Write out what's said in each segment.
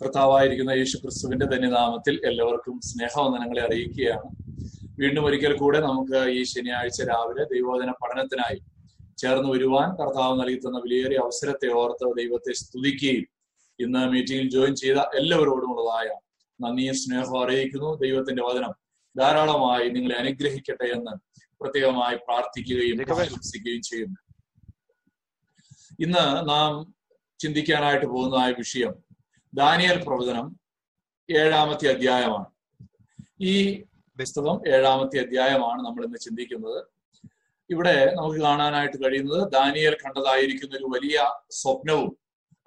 കർത്താവായിരിക്കുന്ന യേശു ക്രിസ്തുവിന്റെ ധന്യനാമത്തിൽ എല്ലാവർക്കും സ്നേഹവന്ദനങ്ങളെ അറിയിക്കുകയാണ്. വീണ്ടും ഒരിക്കൽ കൂടെ നമുക്ക് ഈ ശനിയാഴ്ച രാവിലെ ദൈവോധന പഠനത്തിനായി ചേർന്ന് വരുവാൻ കർത്താവ് നൽകി തന്ന വിലയേറിയ അവസരത്തെ ഓർത്ത് ദൈവത്തെ സ്തുതിക്കുകയും ഇന്ന് മീറ്റിംഗിൽ ജോയിൻ ചെയ്ത എല്ലാവരോടുമുള്ളതായ നന്ദിയും സ്നേഹവും അറിയിക്കുന്നു. ദൈവത്തിന്റെ വചനം ധാരാളമായി നിങ്ങളെ അനുഗ്രഹിക്കട്ടെ എന്ന് പ്രത്യേകമായി പ്രാർത്ഥിക്കുകയും വിശ്വസിക്കുകയും ചെയ്യുന്നു. ഇന്ന് നാം ചിന്തിക്കാനായിട്ട് പോകുന്നതായ വിഷയം ദാനിയൽ പ്രവചനം ഏഴാമത്തെ അധ്യായമാണ്. ഈ പുസ്തകം ഏഴാമത്തെ അധ്യായമാണ് നമ്മൾ ഇന്ന് ചിന്തിക്കുന്നത്. ഇവിടെ നമുക്ക് കാണാനായിട്ട് കഴിയുന്നത് ദാനിയൽ കണ്ടതായിരിക്കുന്ന ഒരു വലിയ സ്വപ്നവും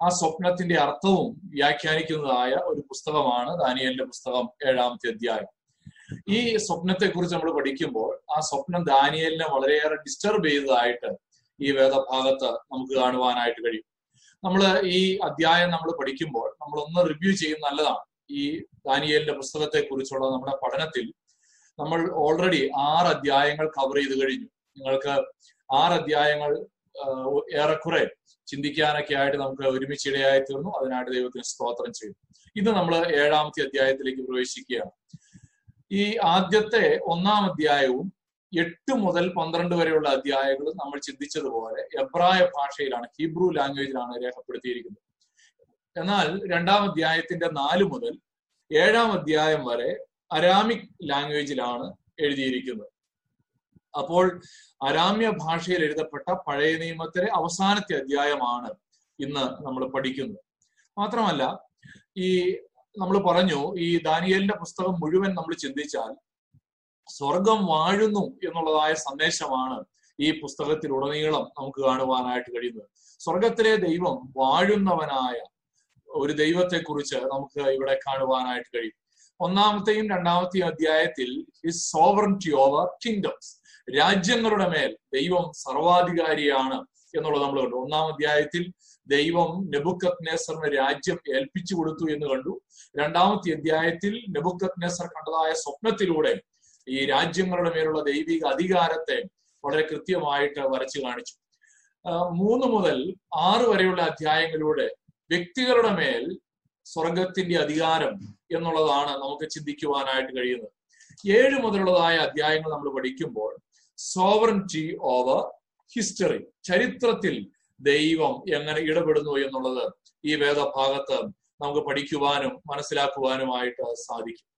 ആ സ്വപ്നത്തിന്റെ അർത്ഥവും വ്യാഖ്യാനിക്കുന്നതായ ഒരു പുസ്തകമാണ് ദാനിയലിന്റെ പുസ്തകം ഏഴാമത്തെ അധ്യായം. ഈ സ്വപ്നത്തെക്കുറിച്ച് നമ്മൾ പഠിക്കുമ്പോൾ ആ സ്വപ്നം ദാനിയലിനെ വളരെയേറെ ഡിസ്റ്റർബ് ചെയ്തതായിട്ട് ഈ വേദഭാഗത്ത് നമുക്ക് കാണുവാനായിട്ട് കഴിയും. നമ്മൾ ഈ അധ്യായം നമ്മൾ പഠിക്കുമ്പോൾ നമ്മൾ ഒന്ന് റിവ്യൂ ചെയ്യുന്ന നല്ലതാണ്. ഈ ദാനിയലിന്റെ പുസ്തകത്തെ കുറിച്ചുള്ള നമ്മുടെ പഠനത്തിൽ നമ്മൾ ഓൾറെഡി ആറ് അധ്യായങ്ങൾ കവർ ചെയ്ത് കഴിഞ്ഞു. നിങ്ങൾക്ക് ആറ് അധ്യായങ്ങൾ ഏറെക്കുറെ ചിന്തിക്കാനൊക്കെ ആയിട്ട് നമുക്ക് ഒരുമിച്ച് ഇടയായി തീർന്നു. അതിനായിട്ട് ദൈവത്തിന് സ്തോത്രം ചെയ്തു ഇത് നമ്മൾ ഏഴാമത്തെ അധ്യായത്തിലേക്ക് പ്രവേശിക്കുകയാണ്. ഈ ആദ്യത്തെ ഒന്നാം അധ്യായവും എട്ട് മുതൽ പന്ത്രണ്ട് വരെയുള്ള അധ്യായങ്ങൾ നമ്മൾ ചിന്തിച്ചതുപോലെ എബ്രായ ഭാഷയിലാണ് ഹീബ്രു ലാംഗ്വേജിലാണ് രേഖപ്പെടുത്തിയിരിക്കുന്നത്. എന്നാൽ രണ്ടാം അധ്യായത്തിന്റെ നാല് മുതൽ ഏഴാം അധ്യായം വരെ അരാമിക് ലാംഗ്വേജിലാണ് എഴുതിയിരിക്കുന്നത്. അപ്പോൾ അരാമ്യ ഭാഷയിൽ എഴുതപ്പെട്ട പഴയ നിയമത്തിലെ അവസാനത്തെ അധ്യായമാണ് ഇന്ന് നമ്മൾ പഠിക്കുന്നത്. മാത്രമല്ല ഈ നമ്മൾ പറഞ്ഞു ഈ ദാനിയലിന്റെ പുസ്തകം മുഴുവൻ നമ്മൾ ചിന്തിച്ചാൽ സ്വർഗം വാഴുന്നു എന്നുള്ളതായ സന്ദേശമാണ് ഈ പുസ്തകത്തിലുടനീളം നമുക്ക് കാണുവാനായിട്ട് കഴിയുന്നത്. സ്വർഗത്തിലെ ദൈവം വാഴുന്നവനായ ഒരു ദൈവത്തെ കുറിച്ച് നമുക്ക് ഇവിടെ കാണുവാനായിട്ട് കഴിയും. ഒന്നാമത്തെയും രണ്ടാമത്തെയും അധ്യായത്തിൽ ഹിസ് സോവറിറ്റി ഓവർ കിങ്ഡംസ് രാജ്യങ്ങളുടെ മേൽ ദൈവം സർവാധികാരിയാണ് എന്നുള്ളത് നമ്മൾ കണ്ടു. ഒന്നാം അധ്യായത്തിൽ ദൈവം നെബുക്കത് നെസറിന് രാജ്യം ഏൽപ്പിച്ചു കൊടുത്തു എന്ന് കണ്ടു. രണ്ടാമത്തെ അധ്യായത്തിൽ നെബുക്കത് നെസർ കണ്ടതായ സ്വപ്നത്തിലൂടെ ഈ രാജ്യങ്ങളുടെ മേലുള്ള ദൈവിക അധികാരത്തെ വളരെ കൃത്യമായിട്ട് വരച്ചു കാണിച്ചു. മൂന്ന് മുതൽ ആറ് വരെയുള്ള അധ്യായങ്ങളിലൂടെ വ്യക്തികളുടെ മേൽ സ്വർഗത്തിന്റെ അധികാരം എന്നുള്ളതാണ് നമുക്ക് ചിന്തിക്കുവാനായിട്ട് കഴിയുന്നത്. ഏഴ് മുതലുള്ളതായ അധ്യായങ്ങൾ നമ്മൾ പഠിക്കുമ്പോൾ സോവറിറ്റി ഓവർ ഹിസ്റ്ററി ചരിത്രത്തിൽ ദൈവം എങ്ങനെ ഇടപെടുന്നു എന്നുള്ളത് ഈ വേദഭാഗത്ത് നമുക്ക് പഠിക്കുവാനും മനസ്സിലാക്കുവാനുമായിട്ട് സാധിക്കും.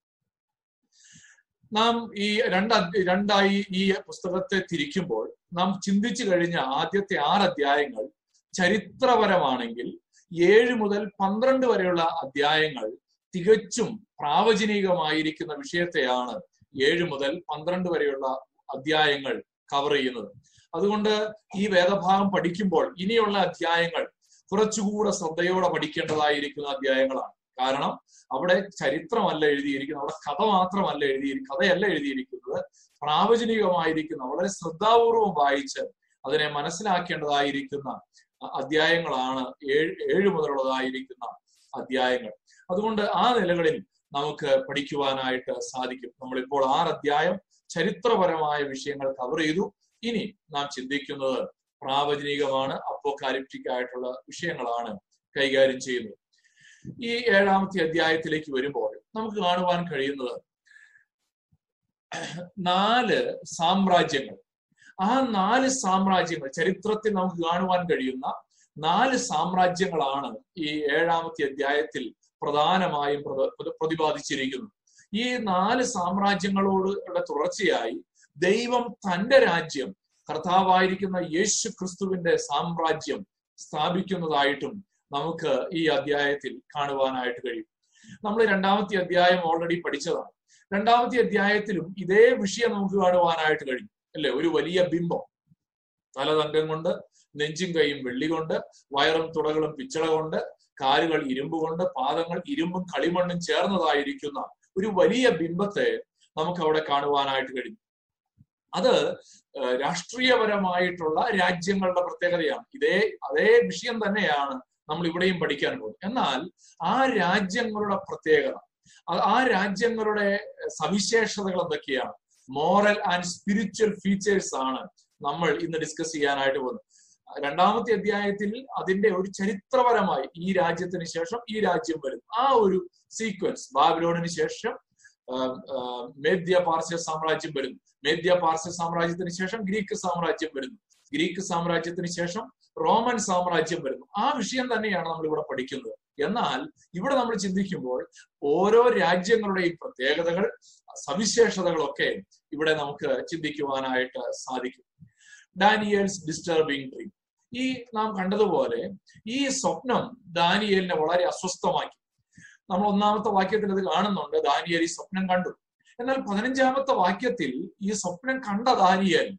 നാം ഈ രണ്ട് രണ്ടായി ഈ പുസ്തകത്തെ തിരിക്കുമ്പോൾ നാം ചിന്തിച്ചു കഴിഞ്ഞ ആദ്യത്തെ ആറ് അധ്യായങ്ങൾ ചരിത്രപരമാണെങ്കിൽ ഏഴ് മുതൽ പന്ത്രണ്ട് വരെയുള്ള അധ്യായങ്ങൾ തികച്ചും പ്രാവചനികമായിരിക്കുന്ന വിഷയത്തെയാണ് ഏഴ് മുതൽ പന്ത്രണ്ട് വരെയുള്ള അധ്യായങ്ങൾ കവർ ചെയ്യുന്നത്. അതുകൊണ്ട് ഈ വേദഭാഗം പഠിക്കുമ്പോൾ ഇനിയുള്ള അധ്യായങ്ങൾ കുറച്ചുകൂടെ ശ്രദ്ധയോടെ പഠിക്കേണ്ടതായിരിക്കുന്ന അധ്യായങ്ങളാണ്. കാരണം അവിടെ ചരിത്രമല്ല എഴുതിയിരിക്കുന്നത് അവിടെ കഥ മാത്രമല്ല എഴുതിയിരിക്കുന്നത് കഥയല്ല എഴുതിയിരിക്കുന്നത്. പ്രാവചനികമായിരിക്കുന്ന വളരെ ശ്രദ്ധാപൂർവം വായിച്ച് അതിനെ മനസ്സിലാക്കേണ്ടതായിരിക്കുന്ന അധ്യായങ്ങളാണ് ഏഴ് ഏഴ് മുതലുള്ളതായിരിക്കുന്ന അധ്യായങ്ങൾ. അതുകൊണ്ട് ആ നിലകളിൽ നമുക്ക് പഠിക്കുവാനായിട്ട് സാധിക്കും. നമ്മളിപ്പോൾ ആറ് അധ്യായം ചരിത്രപരമായ വിഷയങ്ങൾ കവർ ചെയ്തു. ഇനി നാം ചിന്തിക്കുന്നത് പ്രാവചനികമാണ് അപ്പോക്കാലിപ്റ്റിക് ആയിട്ടുള്ള വിഷയങ്ങളാണ് കൈകാര്യം ചെയ്യുന്നത്. ഈ ഏഴാമത്തെ അധ്യായത്തിലേക്ക് വരുമ്പോൾ നമുക്ക് കാണുവാൻ കഴിയുന്നത് നാല് സാമ്രാജ്യങ്ങൾ. ആ നാല് സാമ്രാജ്യങ്ങൾ ചരിത്രത്തിൽ നമുക്ക് കാണുവാൻ കഴിയുന്ന നാല് സാമ്രാജ്യങ്ങളാണ് ഈ ഏഴാമത്തെ അധ്യായത്തിൽ പ്രധാനമായും പ്രതിപാദിച്ചിരിക്കുന്നത്. ഈ നാല് സാമ്രാജ്യങ്ങളോട് തുടർച്ചയായി ദൈവം തന്റെ രാജ്യം കർത്താവായിരിക്കുന്ന യേശു ക്രിസ്തുവിന്റെ സാമ്രാജ്യം സ്ഥാപിക്കുന്നതായിട്ടും നമുക്ക് ഈ അധ്യായത്തിൽ കാണുവാനായിട്ട് കഴിയും. നമ്മൾ രണ്ടാമത്തെ അധ്യായം ഓൾറെഡി പഠിച്ചതാണ്. രണ്ടാമത്തെ അധ്യായത്തിലും ഇതേ വിഷയം നമുക്ക് കാണുവാനായിട്ട് കഴിയും അല്ലെ? ഒരു വലിയ ബിംബം. തലതങ്കം കൊണ്ട് നെഞ്ചും കൈയും വെള്ളി കൊണ്ട് വയറും തുടകളും പിച്ചള കൊണ്ട് കാലുകൾ ഇരുമ്പ് കൊണ്ട് പാദങ്ങൾ ഇരുമ്പും കളിമണ്ണും ചേർന്നതായിരിക്കുന്ന ഒരു വലിയ ബിംബത്തെ നമുക്ക് അവിടെ കാണുവാനായിട്ട് കഴിയും. അത് രാഷ്ട്രീയപരമായിട്ടുള്ള രാജ്യങ്ങളുടെ പ്രത്യേകതയാണ്. ഇതേ അതേ വിഷയം തന്നെയാണ് നമ്മൾ ഇവിടെയും പഠിക്കാൻ പോകും എന്നാൽ ആ രാജ്യങ്ങളുടെ പ്രത്യേകത ആ രാജ്യങ്ങളുടെ സവിശേഷതകൾ എന്തൊക്കെയാണ്? മോറൽ ആൻഡ് സ്പിരിച്വൽ ഫീച്ചേഴ്സ് ആണ് നമ്മൾ ഇന്ന് ഡിസ്കസ് ചെയ്യാനായിട്ട് പോകുന്നത്. രണ്ടാമത്തെ അധ്യായത്തിൽ അതിന്റെ ഒരു ചരിത്രപരമായി ഈ രാജ്യത്തിന് ശേഷം ഈ രാജ്യം വരും ആ ഒരു സീക്വൻസ് ബാബിലോണിന് ശേഷം മേദ്യ പാർശ്യ സാമ്രാജ്യം വരുന്നു. മേദ്യ പാർശ്യ സാമ്രാജ്യത്തിന് ശേഷം ഗ്രീക്ക് സാമ്രാജ്യം വരുന്നു. ഗ്രീക്ക് സാമ്രാജ്യത്തിന് ശേഷം റോമൻ സാമ്രാജ്യം വരുന്നു. ആ വിഷയം തന്നെയാണ് നമ്മൾ ഇവിടെ പഠിക്കുന്നത്. എന്നാൽ ഇവിടെ നമ്മൾ ചിന്തിക്കുമ്പോൾ ഓരോ രാജ്യങ്ങളുടെയും പ്രത്യേകതകൾ സവിശേഷതകളൊക്കെ ഇവിടെ നമുക്ക് ചിന്തിക്കുവാനായിട്ട് സാധിക്കും. Daniel's disturbing dream. ഈ നാം കണ്ടതുപോലെ ഈ സ്വപ്നം ദാനിയലിനെ വളരെ അസ്വസ്ഥമാക്കി. നമ്മൾ ഒന്നാമത്തെ വാക്യത്തിൽ അത് കാണുന്നുണ്ട് ദാനിയൽ ഈ സ്വപ്നം കണ്ടു. എന്നാൽ പതിനഞ്ചാമത്തെ വാക്യത്തിൽ ഈ സ്വപ്നം കണ്ട ദാനിയൽ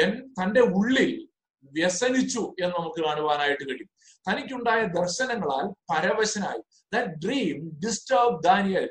എൻ തന്റെ ഉള്ളിൽ വ്യസനിച്ചു എന്ന് നമുക്ക് കാണുവാനായിട്ട് കഴിയും. തനിക്കുണ്ടായ ദർശനങ്ങളാൽ പരവശനായി. ഡ്രീം ഡിസ്റ്റർബ് ദാനിയൽ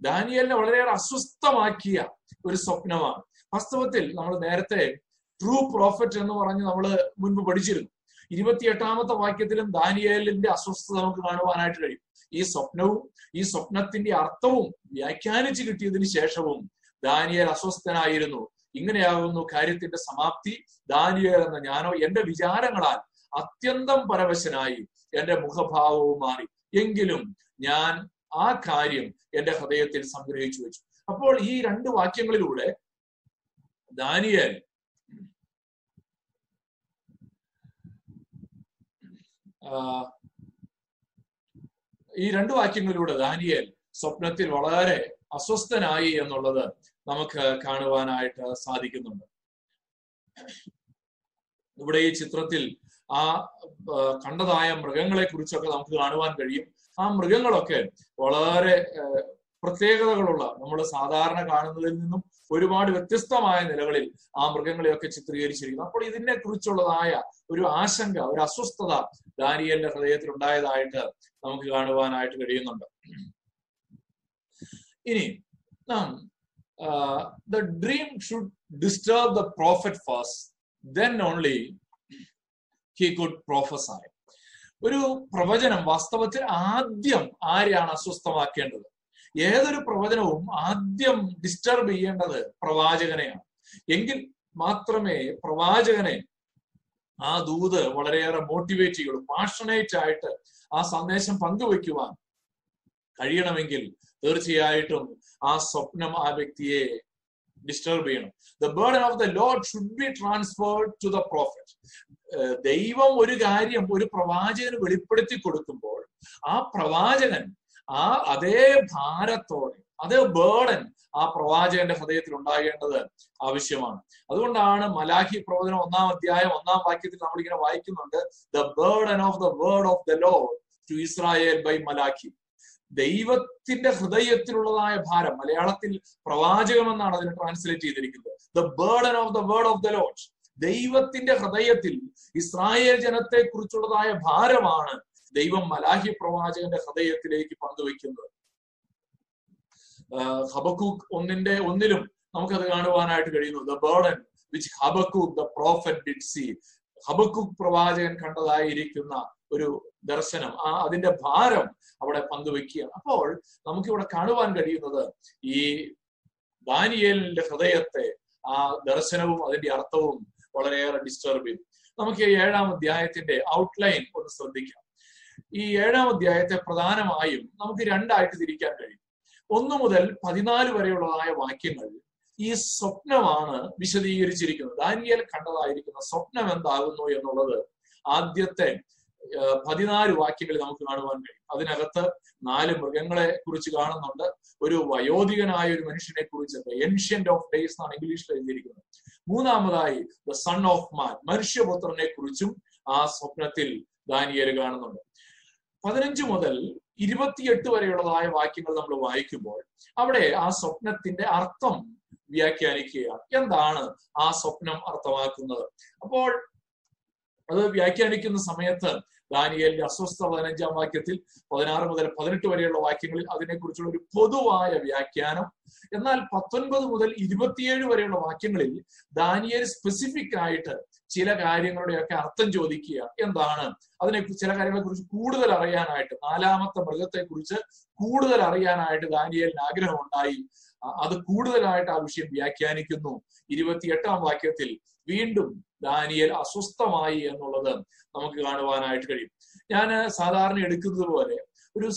ദാനിയലിനെ വളരെയേറെ അസ്വസ്ഥമാക്കിയ ഒരു സ്വപ്നമാണ്. വാസ്തവത്തിൽ നമ്മൾ നേരത്തെ ട്രൂ പ്രോഫിറ്റ് എന്ന് പറഞ്ഞ് നമ്മൾ മുൻപ് പഠിച്ചിരുന്നു. ഇരുപത്തിയെട്ടാമത്തെ വാക്യത്തിലും ദാനിയേലിന്റെ അസ്വസ്ഥത നമുക്ക് കാണുവാനായിട്ട് കഴിയും. ഈ സ്വപ്നവും ഈ സ്വപ്നത്തിന്റെ അർത്ഥവും വ്യാഖ്യാനിച്ചു കിട്ടിയതിന് ശേഷവും ദാനിയേൽ അസ്വസ്ഥനായിരുന്നു. ഇങ്ങനെയാകുന്നു കാര്യത്തിന്റെ സമാപ്തി. ദാനിയേൽ എന്ന ഞാനോ എന്റെ വിചാരങ്ങളാൽ അത്യന്തം പരവശനായി എന്റെ മുഖഭാവവും മാറി. എങ്കിലും ഞാൻ ആ കാര്യം എന്റെ ഹൃദയത്തിൽ സംഗ്രഹിച്ചു വെച്ചു. അപ്പോൾ ഈ രണ്ട് വാക്യങ്ങളിലൂടെ ദാനിയേൽ ഈ രണ്ട് വാക്യങ്ങളിലൂടെ ദാനിയേൽ സ്വപ്നത്തിൽ വളരെ അസ്വസ്ഥനായി എന്നുള്ളത് നമുക്ക് കാണുവാനായിട്ട് സാധിക്കുന്നുണ്ട്. ഇവിടെ ഈ ചിത്രത്തിൽ ആ കണ്ടതായ മൃഗങ്ങളെ കുറിച്ചൊക്കെ നമുക്ക് കാണുവാൻ കഴിയും. ആ മൃഗങ്ങളൊക്കെ വളരെ പ്രത്യേകതകളുള്ള നമ്മൾ സാധാരണ കാണുന്നതിൽ നിന്നും ഒരുപാട് വ്യത്യസ്തമായ നിലകളിൽ ആ മൃഗങ്ങളെയൊക്കെ ചിത്രീകരിച്ചിരിക്കുന്നു. അപ്പോൾ ഇതിനെ കുറിച്ചുള്ളതായ ഒരു ആശങ്ക ഒരു അസ്വസ്ഥത ദാനിയലിന്റെ ഹൃദയത്തിൽ ഉണ്ടായതായിട്ട് നമുക്ക് കാണുവാനായിട്ട് കഴിയുന്നുണ്ട്. ഇനി നാം the dream should disturb the prophet first, then only he could prophesy. ഒരു പ്രവചനം വാസ്തവത്തിൽ ആദ്യം ആരെയാണ് അസ്വസ്ഥമാക്കേണ്ടത് ഏതൊരു പ്രവചനവും ആദ്യം ഡിസ്റ്റർബ് ചെയ്യേണ്ടത് പ്രവാചകനെയാണ് എങ്കിൽ മാത്രമേ പ്രവാചകനെ ആ ദൂത് വളരെയേറെ മോട്ടിവേറ്റ് ചെയ്യുള്ളൂ പാഷനേറ്റ് ആയിട്ട് ആ സന്ദേശം പങ്കുവെക്കുവാൻ കഴിയണമെങ്കിൽ തീർച്ചയായിട്ടും ആ സ്വപ്നം ആ വ്യക്തിയെ ഡിസ്റ്റർബ് ചെയ്യണം. The burden of the Lord should be transferred to the prophet ദൈവം ഒരു കാര്യം ഒരു പ്രവാചകന് വെളിപ്പെടുത്തി കൊടുക്കുമ്പോൾ ആ പ്രവാചകൻ ആ അതേ ഭാരത്തോടെ അതേ ബേർഡൻ ആ പ്രവാചകന്റെ ഹൃദയത്തിൽ ഉണ്ടാകേണ്ടത് ആവശ്യമാണ്. അതുകൊണ്ടാണ് മലാഖി പ്രവചനം ഒന്നാം അധ്യായം ഒന്നാം വാക്യത്തിൽ നമ്മൾ ഇങ്ങനെ വായിക്കുന്നുണ്ട് the burden of the word of the Lord to Israel by Malachi ദൈവത്തിന്റെ ഹൃദയത്തിലുള്ളതായ ഭാരം മലയാളത്തിൽ പ്രവാചകം എന്നാണ് അതിനെ ട്രാൻസ്ലേറ്റ് ചെയ്തിരിക്കുന്നത്. The burden of the word of the Lord ദൈവത്തിന്റെ ഹൃദയത്തിൽ ഇസ്രായേൽ ജനത്തെ കുറിച്ചുള്ളതായ ഭാരമാണ് ദൈവം മലാഹി പ്രവാചകന്റെ ഹൃദയത്തിലേക്ക് പങ്കുവെക്കുന്നത് ഹബക്കൂക്ക് ഒന്നിന്റെ ഒന്നിലും നമുക്കത് കാണുവാനായിട്ട് കഴിയുന്നു. The burden which Habakkuk the prophet did see Habakkuk പ്രവാചകൻ കണ്ടതായിരിക്കുന്ന ഒരു ദർശനം ആ അതിന്റെ ഭാരം അവിടെ പങ്കുവെക്കുക അപ്പോൾ നമുക്കിവിടെ കാണുവാൻ കഴിയുന്നത് ഈ ദാനിയേലിന്റെ ഹൃദയത്തെ ആ ദർശനവും അതിന്റെ അർത്ഥവും വളരെയേറെ ഡിസ്റ്റർബ് ചെയ്തു. നമുക്ക് ഏഴാം അധ്യായത്തിന്റെ ഔട്ട്ലൈൻ ഒന്ന് ശ്രദ്ധിക്കാം. ഈ ഏഴാം അധ്യായത്തെ പ്രധാനമായും നമുക്ക് രണ്ടായിട്ട് തിരിക്കാൻ കഴിയും. ഒന്ന് മുതൽ പതിനാല് വരെയുള്ളതായ വാക്യങ്ങൾ ഈ സ്വപ്നമാണ് വിശദീകരിച്ചിരിക്കുന്നത്. ദാനിയൽ കണ്ടതായിരിക്കുന്ന സ്വപ്നം എന്താകുന്നു എന്നുള്ളത് ആദ്യത്തെ പതിനാല് വാക്യങ്ങൾ നമുക്ക് കാണുവാൻ കഴിയും. അതിനകത്ത് നാല് മൃഗങ്ങളെ കുറിച്ച് കാണുന്നുണ്ട്. ഒരു വയോധികനായ ഒരു മനുഷ്യനെ കുറിച്ച് ഏൻഷ്യന്റ് ഓഫ് ഡേയ്സ് എന്നാണ് ഇംഗ്ലീഷിൽ എഴുതിയിരിക്കുന്നത്. മൂന്നാമതായി ദ സൺ ഓഫ് മാൻ മനുഷ്യപുത്രനെ കുറിച്ചും ആ സ്വപ്നത്തിൽ ദാനിയേൽ കാണുന്നുണ്ട്. പതിനഞ്ച് മുതൽ ഇരുപത്തിയെട്ട് വരെയുള്ളതായ വാക്യങ്ങൾ നമ്മൾ വായിക്കുമ്പോൾ അവിടെ ആ സ്വപ്നത്തിന്റെ അർത്ഥം വ്യാഖ്യാനിക്കുക എന്താണ് ആ സ്വപ്നം അർത്ഥമാക്കുന്നത്? അപ്പോൾ അത് വ്യാഖ്യാനിക്കുന്ന സമയത്ത് ദാനിയലിന്റെ അസ്വസ്ഥ പതിനഞ്ചാം വാക്യത്തിൽ പതിനാറ് മുതൽ പതിനെട്ട് വരെയുള്ള വാക്യങ്ങളിൽ അതിനെക്കുറിച്ചുള്ള ഒരു പൊതുവായ വ്യാഖ്യാനം. എന്നാൽ പത്തൊൻപത് മുതൽ ഇരുപത്തിയേഴ് വരെയുള്ള വാക്യങ്ങളിൽ ദാനിയൽ സ്പെസിഫിക് ആയിട്ട് ചില കാര്യങ്ങളുടെയൊക്കെ അർത്ഥം ചോദിക്കുക. എന്താണ്? അതിനെ ചില കാര്യങ്ങളെ കുറിച്ച് കൂടുതൽ അറിയാനായിട്ട് നാലാമത്തെ മൃഗത്തെ കുറിച്ച് കൂടുതൽ അറിയാനായിട്ട് ദാനിയലിന് ആഗ്രഹമുണ്ടായി. അത് കൂടുതലായിട്ട് ആ വിഷയം വ്യാഖ്യാനിക്കുന്നു. ഇരുപത്തിയെട്ടാം വാക്യത്തിൽ വീണ്ടും ദാനിയൽ അസ്വസ്ഥമായി എന്നുള്ളത് നമുക്ക് കാണുവാനായിട്ട് കഴിയും. ഞാൻ സാധാരണ എടുക്കുന്നത് പോലെ ഒരു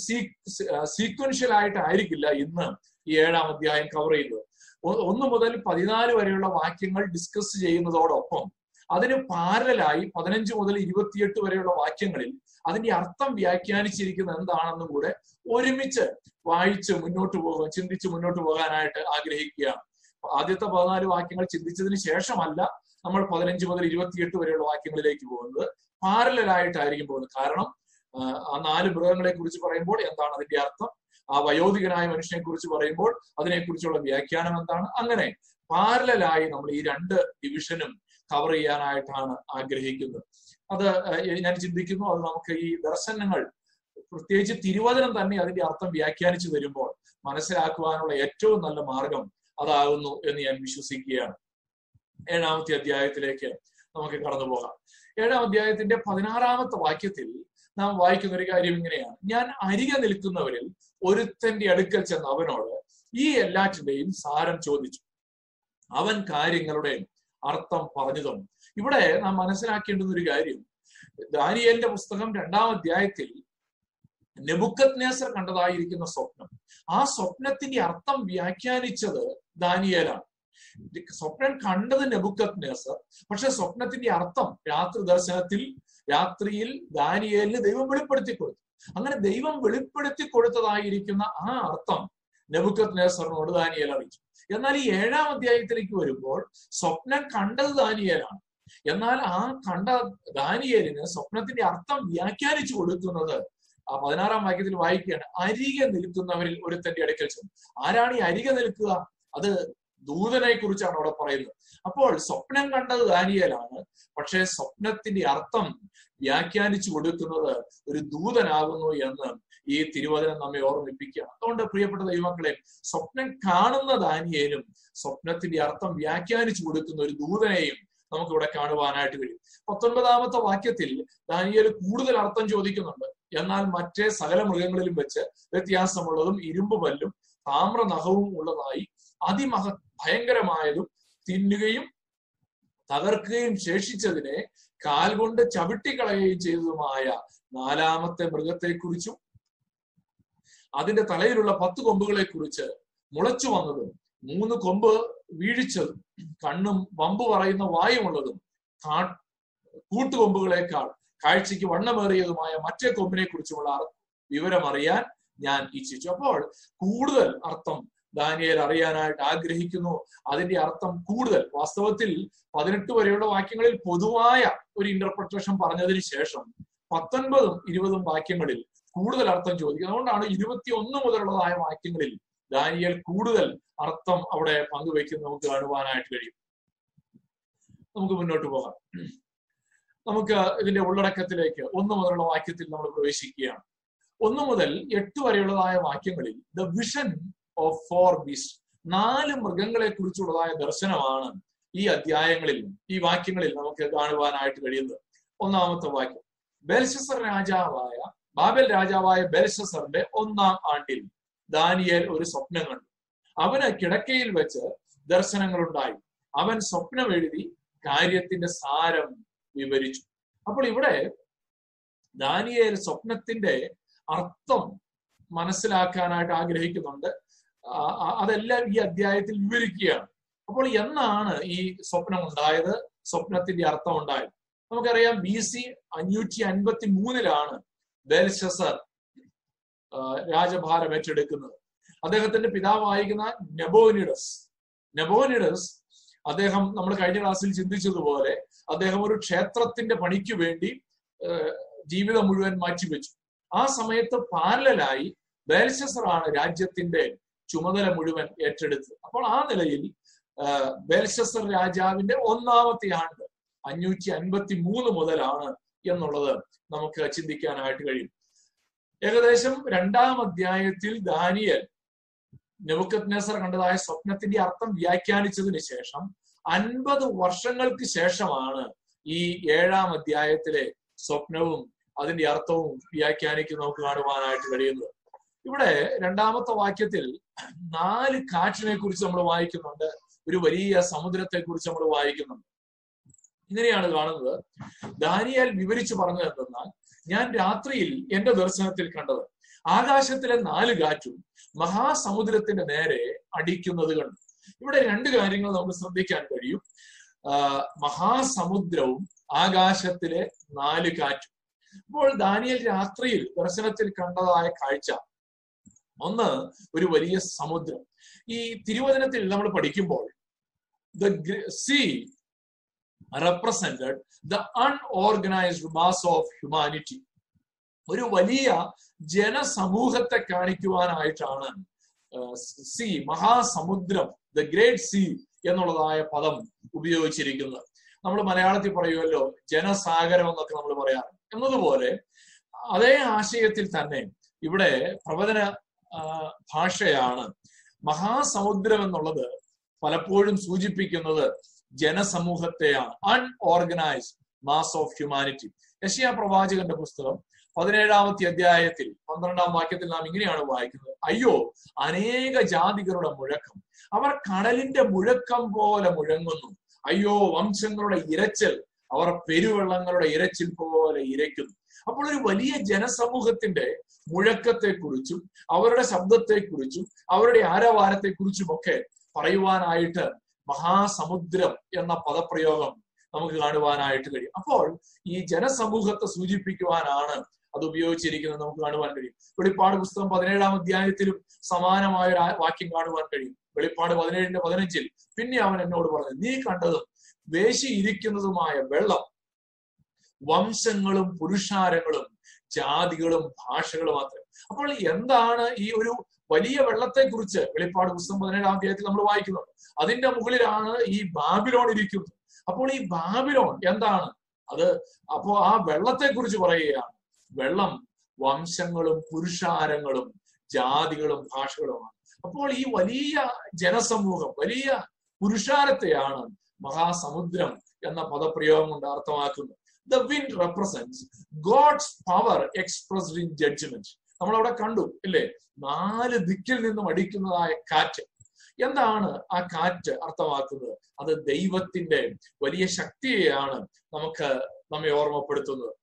സീക്വൻഷ്യൽ ആയിട്ടായിരിക്കില്ല ഇന്ന് ഈ ഏഴാം അധ്യായം കവർ ചെയ്യുന്നത്. ഒന്ന് മുതൽ പതിനാല് വരെയുള്ള വാക്യങ്ങൾ ഡിസ്കസ് ചെയ്യുന്നതോടൊപ്പം അതിന് പാരലായി പതിനഞ്ച് മുതൽ ഇരുപത്തിയെട്ട് വരെയുള്ള വാക്യങ്ങളിൽ അതിന്റെ അർത്ഥം വ്യാഖ്യാനിച്ചിരിക്കുന്നത് എന്താണെന്നും കൂടെ ഒരുമിച്ച് വായിച്ച് മുന്നോട്ട് പോകുക ചിന്തിച്ച് മുന്നോട്ട് പോകാനായിട്ട് ആഗ്രഹിക്കുകയാണ്. ആദ്യത്തെ പതിനാല് വാക്യങ്ങൾ ചിന്തിച്ചതിന് ശേഷമല്ല നമ്മൾ പതിനഞ്ച് മുതൽ ഇരുപത്തിയെട്ട് വരെയുള്ള വാക്യങ്ങളിലേക്ക് പോകുന്നത് പാരലായിട്ടായിരിക്കും പോകുന്നത്. കാരണം ആ നാല് മൃഗങ്ങളെ കുറിച്ച് പറയുമ്പോൾ എന്താണ് അതിന്റെ അർത്ഥം? ആ വയോധികനായ മനുഷ്യനെ കുറിച്ച് പറയുമ്പോൾ അതിനെക്കുറിച്ചുള്ള വ്യാഖ്യാനം എന്താണ്? അങ്ങനെ പാരലായി നമ്മൾ ഈ രണ്ട് ഡിവിഷനും കവർ ചെയ്യാനായിട്ടാണ് ആഗ്രഹിക്കുന്നത്. അത് ഞാൻ ചിന്തിക്കുന്നു അത് നമുക്ക് ഈ ദർശനങ്ങൾ പ്രത്യേകിച്ച് തിരുവചനം തന്നെ അതിന്റെ അർത്ഥം വ്യാഖ്യാനിച്ചു വരുമ്പോൾ മനസ്സിലാക്കുവാനുള്ള ഏറ്റവും നല്ല മാർഗം അതാകുന്നു എന്ന് ഞാൻ വിശ്വസിക്കുകയാണ്. ഏഴാമത്തെ അധ്യായത്തിലേക്ക് നമുക്ക് കടന്നു പോകാം. ഏഴാം അധ്യായത്തിന്റെ പതിനാറാമത്തെ വാക്യത്തിൽ നാം വായിക്കുന്ന ഒരു കാര്യം ഇങ്ങനെയാണ്. ഞാൻ അരികെ നിൽക്കുന്നവരിൽ ഒരുത്തന്റെ അടുക്കൽ ചെന്ന് അവനോട് ഈ എല്ലാറ്റിന്റെയും സാരം ചോദിച്ചു. അവൻ കാര്യങ്ങളുടെ അർത്ഥം പറഞ്ഞു തന്നു ഇവിടെ നാം മനസ്സിലാക്കേണ്ടുന്ന ഒരു കാര്യം. ദാനിയലിന്റെ പുസ്തകം രണ്ടാം അധ്യായത്തിൽ നെബുക്കത് നേസർ കണ്ടതായിരിക്കുന്ന സ്വപ്നം. ആ സ്വപ്നത്തിന്റെ അർത്ഥം വ്യാഖ്യാനിച്ചത് ദാനിയേലാണ്. സ്വപ്നം കണ്ടത് നെബുക്കത് നേസർ പക്ഷെ സ്വപ്നത്തിന്റെ അർത്ഥം രാത്രി ദർശനത്തിൽ രാത്രിയിൽ ദാനിയേലിന് ദൈവം വെളിപ്പെടുത്തി കൊടുത്തു. അങ്ങനെ ദൈവം വെളിപ്പെടുത്തി കൊടുത്തതായിരിക്കുന്ന ആ അർത്ഥം നെബുക്കത് നേസറിനോട് ദാനിയേൽ അറിയിച്ചു. എന്നാൽ ഈ ഏഴാം അധ്യായത്തിലേക്ക് വരുമ്പോൾ സ്വപ്നം കണ്ടത് ദാനിയേലാണ്. എന്നാൽ ആ കണ്ട ദാനിയേലിന് സ്വപ്നത്തിന്റെ അർത്ഥം വ്യാഖ്യാനിച്ചു കൊടുക്കുന്നത് ആ പതിനാറാം വാക്യത്തിൽ വായിക്കുകയാണ്. അരികെ നിൽക്കുന്നവരിൽ ഒരുത്തന്റെ അടുക്കൽ ചെന്നു. ആരാണ് ഈ അരികെ നിൽക്കുക? അത് ദൂതനെ കുറിച്ചാണ് അവിടെ പറയുന്നത്. അപ്പോൾ സ്വപ്നം കണ്ടത് ദാനിയലാണ്. പക്ഷേ സ്വപ്നത്തിന്റെ അർത്ഥം വ്യാഖ്യാനിച്ചു കൊടുക്കുന്നത് ഒരു ദൂതനാകുന്നു എന്ന് ഈ തിരുവചനം നമ്മെ ഓർമ്മിപ്പിക്കുക. അതുകൊണ്ട് പ്രിയപ്പെട്ട ദൈവങ്ങളെ സ്വപ്നം കാണുന്ന ദാനിയേലും സ്വപ്നത്തിന്റെ അർത്ഥം വ്യാഖ്യാനിച്ചു കൊടുക്കുന്ന ഒരു ദൂതനെയും നമുക്ക് ഇവിടെ കാണുവാനായിട്ട് കഴിയും. പത്തൊൻപതാമത്തെ വാക്യത്തിൽ ദാനിയൽ കൂടുതൽ അർത്ഥം ചോദിക്കുന്നുണ്ട്. എന്നാൽ മറ്റേ സകല മൃഗങ്ങളിലും വെച്ച് വ്യത്യാസമുള്ളതും ഇരുമ്പ് പല്ലും താമ്രനഖവും ഉള്ളതായി അതിമഹ ഭയങ്കരമായതും തിന്നുകയും തകർക്കുകയും ശേഷിച്ചതിനെ കാൽ കൊണ്ട് ചവിട്ടിക്കളയുകയും ചെയ്തതുമായ നാലാമത്തെ മൃഗത്തെക്കുറിച്ചും അതിന്റെ തലയിലുള്ള പത്ത് കൊമ്പുകളെ കുറിച്ച് മുളച്ചു വന്നതും മൂന്ന് കൊമ്പ് വീഴിച്ചതും കണ്ണും വമ്പ് പറയുന്ന വായുമുള്ളതും കാ കൂട്ടുകൊമ്പുകളെക്കാൾ കാഴ്ചയ്ക്ക് വണ്ണമേറിയതുമായ മറ്റേ കൊമ്പിനെ കുറിച്ചുമുള്ള വിവരം അറിയാൻ ഞാൻ ഇച്ഛിച്ചു. അപ്പോൾ കൂടുതൽ അർത്ഥം ദാനിയേൽ അറിയാനായിട്ട് ആഗ്രഹിക്കുന്നു. അതിന്റെ അർത്ഥം കൂടുതൽ. വാസ്തവത്തിൽ പതിനെട്ട് വരെയുള്ള വാക്യങ്ങളിൽ പൊതുവായ ഒരു ഇന്റർപ്രിട്ടേഷൻ പറഞ്ഞതിന് ശേഷം പത്തൊൻപതും ഇരുപതും വാക്യങ്ങളിൽ കൂടുതൽ അർത്ഥം ചോദിക്കും. അതുകൊണ്ടാണ് ഇരുപത്തി ഒന്ന് മുതലുള്ളതായ വാക്യങ്ങളിൽ ദാനിയൽ കൂടുതൽ അർത്ഥം അവിടെ പങ്കുവയ്ക്കുന്ന നമുക്ക് കാണുവാനായിട്ട് കഴിയും. നമുക്ക് മുന്നോട്ട് പോകാം. നമുക്ക് ഇതിന്റെ ഉള്ളടക്കത്തിലേക്ക് ഒന്ന് മുതലുള്ള വാക്യത്തിൽ നമ്മൾ പ്രവേശിക്കുകയാണ്. ഒന്ന് മുതൽ എട്ട് വരെയുള്ളതായ വാക്യങ്ങളിൽ the vision of four beast നാല് മൃഗങ്ങളെ കുറിച്ചുള്ളതായ ദർശനമാണ് ഈ അധ്യായങ്ങളിൽ ഈ വാക്യങ്ങളിൽ നമുക്ക് കാണുവാനായിട്ട് കഴിയുന്നത്. ഒന്നാമത്തെ വാക്യം. ബെൽഷസർ രാജാവായ ബാബൽ രാജാവായ ബെൽഷസറിന്റെ ഒന്നാം ആണ്ടിൽ ദാനിയേൽ ഒരു സ്വപ്നം കണ്ടു. അവന് കിടക്കയിൽ വെച്ച് ദർശനങ്ങളുണ്ടായി. അവൻ സ്വപ്നം എഴുതി കാര്യത്തിന്റെ സാരം വിവരിച്ചു. അപ്പോൾ ഇവിടെ ദാനിയേൽ സ്വപ്നത്തിന്റെ അർത്ഥം മനസ്സിലാക്കാനായിട്ട് ആഗ്രഹിക്കുന്നുണ്ട്. അതെല്ലാം ഈ അധ്യായത്തിൽ വിവരിക്കുകയാണ്. അപ്പോൾ എന്നാണ് ഈ സ്വപ്നം ഉണ്ടായത് സ്വപ്നത്തിന്റെ അർത്ഥം ഉണ്ടായത് നമുക്കറിയാം ബി സി അഞ്ഞൂറ്റി അൻപത്തി മൂന്നിലാണ് ബെൽഷസർ രാജഭാരം ഏറ്റെടുക്കുന്നത്. അദ്ദേഹത്തിന്റെ പിതാവായിരിക്കുന്ന നെബോനിഡസ്. നെബോനിഡസ് അദ്ദേഹം നമ്മൾ കഴിഞ്ഞ ക്ലാസ്സിൽ ചിന്തിച്ചതുപോലെ അദ്ദേഹം ഒരു ക്ഷേത്രത്തിന്റെ പണിക്ക് വേണ്ടി ജീവിതം മുഴുവൻ മാറ്റിവെച്ചു. ആ സമയത്ത് പാരലായി ബേൽഷസറാണ് രാജ്യത്തിന്റെ ചുമതല മുഴുവൻ ഏറ്റെടുത്ത് അപ്പോൾ ആ നിലയിൽ ബേൽഷസർ രാജാവിന്റെ ഒന്നാമത്തെ ആണ്ട് അഞ്ഞൂറ്റി അൻപത്തി മൂന്ന് മുതലാണ് എന്നുള്ളത് നമുക്ക് ചിന്തിക്കാനായിട്ട് കഴിയും. ഏകദേശം രണ്ടാം അധ്യായത്തിൽ ദാനിയൽ നെബുക്കത് നെസർ കണ്ടതായ സ്വപ്നത്തിന്റെ അർത്ഥം വ്യാഖ്യാനിച്ചതിന് ശേഷം അൻപത് വർഷങ്ങൾക്ക് ശേഷമാണ് ഈ ഏഴാം അധ്യായത്തിലെ സ്വപ്നവും അതിന്റെ അർത്ഥവും വ്യാഖ്യാനിക്കും നമുക്ക് കാണുവാനായിട്ട് കഴിയുന്നത്. ഇവിടെ രണ്ടാമത്തെ വാക്യത്തിൽ നാല് കാറ്റിനെ കുറിച്ച് നമ്മൾ വായിക്കുന്നുണ്ട് ഒരു വലിയ സമുദ്രത്തെ കുറിച്ച് നമ്മൾ വായിക്കുന്നുണ്ട്. ഇങ്ങനെയാണ് കാണുന്നത്. ദാനിയാൽ വിവരിച്ചു പറഞ്ഞത് എന്തെന്നാൽ ഞാൻ രാത്രിയിൽ എന്റെ ദർശനത്തിൽ കണ്ടത് ആകാശത്തിലെ നാല് കാറ്റും മഹാസമുദ്രത്തിന്റെ നേരെ അടിക്കുന്നത് കണ്ടു. ഇവിടെ രണ്ട് കാര്യങ്ങൾ നമുക്ക് ശ്രദ്ധിക്കാൻ കഴിയും. മഹാസമുദ്രവും ആകാശത്തിലെ നാല് കാറ്റും. അപ്പോൾ ദാനിയൽ രാത്രിയിൽ ദർശനത്തിൽ കണ്ടതായ കാഴ്ച ഒന്ന് ഒരു വലിയ സമുദ്രം. ഈ തിരുവചനത്തിൽ നമ്മൾ പഠിക്കുമ്പോൾ the sea represented the unorganised mass of humanity ഒരു വലിയ ജനസമൂഹത്തെ കാണിക്കുവാനായിട്ടാണ് സി മഹാസമുദ്രം ദ ഗ്രേറ്റ് സി എന്നുള്ളതായ പദം ഉപയോഗിച്ചിരിക്കുന്നത്. നമ്മൾ മലയാളത്തിൽ പറയുമല്ലോ ജനസാഗരം എന്നൊക്കെ നമ്മൾ പറയാറ്. എന്നതുപോലെ അതേ ആശയത്തിൽ തന്നെ ഇവിടെ പ്രവചന ഭാഷയാണ്. മഹാസമുദ്രം എന്നുള്ളത് പലപ്പോഴും സൂചിപ്പിക്കുന്നത് ജനസമൂഹത്തെയാണ്. അൺഓർഗനൈസ്ഡ് മാസ് ഓഫ് ഹ്യൂമാനിറ്റി യശിയ പ്രവാചകന്റെ പുസ്തകം പതിനേഴാമത്തെ അധ്യായത്തിൽ പന്ത്രണ്ടാം വാക്യത്തിൽ നാം ഇങ്ങനെയാണ് വായിക്കുന്നത്. അയ്യോ അനേക ജാതികളുടെ മുഴക്കം. അവർ കടലിന്റെ മുഴക്കം പോലെ മുഴങ്ങുന്നു. അയ്യോ വംശങ്ങളുടെ ഇരച്ചൽ അവർ പെരുവെള്ളങ്ങളുടെ ഇരച്ചിൽ പോലെ ഇരയ്ക്കുന്നു. അപ്പോൾ ഒരു വലിയ ജനസമൂഹത്തിന്റെ മുഴക്കത്തെക്കുറിച്ചും അവരുടെ ശബ്ദത്തെക്കുറിച്ചും അവരുടെ ആരവാരത്തെക്കുറിച്ചും ഒക്കെ പറയുവാനായിട്ട് മഹാസമുദ്രം എന്ന പദപ്രയോഗം നമുക്ക് കാണുവാനായിട്ട് കഴിയും. അപ്പോൾ ഈ ജനസമൂഹത്തെ സൂചിപ്പിക്കുവാനാണ് അത് ഉപയോഗിച്ചിരിക്കുന്നത് നമുക്ക് കാണുവാൻ കഴിയും. വെളിപ്പാട് പുസ്തകം പതിനേഴാം അധ്യായത്തിലും സമാനമായ ഒരു വാക്യം കാണുവാൻ കഴിയും. വെളിപ്പാട് പതിനേഴിന്റെ പതിനഞ്ചിൽ പിന്നെ അവൻ എന്നോട് പറഞ്ഞു നീ കണ്ടതും വേശിയിരിക്കുന്നതുമായ വെള്ളം വംശങ്ങളും പുരുഷാരങ്ങളും ജാതികളും ഭാഷകളും മാത്രം. അപ്പോൾ എന്താണ് ഈ ഒരു വലിയ വെള്ളത്തെ കുറിച്ച് വെളിപ്പാട് പുസ്തകം പതിനേഴാം അധ്യായത്തിൽ നമ്മൾ വായിക്കുന്നത് അതിന്റെ മുകളിലാണ് ഈ ബാബിലോൺ ഇരിക്കുന്നത്. അപ്പോൾ ഈ ബാബിലോൺ എന്താണ്? അത് അപ്പോ ആ വെള്ളത്തെ കുറിച്ച് പറയുകയാണ്. വെള്ളം വംശങ്ങളും പുരുഷാരങ്ങളും ജാതികളും ഭാഷകളുമാണ്. അപ്പോൾ ഈ വലിയ ജനസമൂഹം വലിയ പുരുഷാരത്തെയാണ് മഹാസമുദ്രം എന്ന പദപ്രയോഗം കൊണ്ട് അർത്ഥമാക്കുന്നത്. The wind represents God's power expressed in judgment നമ്മൾ അവിടെ കണ്ടു ഇല്ലേ? നാല് ദിക്കിൽ നിന്നും അടിക്കുന്നതായ കാറ്റ്. എന്താണ് ആ കാറ്റ് അർത്ഥമാക്കുന്നത്? അത് ദൈവത്തിന്റെ വലിയ ശക്തിയെയാണ് നമുക്ക് നമ്മെ ഓർമ്മപ്പെടുത്തുന്നത്.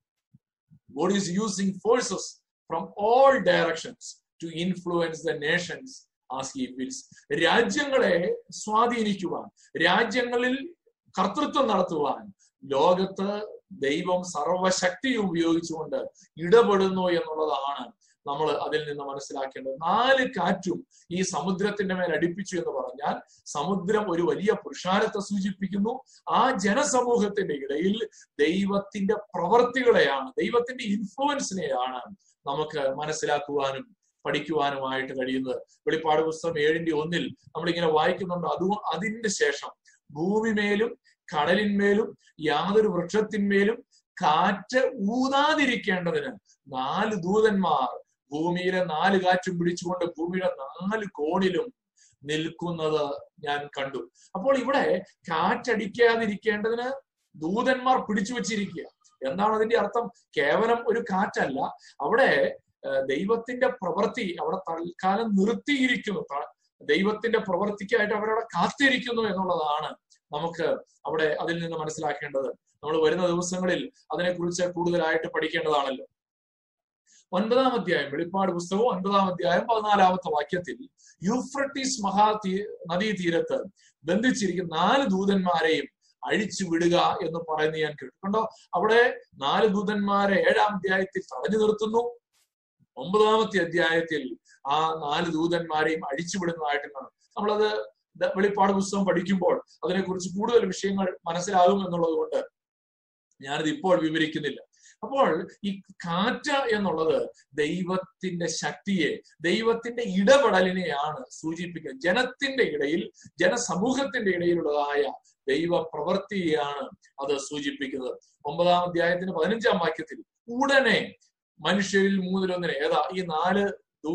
God is using forces from all directions to influence the nations as he wills രാജ്യങ്ങളെ സ്വാധീനിക്കുവാൻ രാജ്യങ്ങളിൽ കർത്തൃത്വം നടത്തുവാൻ ലോകത്ത് ദൈവം സർവശക്തിയും ഉപയോഗിച്ചുകൊണ്ട് ഇടപെടുന്നു എന്നുള്ളതാണ് നമ്മൾ അതിൽ നിന്ന് മനസ്സിലാക്കേണ്ടത്. നാല് കാറ്റും ഈ സമുദ്രത്തിന്റെ മേൽ അടിപ്പിച്ചു എന്ന് പറഞ്ഞാൽ സമുദ്രം ഒരു വലിയ പുരുഷാരത്തെ സൂചിപ്പിക്കുന്നു. ആ ജനസമൂഹത്തിന്റെ ഇടയിൽ ദൈവത്തിന്റെ പ്രവർത്തികളെയാണ് ദൈവത്തിന്റെ ഇൻഫ്ലുവൻസിനെയാണ് നമുക്ക് മനസ്സിലാക്കുവാനും പഠിക്കുവാനുമായിട്ട് കഴിയുന്നത്. വെളിപ്പാട് പുസ്തകം ഏഴിന്റെ ഒന്നിൽ നമ്മളിങ്ങനെ വായിക്കുന്നുണ്ട്. അതും അതിന്റെ ശേഷം ഭൂമിമേലും കടലിന്മേലും യാതൊരു വൃക്ഷത്തിന്മേലും കാറ്റ് ഊതാതിരിക്കേണ്ടതിന് നാല് ദൂതന്മാർ ഭൂമിയിലെ നാല് കാറ്റും പിടിച്ചുകൊണ്ട് ഭൂമിയുടെ നാല് കോണിലും നിൽക്കുന്നത് ഞാൻ കണ്ടു. അപ്പോൾ ഇവിടെ കാറ്റടിക്കാതിരിക്കേണ്ടതിന് ദൂതന്മാർ പിടിച്ചു വച്ചിരിക്കുക. എന്താണ് അതിന്റെ അർത്ഥം? കേവലം ഒരു കാറ്റല്ല. അവിടെ ദൈവത്തിന്റെ പ്രവൃത്തി അവിടെ തൽക്കാലം നിർത്തിയിരിക്കുന്നു. ദൈവത്തിന്റെ പ്രവൃത്തിക്കായിട്ട് അവരവിടെ കാത്തിരിക്കുന്നു എന്നുള്ളതാണ് നമുക്ക് അവിടെ അതിൽ നിന്ന് മനസ്സിലാക്കേണ്ടത്. നമ്മൾ വരുന്ന ദിവസങ്ങളിൽ അതിനെക്കുറിച്ച് കൂടുതലായിട്ട് പഠിക്കേണ്ടതാണല്ലോ. ഒൻപതാം അധ്യായം വെളിപ്പാട് പുസ്തകവും ഒൻപതാം അധ്യായം പതിനാലാമത്തെ വാക്യത്തിൽ യൂഫ്രട്ടീസ് മഹാ നദീതീരത്ത് ബന്ധിച്ചിരിക്കുന്ന നാല് ദൂതന്മാരെയും അഴിച്ചു വിടുക എന്ന് പറയുന്നത് ഞാൻ കേട്ടു കണ്ടോ അവിടെ നാല് ദൂതന്മാരെ ഏഴാം അധ്യായത്തിൽ തടഞ്ഞു നിർത്തുന്നു. ഒമ്പതാമത്തെ അധ്യായത്തിൽ ആ നാല് ദൂതന്മാരെയും അഴിച്ചുവിടുന്നതായിട്ട് കാണും നമ്മളത് വെളിപ്പാട് പുസ്തകം പഠിക്കുമ്പോൾ അതിനെക്കുറിച്ച് കൂടുതൽ വിഷയങ്ങൾ മനസ്സിലാകും എന്നുള്ളത് കൊണ്ട് ഞാനിത് ഇപ്പോൾ വിവരിക്കുന്നില്ല. അപ്പോൾ ഈ കാറ്റ എന്നുള്ളത് ദൈവത്തിന്റെ ശക്തിയെ ദൈവത്തിന്റെ ഇടപെടലിനെയാണ് സൂചിപ്പിക്കുന്നത് ജനത്തിന്റെ ഇടയിൽ ജനസമൂഹത്തിന്റെ ഇടയിലുള്ളതായ ദൈവ പ്രവൃത്തിയെയാണ് അത് സൂചിപ്പിക്കുന്നത്. ഒമ്പതാം അധ്യായത്തിന് പതിനഞ്ചാം വാക്യത്തിൽ ഉടനെ മനുഷ്യരിൽ മൂന്നിലൊന്നിനെ ഏതാ ഈ നാല് ദൂ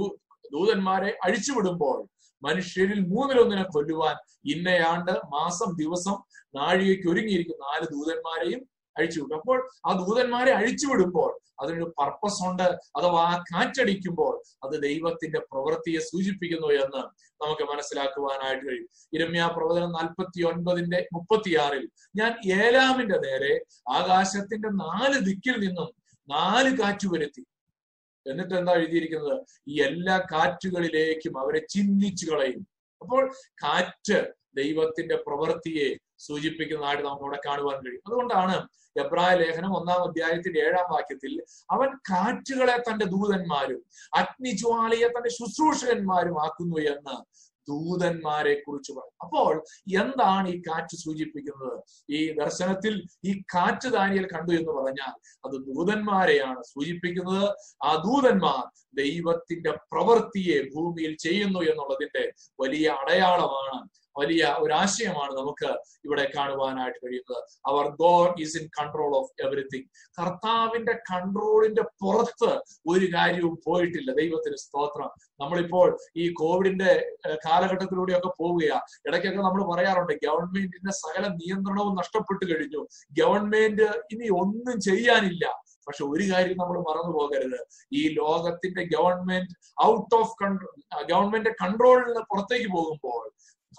ദൂതന്മാരെ അഴിച്ചുവിടുമ്പോൾ മനുഷ്യരിൽ മൂന്നിലൊന്നിനെ കൊല്ലുവാൻ ഇന്നയാണ്ട് മാസം ദിവസം നാഴികയ്ക്ക് ഒരുങ്ങിയിരിക്കുന്ന നാല് ദൂതന്മാരെയും അഴിച്ചുവിടും അപ്പോൾ ആ ദൂതന്മാരെ അഴിച്ചുവിടുമ്പോൾ അതിനൊരു പർപ്പസ് ഉണ്ട്. അഥവാ ആ കാറ്റടിക്കുമ്പോൾ അത് ദൈവത്തിന്റെ പ്രവൃത്തിയെ സൂചിപ്പിക്കുന്നു എന്ന് നമുക്ക് മനസ്സിലാക്കുവാനായിട്ട് കഴിയും. ഇരമ്യ പ്രവചനം നാൽപ്പത്തി ഒൻപതിന്റെ മുപ്പത്തിയാറിൽ ഞാൻ ഏലാമിന്റെ നേരെ ആകാശത്തിന്റെ നാല് ദിക്കിൽ നിന്നും നാല് കാറ്റ് വരുത്തി എന്നിട്ട് എന്താ എഴുതിയിരിക്കുന്നത്? ഈ എല്ലാ കാറ്റുകളിലേക്കും അവരെ ചിന്തിച്ചു കളയും. അപ്പോൾ കാറ്റ് ദൈവത്തിന്റെ പ്രവൃത്തിയെ സൂചിപ്പിക്കുന്നതായിട്ട് നമുക്ക് അവിടെ കാണുവാൻ കഴിയും. അതുകൊണ്ടാണ് എബ്രായ ലേഖനം ഒന്നാം അധ്യായത്തിന്റെ ഏഴാം വാക്യത്തിൽ അവൻ കാറ്റുകളെ തന്റെ ദൂതന്മാരും അഗ്നിജ്വാലയെ തന്റെ ശുശ്രൂഷകന്മാരും ആക്കുന്നു എന്ന് ദൂതന്മാരെ കുറിച്ച് പറയും അപ്പോൾ എന്താണ് ഈ കാറ്റ് സൂചിപ്പിക്കുന്നത്? ഈ ദർശനത്തിൽ ഈ കാറ്റ് ദാനിയൽ കണ്ടു എന്ന് പറഞ്ഞാൽ അത് ദൂതന്മാരെയാണ് സൂചിപ്പിക്കുന്നത്. ആ ദൂതന്മാർ ദൈവത്തിന്റെ പ്രവൃത്തിയെ ഭൂമിയിൽ ചെയ്യുന്നു എന്നുള്ളതിന്റെ വലിയ അടയാളമാണ് വലിയ ഒരു ആശയമാണ് നമുക്ക് ഇവിടെ കാണുവാനായിട്ട് കഴിയുന്നത്. അവർ God is in control of everything കർത്താവിന്റെ കൺട്രോളിന്റെ പുറത്ത് ഒരു കാര്യവും പോയിട്ടില്ല. ദൈവത്തിന് സ്തോത്രം. നമ്മളിപ്പോൾ ഈ കോവിഡിന്റെ കാലഘട്ടത്തിലൂടെയൊക്കെ പോവുകയാണ് ഇടയ്ക്കൊക്കെ നമ്മൾ പറയാറുണ്ട് ഗവൺമെന്റിന്റെ സകല നിയന്ത്രണവും നഷ്ടപ്പെട്ടു കഴിഞ്ഞു. ഗവൺമെന്റ് ഇനി ഒന്നും ചെയ്യാനില്ല. പക്ഷെ ഒരു കാര്യം നമ്മൾ മറന്നു പോകരുത്. ഈ ലോകത്തിന്റെ government out of control government കൺട്രോളിൽ നിന്ന് പുറത്തേക്ക് പോകുമ്പോൾ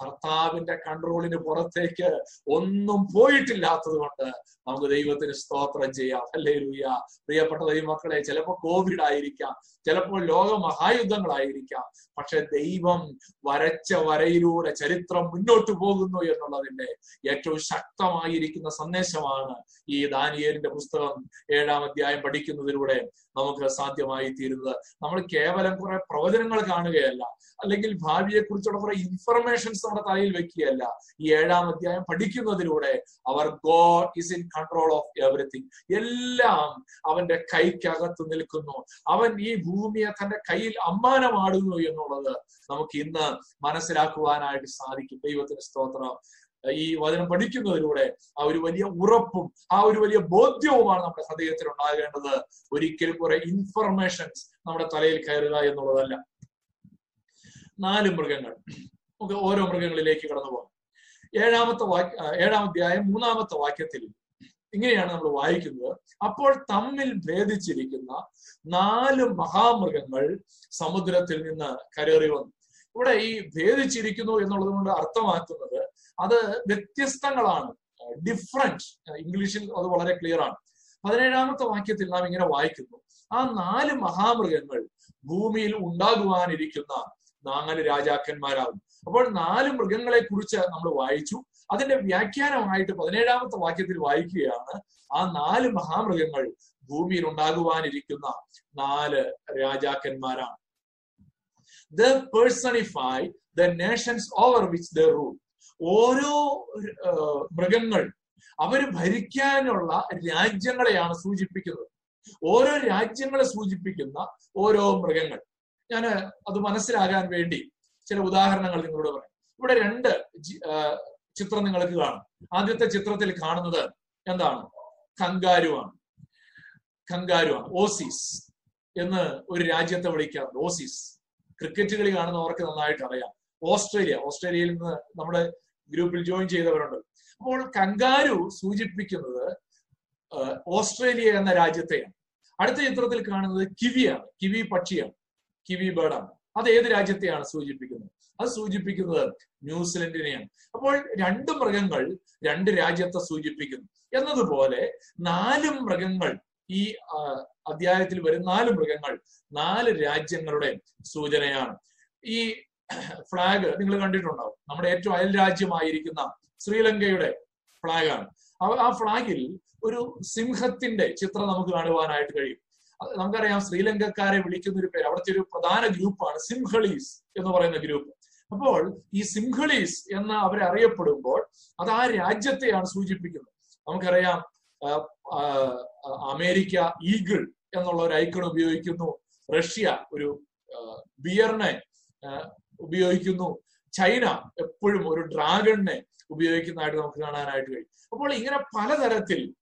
കർത്താവിന്റെ കൺട്രോളിന് പുറത്തേക്ക് ഒന്നും പോയിട്ടില്ലാത്തത് കൊണ്ട് നമുക്ക് ദൈവത്തിന് സ്തോത്രം ചെയ്യാം. അല്ലേ ലൂയ പ്രിയപ്പെട്ട ദൈവമക്കളെ ചിലപ്പോൾ കോവിഡ് ആയിരിക്കാം ചിലപ്പോൾ ലോക മഹായുദ്ധങ്ങളായിരിക്കാം പക്ഷെ ദൈവം വരച്ച വരയിലൂടെ ചരിത്രം മുന്നോട്ട് പോകുന്നു എന്നുള്ളതിന്റെ ഏറ്റവും ശക്തമായിരിക്കുന്ന സന്ദേശമാണ് ഈ ദാനിയേലിന്റെ പുസ്തകം ഏഴാം അധ്യായം പഠിക്കുന്നതിലൂടെ നമുക്ക് സാധ്യമായി തീരുന്നത്. നമ്മൾ കേവലം കുറെ പ്രവചനങ്ങൾ കാണുകയല്ല. അല്ലെങ്കിൽ ഭാവിയെ കുറിച്ചുള്ള കുറെ ഇൻഫർമേഷൻസ് നമ്മുടെ തലയിൽ വെക്കുകയല്ല. ഈ ഏഴാം അധ്യായം പഠിക്കുന്നതിലൂടെ അവർ God is in control of everything എല്ലാം അവന്റെ കൈക്കകത്ത് നിൽക്കുന്നു. അവൻ ഈ ഭൂമിയെ തന്റെ കയ്യിൽ അമ്മാനമാടുന്നു എന്നുള്ളത് നമുക്ക് ഇന്ന് മനസ്സിലാക്കുവാനായിട്ട് സാധിക്കും. ദൈവത്തിന് സ്തോത്രം. ഈ വചനം പഠിക്കുന്നതിലൂടെ ആ ഒരു വലിയ ഉറപ്പും ആ ഒരു വലിയ ബോധ്യവുമാണ് നമ്മുടെ ഹൃദയത്തിൽ ഉണ്ടാകേണ്ടത്. ഒരിക്കലും കുറെ ഇൻഫർമേഷൻസ് നമ്മുടെ തലയിൽ കയറുക എന്നുള്ളതല്ല. നാല് മൃഗങ്ങൾ. നമുക്ക് ഓരോ മൃഗങ്ങളിലേക്ക് കടന്നു പോകാം. ഏഴാമത്തെ വാക്യ ഏഴാം അധ്യായം മൂന്നാമത്തെ വാക്യത്തിൽ ഇങ്ങനെയാണ് നമ്മൾ വായിക്കുന്നത്. അപ്പോൾ തമ്മിൽ ഭേദിച്ചിരിക്കുന്ന നാല് മഹാമൃഗങ്ങൾ സമുദ്രത്തിൽ നിന്ന് കരേറി വന്നു. ഇവിടെ ഈ ഭേദിച്ചിരിക്കുന്നു എന്നുള്ളത് കൊണ്ട് അർത്ഥമാക്കുന്നത് അത് വ്യത്യസ്തങ്ങളാണ്. ഡിഫറന്റ് ഇംഗ്ലീഷിൽ അത് വളരെ ക്ലിയർ ആണ്. പതിനേഴാമത്തെ വാക്യത്തിൽ നാം ഇങ്ങനെ വായിക്കുന്നു. ആ നാല് മഹാമൃഗങ്ങൾ ഭൂമിയിൽ ഉണ്ടാകുവാനിരിക്കുന്ന നാല് രാജാക്കന്മാരാകും. അപ്പോൾ നാല് മൃഗങ്ങളെ കുറിച്ച് നമ്മൾ വായിച്ചു. അതിന്റെ വ്യാഖ്യാനമായിട്ട് പതിനേഴാമത്തെ വാക്യത്തിൽ വായിക്കുകയാണ്. ആ നാല് മഹാമൃഗങ്ങൾ ഭൂമിയിൽ ഉണ്ടാകുവാനിരിക്കുന്ന നാല് രാജാക്കന്മാരാണ്. The personify the nations over which the rule ഓരോ മൃഗങ്ങൾ അവർ ഭരിക്കാനുള്ള രാജ്യങ്ങളെയാണ് സൂചിപ്പിക്കുന്നത്. ഓരോ രാജ്യങ്ങളെ സൂചിപ്പിക്കുന്ന ഓരോ മൃഗങ്ങൾ. ഞാൻ അത് മനസ്സിലാകാൻ വേണ്ടി ചില ഉദാഹരണങ്ങൾ നിങ്ങളോട് പറയാം. ഇവിടെ രണ്ട് ചിത്രം നിങ്ങൾക്ക് കാണും. ആദ്യത്തെ ചിത്രത്തിൽ കാണുന്നത് എന്താണ്? കങ്കാരുവാണ്. കങ്കാരുവാണ്. ഓസീസ് എന്ന് ഒരു രാജ്യത്തെ വിളിക്കാറുണ്ട്. ഓസീസ്. ക്രിക്കറ്റ് കളി കാണുന്നവർക്ക് നന്നായിട്ട് അറിയാം. ഓസ്ട്രേലിയ. ഓസ്ട്രേലിയയിൽ നിന്ന് നമ്മുടെ ഗ്രൂപ്പിൽ ജോയിൻ ചെയ്തവരുണ്ട്. അപ്പോൾ കങ്കാരു സൂചിപ്പിക്കുന്നത് ഓസ്ട്രേലിയ എന്ന രാജ്യത്തെയാണ്. അടുത്ത ചിത്രത്തിൽ കാണുന്നത് കിവിയാണ്. കിവി പക്ഷിയാണ്. കിവി ബേർഡാണ്. അത് ഏത് രാജ്യത്തെയാണ് സൂചിപ്പിക്കുന്നത്? അത് സൂചിപ്പിക്കുന്നത് ന്യൂസിലൻഡിനെയാണ്. അപ്പോൾ രണ്ട് മൃഗങ്ങൾ രണ്ട് രാജ്യത്തെ സൂചിപ്പിക്കുന്നു. എന്നതുപോലെ നാല് മൃഗങ്ങൾ ഈ അധ്യായത്തിൽ വരും നാല് മൃഗങ്ങൾ നാല് രാജ്യങ്ങളുടെ സൂചനയാണ്. ഈ ഫ്ലാഗ് നിങ്ങൾ കണ്ടിട്ടുണ്ടാവും. നമ്മുടെ ഏറ്റവും അയൽ രാജ്യമായിരിക്കുന്ന ശ്രീലങ്കയുടെ ഫ്ളാഗാണ് ആ ഫ്ളാഗിൽ ഒരു സിംഹത്തിന്റെ ചിത്രം നമുക്ക് കാണുവാനായിട്ട് കഴിയും. നമുക്കറിയാം ശ്രീലങ്കക്കാരെ വിളിക്കുന്ന ഒരു പേര് അവിടുത്തെ ഒരു പ്രധാന ഗ്രൂപ്പാണ് സിംഹളീസ് എന്ന് പറയുന്ന ഗ്രൂപ്പ്. അപ്പോൾ ഈ സിംഹളീസ് എന്ന് അവരെ അറിയപ്പെടുമ്പോൾ അത് ആ രാജ്യത്തെയാണ് സൂചിപ്പിക്കുന്നത്. നമുക്കറിയാം അമേരിക്ക ഈഗിൾ എന്നുള്ള ഒരു ഐക്കൺ ഉപയോഗിക്കുന്നു. റഷ്യ ഒരു ബിയറിനെ ഉപയോഗിക്കുന്നു. ചൈന എപ്പോഴും ഒരു ഡ്രാഗണിനെ ഉപയോഗിക്കുന്നതായിട്ട് നമുക്ക് കാണാനായിട്ട് കഴിയും. അപ്പോൾ ഇങ്ങനെ പലതരത്തിൽ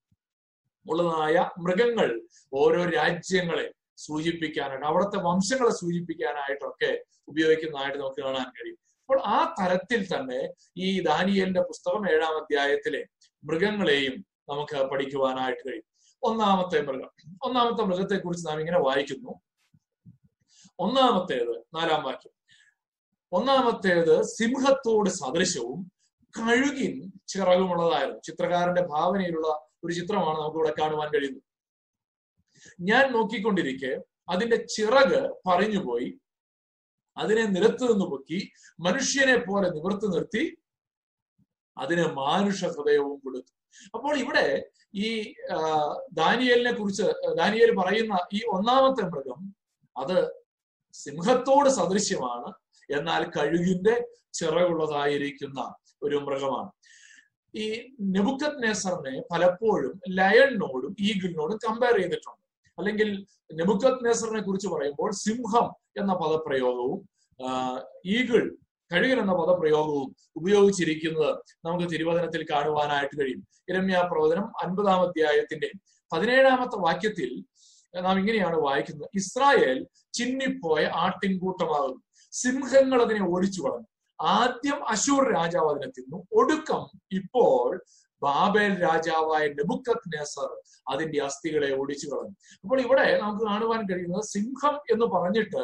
ഉള്ളതായ മൃഗങ്ങൾ ഓരോ രാജ്യങ്ങളെ സൂചിപ്പിക്കാനായിട്ട് അവിടുത്തെ വംശങ്ങളെ സൂചിപ്പിക്കാനായിട്ടൊക്കെ ഉപയോഗിക്കുന്നതായിട്ട് നമുക്ക് കാണാൻ കഴിയും. അപ്പോൾ ആ തരത്തിൽ തന്നെ ഈ ദാനിയലിന്റെ പുസ്തകം ഏഴാം അധ്യായത്തിലെ മൃഗങ്ങളെയും നമുക്ക് പഠിക്കുവാനായിട്ട് കഴിയും. ഒന്നാമത്തെ മൃഗം. ഒന്നാമത്തെ മൃഗത്തെ കുറിച്ച് നാം ഇങ്ങനെ വായിക്കുന്നു. ഒന്നാമത്തേത് നാലാം വാക്യം. ഒന്നാമത്തേത് സിംഹത്തോട് സദൃശവും കഴുകിൻ ചിറകുമുള്ളതായിരുന്നു. ചിത്രകാരന്റെ ഭാവനയിലുള്ള ഒരു ചിത്രമാണ് നമുക്ക് ഇവിടെ കാണുവാൻ കഴിയുന്നത്. ഞാൻ നോക്കിക്കൊണ്ടിരിക്കെ അതിന്റെ ചിറക് പറഞ്ഞുപോയി അതിനെ നിരത്തു നിന്ന് പൊക്കി മനുഷ്യനെ പോലെ നിവർത്തി നിർത്തി അതിന് മാനുഷ ഹൃദയവും കൊടുത്തു. അപ്പോൾ ഇവിടെ ഈ ദാനിയലിനെ കുറിച്ച് ദാനിയൽ പറയുന്ന ഈ ഒന്നാമത്തെ മൃഗം അത് സിംഹത്തോട് സദൃശ്യമാണ്. എന്നാൽ കഴുകിന്റെ ചിറകുള്ളതായിരിക്കുന്ന ഒരു മൃഗമാണ്. ഈ നെബുക്കത് നെസറിനെ പലപ്പോഴും ലയണിനോടും ഈഗിളിനോടും കമ്പയർ ചെയ്തിട്ടുണ്ട്. അല്ലെങ്കിൽ നെബുക്കത് നെസറിനെ കുറിച്ച് പറയുമ്പോൾ സിംഹം എന്ന പദപ്രയോഗവും ഈഗിൾ കഴുകൻ എന്ന പദപ്രയോഗവും ഉപയോഗിച്ചിരിക്കുന്നത് നമുക്ക് തിരുവചനത്തിൽ കാണുവാനായിട്ട് കഴിയും. ഇരമ്യ പ്രവചനം അൻപതാം അധ്യായത്തിന്റെ പതിനേഴാമത്തെ വാക്യത്തിൽ നാം ഇങ്ങനെയാണ് വായിക്കുന്നത്. ഇസ്രായേൽ ചിന്നിപ്പോയ ആട്ടിൻകൂട്ടമാകുന്നു. സിംഹങ്ങൾ അതിനെ ഓടിച്ചു കളഞ്ഞു. ആദ്യം അശൂർ രാജാവ് അതിനെ തിന്നു. ഒടുക്കം ഇപ്പോൾ ബാബേൽ രാജാവായ നെബുക്കത് നെസർ അതിന്റെ അസ്ഥികളെ ഓടിച്ചു കളഞ്ഞു. അപ്പോൾ ഇവിടെ നമുക്ക് കാണുവാൻ കഴിയുന്നത് സിംഹം എന്ന് പറഞ്ഞിട്ട്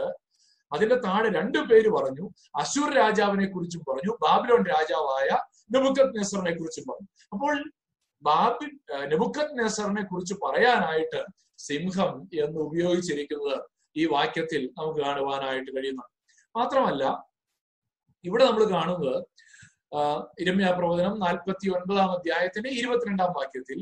അതിന്റെ താഴെ രണ്ടു പേര് പറഞ്ഞു. അശൂർ രാജാവിനെ കുറിച്ചും പറഞ്ഞു. ബാബിലോൺ രാജാവായ നെബുക്കത് നെസറിനെ കുറിച്ചും പറഞ്ഞു. അപ്പോൾ ബാബി നെബുക്കത് നെസറിനെ കുറിച്ച് പറയാനായിട്ട് സിംഹം എന്ന് ഉപയോഗിച്ചിരിക്കുന്നത് ഈ വാക്യത്തിൽ നമുക്ക് കാണുവാനായിട്ട് കഴിയുന്നു മാത്രമല്ല ഇവിടെ നമ്മൾ കാണുന്നത് ഇരമ്യ പ്രവചനം നാൽപ്പത്തി ഒൻപതാം അധ്യായത്തിന്റെ ഇരുപത്തിരണ്ടാം വാക്യത്തിൽ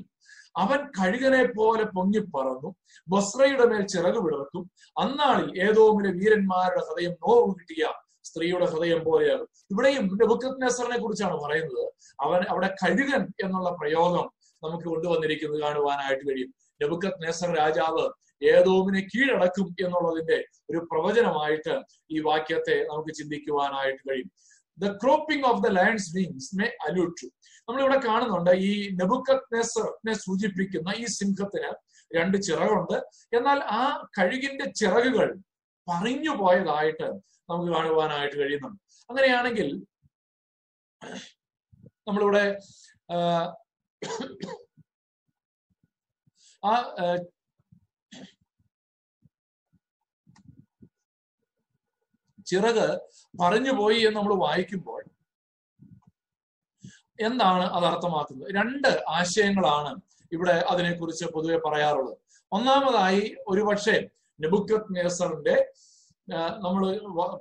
അവൻ കഴുകനെ പോലെ പൊങ്ങി പറന്നു ബസ്രയുടെ മേൽ ചിറക് വിടർത്തും. അന്നാളിൽ ഏതോമിലെ വീരന്മാരുടെ ഹൃദയം നോവ് കിട്ടിയ സ്ത്രീയുടെ ഹൃദയം പോലെയാകും. ഇവിടെയും നെബുക്കത് നെസറിനെ കുറിച്ചാണ് പറയുന്നത്. അവൻ അവിടെ കഴുകൻ എന്നുള്ള പ്രയോഗം നമുക്ക് കൊണ്ടുവന്നിരിക്കുന്നത് കാണുവാനായിട്ട് കഴിയും. നെബുക്കത് നെസർ രാജാവ് ഏതോമിനെ കീഴടക്കും എന്നുള്ളതിന്റെ ഒരു പ്രവചനമായിട്ട് ഈ വാക്യത്തെ നമുക്ക് ചിന്തിക്കുവാനായിട്ട് കഴിയും. The cropping of the lands wings may allude to നമ്മളിവിടെ കാണുന്നുണ്ട് ഈ നെബുക്കത്നെ സൂചിപ്പിക്കുന്ന ഈ സിംഹത്തിന് രണ്ട് ചിറകുണ്ട്. എന്നാൽ ആ കഴുകിന്റെ ചിറകുകൾ പറഞ്ഞു പോയതായിട്ട് നമുക്ക് കാണുവാനായിട്ട് കഴിയുന്നുണ്ട്. അങ്ങനെയാണെങ്കിൽ നമ്മളിവിടെ ആ ചിറക് പറഞ്ഞു പോയി എന്ന് നമ്മൾ വായിക്കുമ്പോൾ എന്താണ് അത് അർത്ഥമാക്കുന്നത്? രണ്ട് ആശയങ്ങളാണ് ഇവിടെ അതിനെക്കുറിച്ച് പൊതുവെ പറയാറുള്ളത്. ഒന്നാമതായി ഒരുപക്ഷെ നെബുക്കത് നേസറിന്റെ നമ്മൾ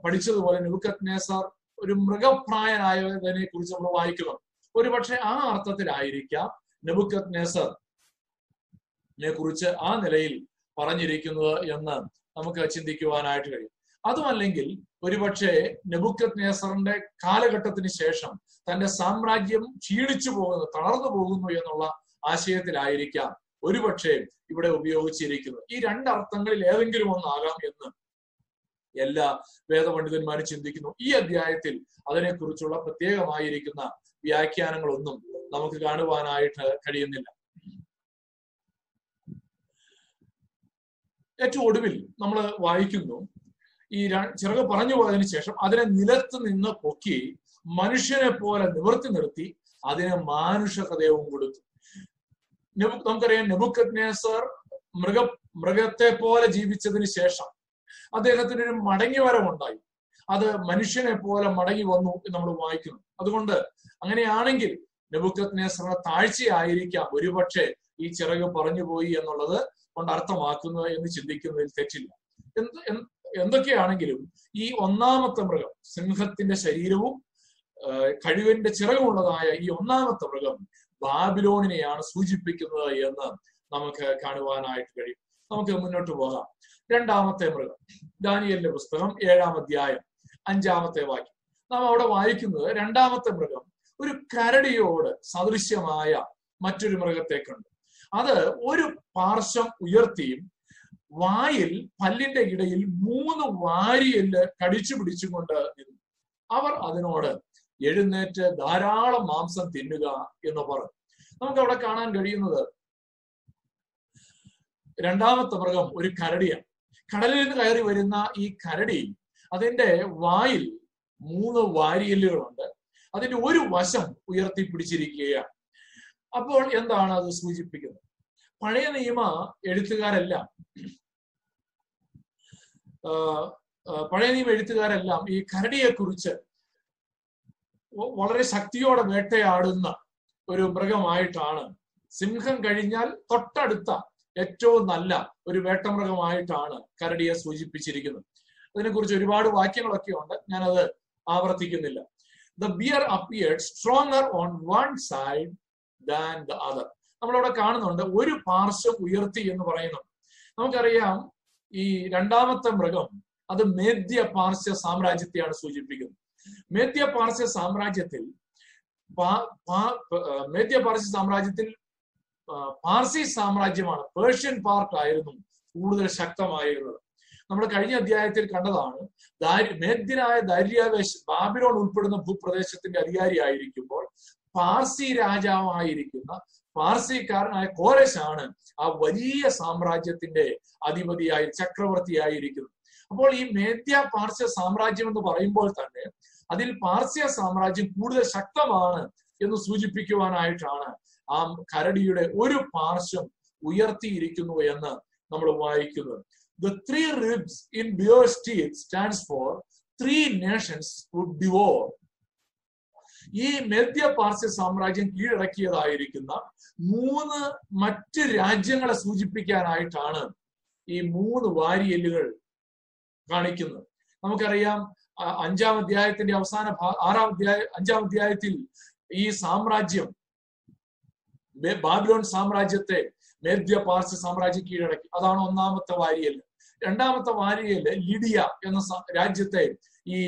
പഠിച്ചതുപോലെ നെബുക്കത് നേസർ ഒരു മൃഗപ്രായനായതിനെ കുറിച്ച് നമ്മൾ വായിക്കുന്നു. ഒരുപക്ഷെ ആ അർത്ഥത്തിലായിരിക്കാം നെബുക്കത് നേസറിനെ കുറിച്ച് ആ നിലയിൽ പറഞ്ഞിരിക്കുന്നത് എന്ന് നമുക്ക് ചിന്തിക്കുവാനായിട്ട് കഴിയും. അതുമല്ലെങ്കിൽ ഒരുപക്ഷെ നെബുക്കത് നേസറിന്റെ കാലഘട്ടത്തിന് ശേഷം തന്റെ സാമ്രാജ്യം ക്ഷീണിച്ചു പോകുന്നു തളർന്നു പോകുന്നു എന്നുള്ള ആശയത്തിലായിരിക്കാം ഒരുപക്ഷെ ഇവിടെ ഉപയോഗിച്ചിരിക്കുന്നത്. ഈ രണ്ടർത്ഥങ്ങളിൽ ഏതെങ്കിലും ഒന്നാകാം എന്ന് എല്ലാ വേദപണ്ഡിതന്മാരും ചിന്തിക്കുന്നു. ഈ അധ്യായത്തിൽ അതിനെക്കുറിച്ചുള്ള പ്രത്യേകമായിരിക്കുന്ന വ്യാഖ്യാനങ്ങളൊന്നും നമുക്ക് കാണുവാനായിട്ട് കഴിയുന്നില്ല. ഏറ്റവും ഒടുവിൽ നമ്മൾ വായിക്കുന്നു ഈ ചിറക് പറഞ്ഞു പോയതിനു ശേഷം അതിനെ നിലത്ത് നിന്ന് പൊക്കി മനുഷ്യനെ പോലെ നിവർത്തി നിർത്തി അതിന് മാനുഷഹൃദയവും കൊടുത്തു. നമുക്കറിയാം നെബുക്കത് നേസർ മൃഗ മൃഗത്തെ പോലെ ജീവിച്ചതിന് ശേഷം അദ്ദേഹത്തിന് ഒരു മടങ്ങി വരവുണ്ടായി. അത് മനുഷ്യനെ പോലെ മടങ്ങി വന്നു എന്ന് നമ്മൾ വായിക്കുന്നു. അതുകൊണ്ട് അങ്ങനെയാണെങ്കിൽ നെബുക്കത്നേസറിന്റെ താഴ്ചയായിരിക്കാം ഒരുപക്ഷെ ഈ ചിറക് പറഞ്ഞു പോയി എന്നുള്ളത് കൊണ്ട് അർത്ഥമാക്കുന്നത് എന്ന് ചിന്തിക്കുന്നതിൽ തെറ്റില്ല. എന്ത് എന്തൊക്കെയാണെങ്കിലും ഈ ഒന്നാമത്തെ മൃഗം സിംഹത്തിന്റെ ശരീരവും കഴിവിന്റെ ചിറകുമുള്ളതായ ഈ ഒന്നാമത്തെ മൃഗം ബാബിലോണിനെയാണ് സൂചിപ്പിക്കുന്നത് എന്ന് നമുക്ക് കാണുവാനായിട്ട് കഴിയും. നമുക്ക് മുന്നോട്ട് പോകാം. രണ്ടാമത്തെ മൃഗം ദാനിയലിന്റെ പുസ്തകം ഏഴാം അധ്യായം അഞ്ചാമത്തെ വാക്യം. നാം അവിടെ വായിക്കുന്നത് രണ്ടാമത്തെ മൃഗം ഒരു കരടിയോട് സദൃശ്യമായ മറ്റൊരു മൃഗത്തെ കണ്ടു അത് ഒരു പാർശ്വം ഉയർത്തിയും വായിൽ പല്ലിന്റെ ഇടയിൽ മൂന്ന് വാരിയൽ കടിച്ചു പിടിച്ചുകൊണ്ട് നിന്നു. അവർ അതിനോട് എഴുന്നേറ്റ് ധാരാളം മാംസം തിന്നുക എന്ന് പറഞ്ഞു. നമുക്ക് അവിടെ കാണാൻ കഴിയുന്നത് രണ്ടാമത്തെ മൃഗം ഒരു കരടിയാണ്. കടലിൽ നിന്ന് കയറി വരുന്ന ഈ കരടി അതിന്റെ വായിൽ മൂന്ന് വാരിയല്ലുകളുണ്ട്. അതിന്റെ ഒരു വശം ഉയർത്തി പിടിച്ചിരിക്കുകയാണ്. അപ്പോൾ എന്താണ് അത് സൂചിപ്പിക്കുന്നത്? പഴയ നിയമ എഴുത്തുകാരെല്ലാം പഴയ നിയമ എഴുത്തുകാരെല്ലാം ഈ കരടിയെ കുറിച്ച് വളരെ ശക്തിയോടെ വേട്ടയാടുന്ന ഒരു മൃഗമായിട്ടാണ്. സിംഹം കഴിഞ്ഞാൽ തൊട്ടടുത്ത ഏറ്റവും നല്ല ഒരു വേട്ടമൃഗമായിട്ടാണ് കരടിയെ സൂചിപ്പിച്ചിരിക്കുന്നത്. അതിനെക്കുറിച്ച് ഒരുപാട് വാക്യങ്ങളൊക്കെ ഉണ്ട് ഞാനത് ആവർത്തിക്കുന്നില്ല. The bear appeared stronger on one side than the other നമ്മളവിടെ കാണുന്നുണ്ട് ഒരു പാർശ്വം ഉയർത്തി എന്ന് പറയുന്നു. നമുക്കറിയാം ഈ രണ്ടാമത്തെ മൃഗം അത് മേദ്യ പാർശ്യ സാമ്രാജ്യത്തെയാണ് സൂചിപ്പിക്കുന്നത്. മേദ്യ പാർശ്യ സാമ്രാജ്യത്തിൽ മേദ്യ പാർശ്യ സാമ്രാജ്യത്തിൽ പാർസി സാമ്രാജ്യമാണ് പേർഷ്യൻ പാർട്ട് ആയിരുന്നു കൂടുതൽ ശക്തമായിരുന്നത് നമ്മൾ കഴിഞ്ഞ അധ്യായത്തിൽ കണ്ടതാണ് മേദ്യനായ ദാര്യാവേശ് ബാബിലോൺ ഉൾപ്പെടുന്ന ഭൂപ്രദേശത്തിന്റെ അധികാരിയായിരിക്കുമ്പോൾ പാർസി രാജാവായിരിക്കുന്ന പാർസിക്കാരനായ കോരശാണ് ആ വലിയ സാമ്രാജ്യത്തിന്റെ അധിപതിയായി ചക്രവർത്തിയായിരിക്കുന്നത്. അപ്പോൾ ഈ മേദ്യ പാർശ്യ സാമ്രാജ്യം എന്ന് പറയുമ്പോൾ തന്നെ അതിൽ പാർസ്യ സാമ്രാജ്യം കൂടുതൽ ശക്തമാണ് എന്ന് സൂചിപ്പിക്കുവാനായിട്ടാണ് ആ കരടിയുടെ ഒരു പാർശ്വം ഉയർത്തിയിരിക്കുന്നു എന്ന് നമ്മൾ വായിക്കുന്നത്. The three ribs in bear stands for three nations would devour ഈ മേദ്യ പാർശ്യ സാമ്രാജ്യം കീഴടക്കിയതായിരിക്കുന്ന മൂന്ന് മറ്റ് രാജ്യങ്ങളെ സൂചിപ്പിക്കാനായിട്ടാണ് ഈ മൂന്ന് വാരിയല്ലുകൾ കാണിക്കുന്നത്. നമുക്കറിയാം അഞ്ചാം അധ്യായത്തിന്റെ അവസാന ആറാം അധ്യായ അഞ്ചാം അധ്യായത്തിൽ ഈ സാമ്രാജ്യം ബാബിലോൺ സാമ്രാജ്യത്തെ മേദ്യ പാർശ്യ സാമ്രാജ്യം കീഴടക്കി. അതാണ് ഒന്നാമത്തെ വാരിയൽ രണ്ടാമത്തെ വാരിയൽ ലിഡിയ എന്ന രാജ്യത്തെ ഈ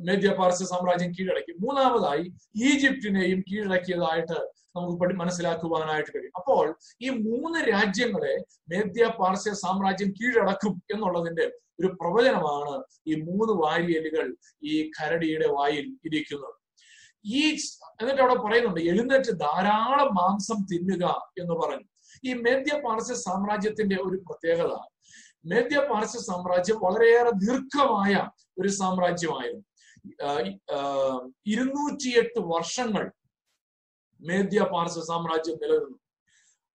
മേദ്യ പാർസ്യ സാമ്രാജ്യം കീഴടക്കി. മൂന്നാമതായി ഈജിപ്തിനെയും കീഴടക്കിയതായിട്ട് നമുക്ക് പഠി മനസ്സിലാക്കുവാനായിട്ട് കഴിയും. അപ്പോൾ ഈ മൂന്ന് രാജ്യങ്ങളെ മേദ്യ പാർസ്യ സാമ്രാജ്യം കീഴടക്കും എന്നുള്ളതിന്റെ ഒരു പ്രവചനമാണ് ഈ മൂന്ന് വാരിയലുകൾ ഈ കരടിയുടെ വായിൽ ഇരിക്കുന്നത്. ഈ എന്നിട്ട് അവിടെ പറയുന്നുണ്ട് എഴുന്നേറ്റ് ധാരാളം മാംസം തിന്നുക എന്ന് പറഞ്ഞു. ഈ മേദ്യ പാർസ്യ സാമ്രാജ്യത്തിന്റെ ഒരു പ്രത്യേകത മേദ്യ പാർശ്വ സാമ്രാജ്യം വളരെയേറെ ദീർഘമായ ഒരു സാമ്രാജ്യമായിരുന്നു. ഇരുന്നൂറ്റിയെട്ട് വർഷങ്ങൾ മേദ്യ പാർശ്വ സാമ്രാജ്യം നിലനിന്നു.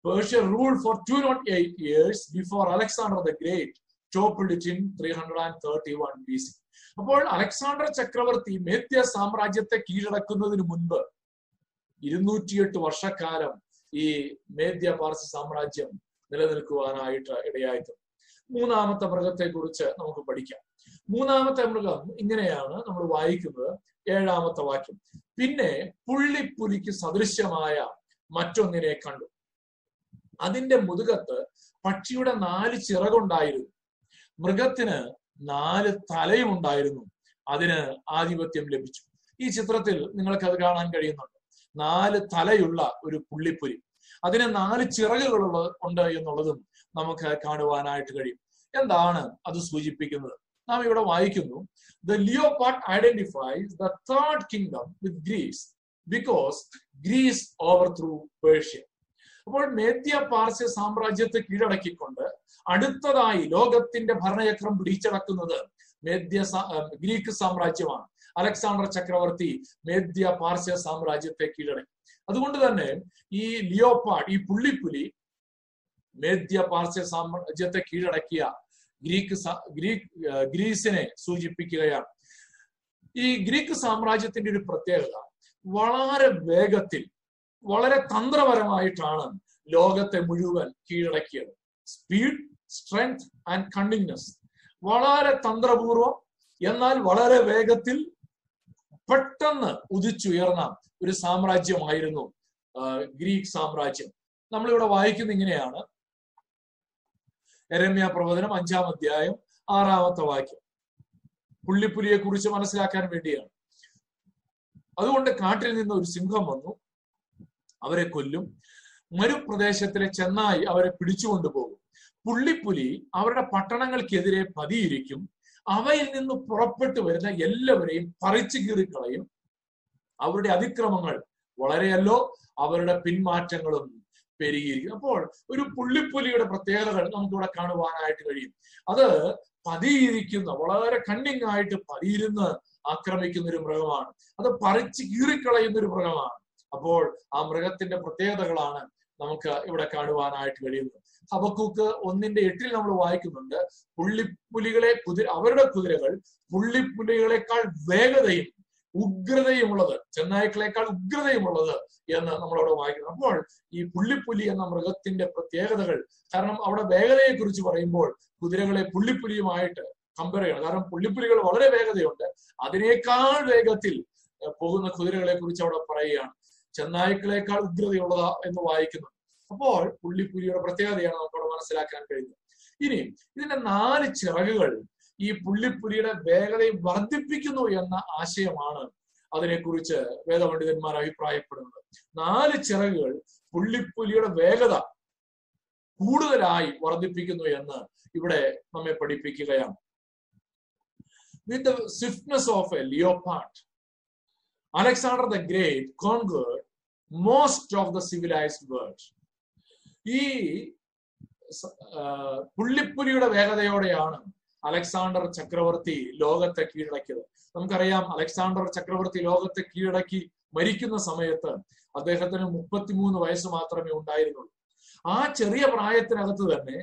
Persia rule for two nought eight years before Alexander the great toppled it in three hundred and thirty one B C അപ്പോൾ അലക്സാണ്ടർ ചക്രവർത്തി മേദ്യ സാമ്രാജ്യത്തെ കീഴടക്കുന്നതിന് മുൻപ് ഇരുന്നൂറ്റിയെട്ട് വർഷക്കാലം ഈ മേദ്യ പാർശ്വ സാമ്രാജ്യം നിലനിൽക്കുവാനായിട്ട് ഇടയായിട്ട് മൂന്നാമത്തെ മൃഗത്തെ കുറിച്ച് നമുക്ക് പഠിക്കാം. മൂന്നാമത്തെ മൃഗം ഇങ്ങനെയാണ് നമ്മൾ വായിക്കുന്നത് ഏഴാമത്തെ വാക്യം. പിന്നെ പുള്ളിപ്പുലിക്ക് സദൃശ്യമായ മറ്റൊന്നിനെ കണ്ടു. അതിന്റെ മുതുകത്ത് പക്ഷിയുടെ നാല് ചിറകുണ്ടായിരുന്നു. മൃഗത്തിന് നാല് തലയും ഉണ്ടായിരുന്നു. അതിന് ആധിപത്യം ലഭിച്ചു. ഈ ചിത്രത്തിൽ നിങ്ങൾക്ക് അത് കാണാൻ കഴിയുന്നുണ്ട്. നാല് തലയുള്ള ഒരു പുള്ളിപ്പുലി. അതിന് നാല് ചിറകുകളുള്ള ഉണ്ട് എന്നുള്ളതും നമുക്ക് കാണുവാനായിട്ട് കഴിയും. എന്താണ് അത് സൂചിപ്പിക്കുന്നത്? നാം ഇവിടെ വായിക്കുന്നു the leopard identifies the third kingdom with Greece because Greece overthrew Persia അപ്പോൾ മേദ്യ പാർശ്യ സാമ്രാജ്യത്തെ കീഴടക്കിക്കൊണ്ട് അടുത്തതായി ലോകത്തിന്റെ ഭരണചക്രം പിടിച്ചടക്കുന്നത് മേദ്യ ഗ്രീക്ക് സാമ്രാജ്യമാണ്. അലക്സാണ്ടർ ചക്രവർത്തി മേദ്യ പാർശ്യ സാമ്രാജ്യത്തെ കീഴടക്കി. അതുകൊണ്ട് തന്നെ ഈ ലിയോപാഡ് ഈ പുള്ളിപ്പുലി മേദ്യ പാർശ്യ സാമ്രാജ്യത്തെ കീഴടക്കിയ ഗ്രീക്ക് ഗ്രീക്ക് ഗ്രീസിനെ സൂചിപ്പിക്കുകയാണ്. ഈ ഗ്രീക്ക് സാമ്രാജ്യത്തിന്റെ ഒരു പ്രത്യേകത വളരെ വേഗത്തിൽ വളരെ തന്ത്രപരമായിട്ടാണ് ലോകത്തെ മുഴുവൻ കീഴടക്കിയത്. സ്പീഡ് സ്ട്രെങ്ത് ആൻഡ് കണ്ടിന്യൂസ് വളരെ തന്ത്രപൂർവം എന്നാൽ വളരെ വേഗത്തിൽ പെട്ടെന്ന് ഉദിച്ചുയർന്ന ഒരു സാമ്രാജ്യമായിരുന്നു ഗ്രീക്ക് സാമ്രാജ്യം. നമ്മളിവിടെ വായിക്കുന്ന ഇങ്ങനെയാണ്. എരമ്യ പ്രവചനം അഞ്ചാം അധ്യായം ആറാമത്തെ വാക്യം. പുള്ളിപ്പുലിയെ കുറിച്ച് മനസ്സിലാക്കാൻ വേണ്ടിയാണ്. അതുകൊണ്ട് കാട്ടിൽ നിന്ന് ഒരു സിംഹം വന്നു. അവരെ കൊല്ലും. മരുപ്രദേശത്തിലെ ചെന്നായി അവരെ പിടിച്ചുകൊണ്ടുപോകും പുള്ളിപ്പുലി അവരുടെ പട്ടണങ്ങൾക്കെതിരെ പതിയിരിക്കും. അവയിൽ നിന്ന് പുറപ്പെട്ടു വരുന്ന എല്ലാവരെയും പറിച്ചു കീറിക്കളയും. അവരുടെ അതിക്രമങ്ങൾ വളരെയല്ലോ. അവരുടെ പിന്മാറ്റങ്ങളും പെരുകിയിരിക്കും അപ്പോൾ ഒരു പുള്ളിപ്പുലിയുടെ പ്രത്യേകതകൾ നമുക്കിവിടെ കാണുവാനായിട്ട് കഴിയും. അത് പതിയിരിക്കുന്ന. വളരെ കണ്ണിങ് ആയിട്ട് പതിയിരുന്ന് ആക്രമിക്കുന്ന ഒരു മൃഗമാണ്. അത് പറിച്ച് കീറിക്കളയുന്ന ഒരു മൃഗമാണ്. അപ്പോൾ ആ മൃഗത്തിന്റെ പ്രത്യേകതകളാണ് നമുക്ക് ഇവിടെ കാണുവാനായിട്ട് കഴിയുന്നത്. ഹബക്കൂക്ക് ഒന്നിന്റെ എട്ടിൽ നമ്മൾ വായിക്കുന്നുണ്ട് പുള്ളിപ്പുലികളെ കുതിര അവരുടെ കുതിരകൾ പുള്ളിപ്പുലികളെക്കാൾ വേഗതയും ഉഗ്രതയുമുള്ളത് ചെന്നായ്ക്കളെക്കാൾ ഉഗ്രതയുമുള്ളത് എന്ന് നമ്മളവിടെ വായിക്കുന്നു. അപ്പോൾ ഈ പുള്ളിപ്പുലി എന്ന മൃഗത്തിന്റെ പ്രത്യേകതകൾ കാരണം അവിടെ വേഗതയെ കുറിച്ച് പറയുമ്പോൾ കുതിരകളെ പുള്ളിപ്പുലിയുമായിട്ട് കമ്പയർ ചെയ്യണം കാരണം പുള്ളിപ്പുലികൾ വളരെ വേഗതയുണ്ട്. അതിനേക്കാൾ വേഗത്തിൽ പോകുന്ന കുതിരകളെ കുറിച്ച് അവിടെ പറയുകയാണ്. ചെന്നായ്ക്കളെക്കാൾ ഉഗ്രതയുള്ളതാ എന്ന് വായിക്കുന്നു. അപ്പോൾ പുള്ളിപ്പുലിയുടെ പ്രത്യേകതയാണ് നമുക്കവിടെ മനസ്സിലാക്കാൻ കഴിയുന്നത്. ഇനി ഇതിന്റെ നാല് ചിറകുകൾ ഈ പുള്ളിപ്പുലിയുടെ വേഗതയെ വർദ്ധിപ്പിക്കുന്നു എന്ന ആശയമാണ് അതിനെക്കുറിച്ച് വേദപണ്ഡിതന്മാർ അഭിപ്രായപ്പെടുന്നത്. നാല് ചിറകുകൾ പുള്ളിപ്പുലിയുടെ വേഗത കൂടുതലായി വർദ്ധിപ്പിക്കുന്നു എന്ന് ഇവിടെ നമ്മെ പഠിപ്പിക്കുകയാണ്. With the swiftness of a leopard Alexander the great conquered most of the civilised world ഈ പുള്ളിപ്പുലിയുടെ വേഗതയോടെയാണ് അലക്സാണ്ടർ ചക്രവർത്തി ലോകത്തെ കീഴടക്കിയത്. നമുക്കറിയാം അലക്സാണ്ടർ ചക്രവർത്തി ലോകത്തെ കീഴടക്കി മരിക്കുന്ന സമയത്ത് അദ്ദേഹത്തിന് മുപ്പത്തിമൂന്ന് വയസ്സ് മാത്രമേ ഉണ്ടായിരുന്നുള്ളൂ. ആ ചെറിയ പ്രായത്തിനകത്ത് തന്നെ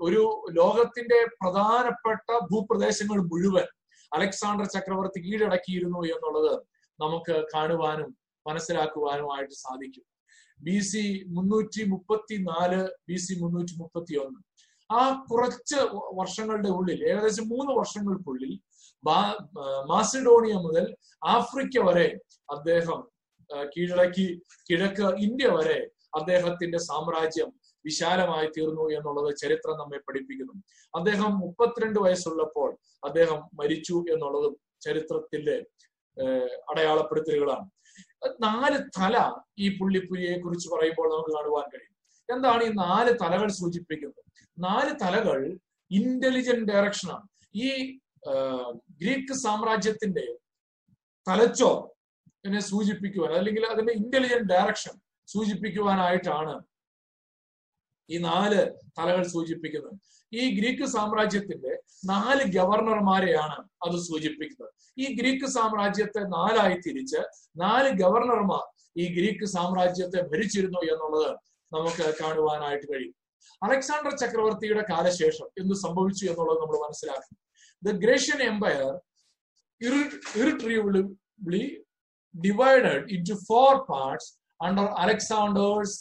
ഒരു ലോകത്തിന്റെ പ്രധാനപ്പെട്ട ഭൂപ്രദേശങ്ങൾ മുഴുവൻ അലക്സാണ്ടർ ചക്രവർത്തി കീഴടക്കിയിരുന്നു എന്നുള്ളത് നമുക്ക് കാണുവാനും മനസ്സിലാക്കുവാനും ആയിട്ട് സാധിക്കും. ബി സി മുന്നൂറ്റി മുപ്പത്തി നാല് ബി സി മുന്നൂറ്റി മുപ്പത്തി ഒന്ന് ആ കുറച്ച് വർഷങ്ങളുടെ ഉള്ളിൽ ഏകദേശം മൂന്ന് വർഷങ്ങൾക്കുള്ളിൽ മാസിഡോണിയ മുതൽ ആഫ്രിക്ക വരെ അദ്ദേഹം കീഴടക്കി കിഴക്ക് ഇന്ത്യ വരെ അദ്ദേഹത്തിന്റെ സാമ്രാജ്യം വിശാലമായി തീർന്നു എന്നുള്ളത് ചരിത്രം നമ്മെ പഠിപ്പിക്കുന്നു. അദ്ദേഹം മുപ്പത്തിരണ്ട് വയസ്സുള്ളപ്പോൾ അദ്ദേഹം മരിച്ചു എന്നുള്ളതും ചരിത്രത്തിന്റെ അടയാളപ്പെടുത്തലുകളാണ്. നാല് തല ഈ പുള്ളിപ്പുലിയെ കുറിച്ച് പറയുമ്പോൾ നമുക്ക് കാണുവാൻ കഴിയും. എന്താണ് ഈ നാല് തലകൾ സൂചിപ്പിക്കുന്നത്? നാല് തലകൾ ഇന്റലിജന്റ് ഡയറക്ഷനാണ് ഈ ഗ്രീക്ക് സാമ്രാജ്യത്തിന്റെ തലച്ചോർ എന്നെ സൂചിപ്പിക്കുവാൻ അല്ലെങ്കിൽ അതിന്റെ ഇന്റലിജന്റ് ഡയറക്ഷൻ സൂചിപ്പിക്കുവാനായിട്ടാണ് ഈ നാല് തലകൾ സൂചിപ്പിക്കുന്നത്. ഈ ഗ്രീക്ക് സാമ്രാജ്യത്തിന്റെ നാല് ഗവർണർമാരെയാണ് അത് സൂചിപ്പിക്കുന്നത്. ഈ ഗ്രീക്ക് സാമ്രാജ്യത്തെ നാലായി തിരിച്ച് നാല് ഗവർണർമാർ ഈ ഗ്രീക്ക് സാമ്രാജ്യത്തെ ഭരിച്ചിരുന്നു എന്നുള്ളത് നമുക്ക് കാണുവാനായിട്ട് കഴിയും. അലക്സാണ്ടർ ചക്രവർത്തിയുടെ കാലശേഷം എന്ത് സംഭവിച്ചു എന്നുള്ളത് നമ്മൾ മനസ്സിലാക്കണം. The Grecian empire irretrievably divided into four parts under Alexander's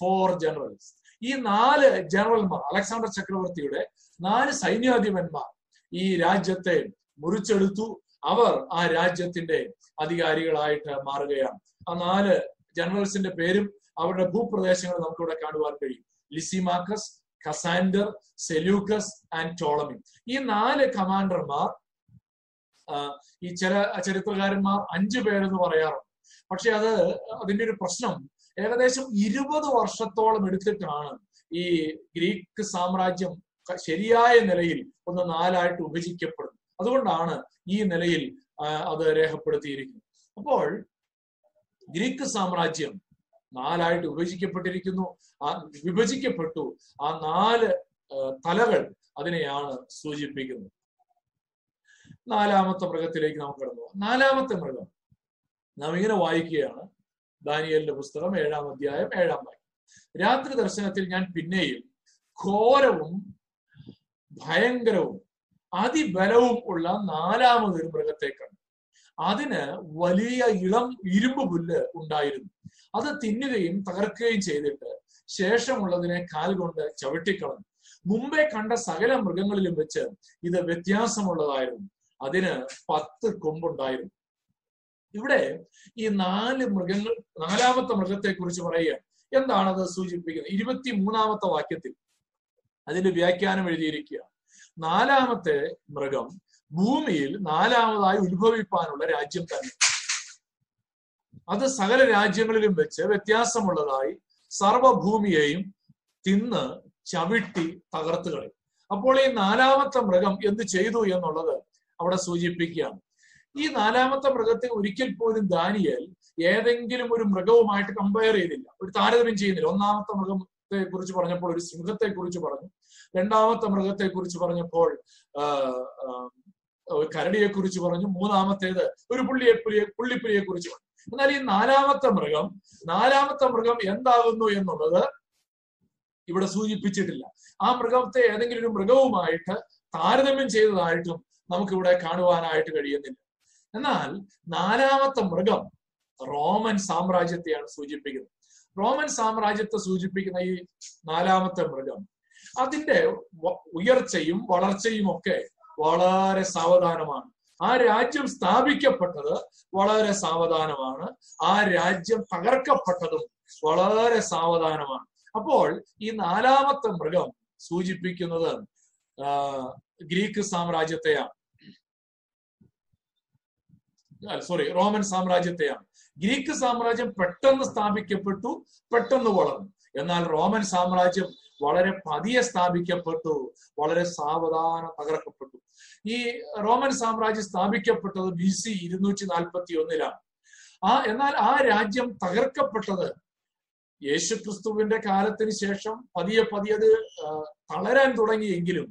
four generals ഈ നാല് ജനറൽമാർ അലക്സാണ്ടർ ചക്രവർത്തിയുടെ നാല് സൈന്യാധിപന്മാർ ഈ രാജ്യത്തെ മുറിച്ചെടുത്തു. അവർ ആ രാജ്യത്തിന്റെ അധികാരികളായിട്ട് മാറുകയാണ്. ആ നാല് ജനറൽസിന്റെ പേരും അവരുടെ ഭൂപ്രദേശങ്ങൾ നമുക്കിവിടെ കാണുവാൻ കഴിയും. Lysimachus Cassander Seleucus and Ptolemy. ഈ നാല് കമാൻഡർമാർ ഈ ചില ചരിത്രകാരന്മാർ അഞ്ചു പേരെന്ന് പറയാറുണ്ട്. പക്ഷെ അത് അതിന്റെ ഒരു പ്രശ്നം ഏകദേശം ഇരുപത് വർഷത്തോളം എടുത്തിട്ടാണ് ഈ ഗ്രീക്ക് സാമ്രാജ്യം ശരിയായ നിലയിൽ ഒന്ന് നാലായിട്ട് വിഭജിക്കപ്പെടുന്നത്. അതുകൊണ്ടാണ് ഈ നിലയിൽ അത് രേഖപ്പെടുത്തിയിരിക്കുന്നത്. അപ്പോൾ ഗ്രീക്ക് സാമ്രാജ്യം നാലായിട്ട് വിഭജിക്കപ്പെട്ടിരിക്കുന്നു. ആ വിഭജിക്കപ്പെട്ടു. ആ നാല് തലകൾ അതിനെയാണ് സൂചിപ്പിക്കുന്നത്. നാലാമത്തെ മൃഗത്തിലേക്ക് നമുക്ക് കടന്നു നാലാമത്തെ മൃഗം നാം ഇങ്ങനെ വായിക്കുകയാണ്. ദാനിയലിന്റെ പുസ്തകം ഏഴാം അധ്യായം ഏഴാം വാക്യം. രാത്രി ദർശനത്തിൽ ഞാൻ പിന്നെയും ഘോരവും ഭയങ്കരവും അതിബലവും ഉള്ള നാലാമതൊരു മൃഗത്തെ കണ്ടു അതിന് വലിയ ഇളം ഇരുമ്പ് പുല്ല് ഉണ്ടായിരുന്നു. അത് തിന്നുകയും തകർക്കുകയും ചെയ്തിട്ട് ശേഷമുള്ളതിനെ കാൽ കൊണ്ട് ചവിട്ടിക്കളഞ്ഞു. മുമ്പേ കണ്ട സകല മൃഗങ്ങളിലും വെച്ച് ഇത് വ്യത്യാസമുള്ളതായിരുന്നു. അതിന് പത്ത് കൊമ്പുണ്ടായിരുന്നു. ഇവിടെ ഈ നാല് മൃഗങ്ങൾ നാലാമത്തെ മൃഗത്തെ കുറിച്ച് പറയുക. എന്താണത് സൂചിപ്പിക്കുന്നത്? ഇരുപത്തി മൂന്നാമത്തെ വാക്യത്തിൽ അതിന്റെ വ്യാഖ്യാനം എഴുതിയിരിക്കുക നാലാമത്തെ മൃഗം ഭൂമിയിൽ നാലാമതായി ഉത്ഭവിപ്പാനുള്ള രാജ്യം തന്നെ. അത് സകല രാജ്യങ്ങളിലും വെച്ച് വ്യത്യാസമുള്ളതായി സർവഭൂമിയെയും തിന്ന് ചവിട്ടി തകർത്ത് കളയും. അപ്പോൾ ഈ നാലാമത്തെ മൃഗം എന്ത് ചെയ്തു എന്നുള്ളത് അവിടെ സൂചിപ്പിക്കുകയാണ്. ഈ നാലാമത്തെ മൃഗത്തെ ഒരിക്കൽ പോലും ദാനിയൽ ഏതെങ്കിലും ഒരു മൃഗവുമായിട്ട് കമ്പയർ ചെയ്തില്ല. ഒരു താരതമ്യം ചെയ്യുന്നില്ല. ഒന്നാമത്തെ മൃഗത്തെ കുറിച്ച് പറഞ്ഞപ്പോൾ ഒരു സിംഹത്തെ കുറിച്ച് പറഞ്ഞു. രണ്ടാമത്തെ മൃഗത്തെ കുറിച്ച് പറഞ്ഞപ്പോൾ കരടിയെ കുറിച്ച് പറഞ്ഞു മൂന്നാമത്തേത് ഒരു പുള്ളിയെ പുലിയെ പുള്ളിപ്പുലിയെ കുറിച്ച് പറഞ്ഞു. എന്നാൽ ഈ നാലാമത്തെ മൃഗം നാലാമത്തെ മൃഗം എന്താകുന്നു എന്നുള്ളത് ഇവിടെ സൂചിപ്പിച്ചിട്ടില്ല. ആ മൃഗത്തെ ഏതെങ്കിലും ഒരു മൃഗവുമായിട്ട് താരതമ്യം ചെയ്തതായിട്ടും നമുക്കിവിടെ കാണുവാനായിട്ട് കഴിയുന്നില്ല. എന്നാൽ നാലാമത്തെ മൃഗം റോമൻ സാമ്രാജ്യത്തെയാണ് സൂചിപ്പിക്കുന്നത്. റോമൻ സാമ്രാജ്യത്തെ സൂചിപ്പിക്കുന്ന ഈ നാലാമത്തെ മൃഗം അതിന്റെ ഉയർച്ചയും വളർച്ചയും ഒക്കെ വളരെ സാവധാനമാണ്. ആ രാജ്യം സ്ഥാപിക്കപ്പെട്ടത് വളരെ സാവധാനമാണ്. ആ രാജ്യം തകർക്കപ്പെട്ടതും വളരെ സാവധാനമാണ്. അപ്പോൾ ഈ നാലാമത്തെ മൃഗം സൂചിപ്പിക്കുന്നത് ഗ്രീക്ക് സാമ്രാജ്യത്തെയാണ്. സോറി റോമൻ സാമ്രാജ്യത്തെയാണ്. ഗ്രീക്ക് സാമ്രാജ്യം പെട്ടെന്ന് സ്ഥാപിക്കപ്പെട്ടു പെട്ടെന്ന് വളർന്നു. എന്നാൽ റോമൻ സാമ്രാജ്യം വളരെ പതിയെ സ്ഥാപിക്കപ്പെട്ടു വളരെ സാവധാനം തകർക്കപ്പെട്ടു. ഈ റോമൻ സാമ്രാജ്യം സ്ഥാപിക്കപ്പെട്ടത് ബി സി ഇരുന്നൂറ്റി നാൽപ്പത്തി ഒന്നിലാണ് ആ എന്നാൽ ആ രാജ്യം തകർക്കപ്പെട്ടത് യേശുക്രിസ്തുവിന്റെ കാലത്തിന് ശേഷം പതിയെ പതിയെ അത് തളരാൻ തുടങ്ങിയെങ്കിലും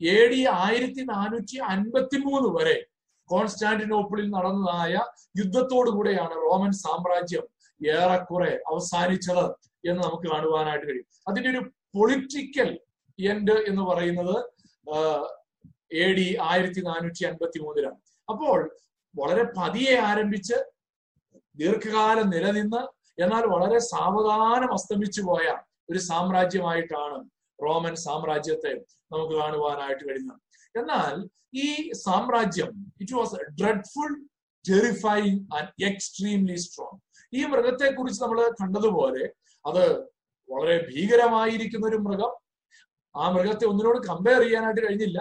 എ ഡി ആയിരത്തി നാനൂറ്റി അൻപത്തി മൂന്ന് വരെ കോൺസ്റ്റാന്റിനോപ്പിളിൽ നടന്നതായ യുദ്ധത്തോടുകൂടെയാണ് റോമൻ സാമ്രാജ്യം ഏറെക്കുറെ അവസാനിച്ചത് എന്ന് നമുക്ക് കാണുവാനായിട്ട് കഴിയും. അതിന്റെ ഒരു പൊളിറ്റിക്കൽ എൻഡ് എന്ന് പറയുന്നത് എ ഡി ആയിരത്തി നാനൂറ്റി അൻപത്തി മൂന്നിലാണ് അപ്പോൾ വളരെ പതിയെ ആരംഭിച്ച് ദീർഘകാലം നിലനിന്ന് എന്നാൽ വളരെ സാവധാനം അസ്തമിച്ചു പോയ ഒരു സാമ്രാജ്യമായിട്ടാണ് റോമൻ സാമ്രാജ്യത്തെ നമുക്ക് കാണുവാനായിട്ട് കഴിഞ്ഞത് എന്നാൽ ഈ സാമ്രാജ്യം it was dreadful terrifying and extremely strong ഈ മൃഗത്തെ കുറിച്ച് നമ്മൾ കണ്ടതുപോലെ അത് വളരെ ഭീകരമായിരിക്കുന്ന ഒരു മൃഗം. ആ മൃഗത്തെ ഒന്നിനോട് കമ്പയർ ചെയ്യാനായിട്ട് കഴിഞ്ഞില്ല.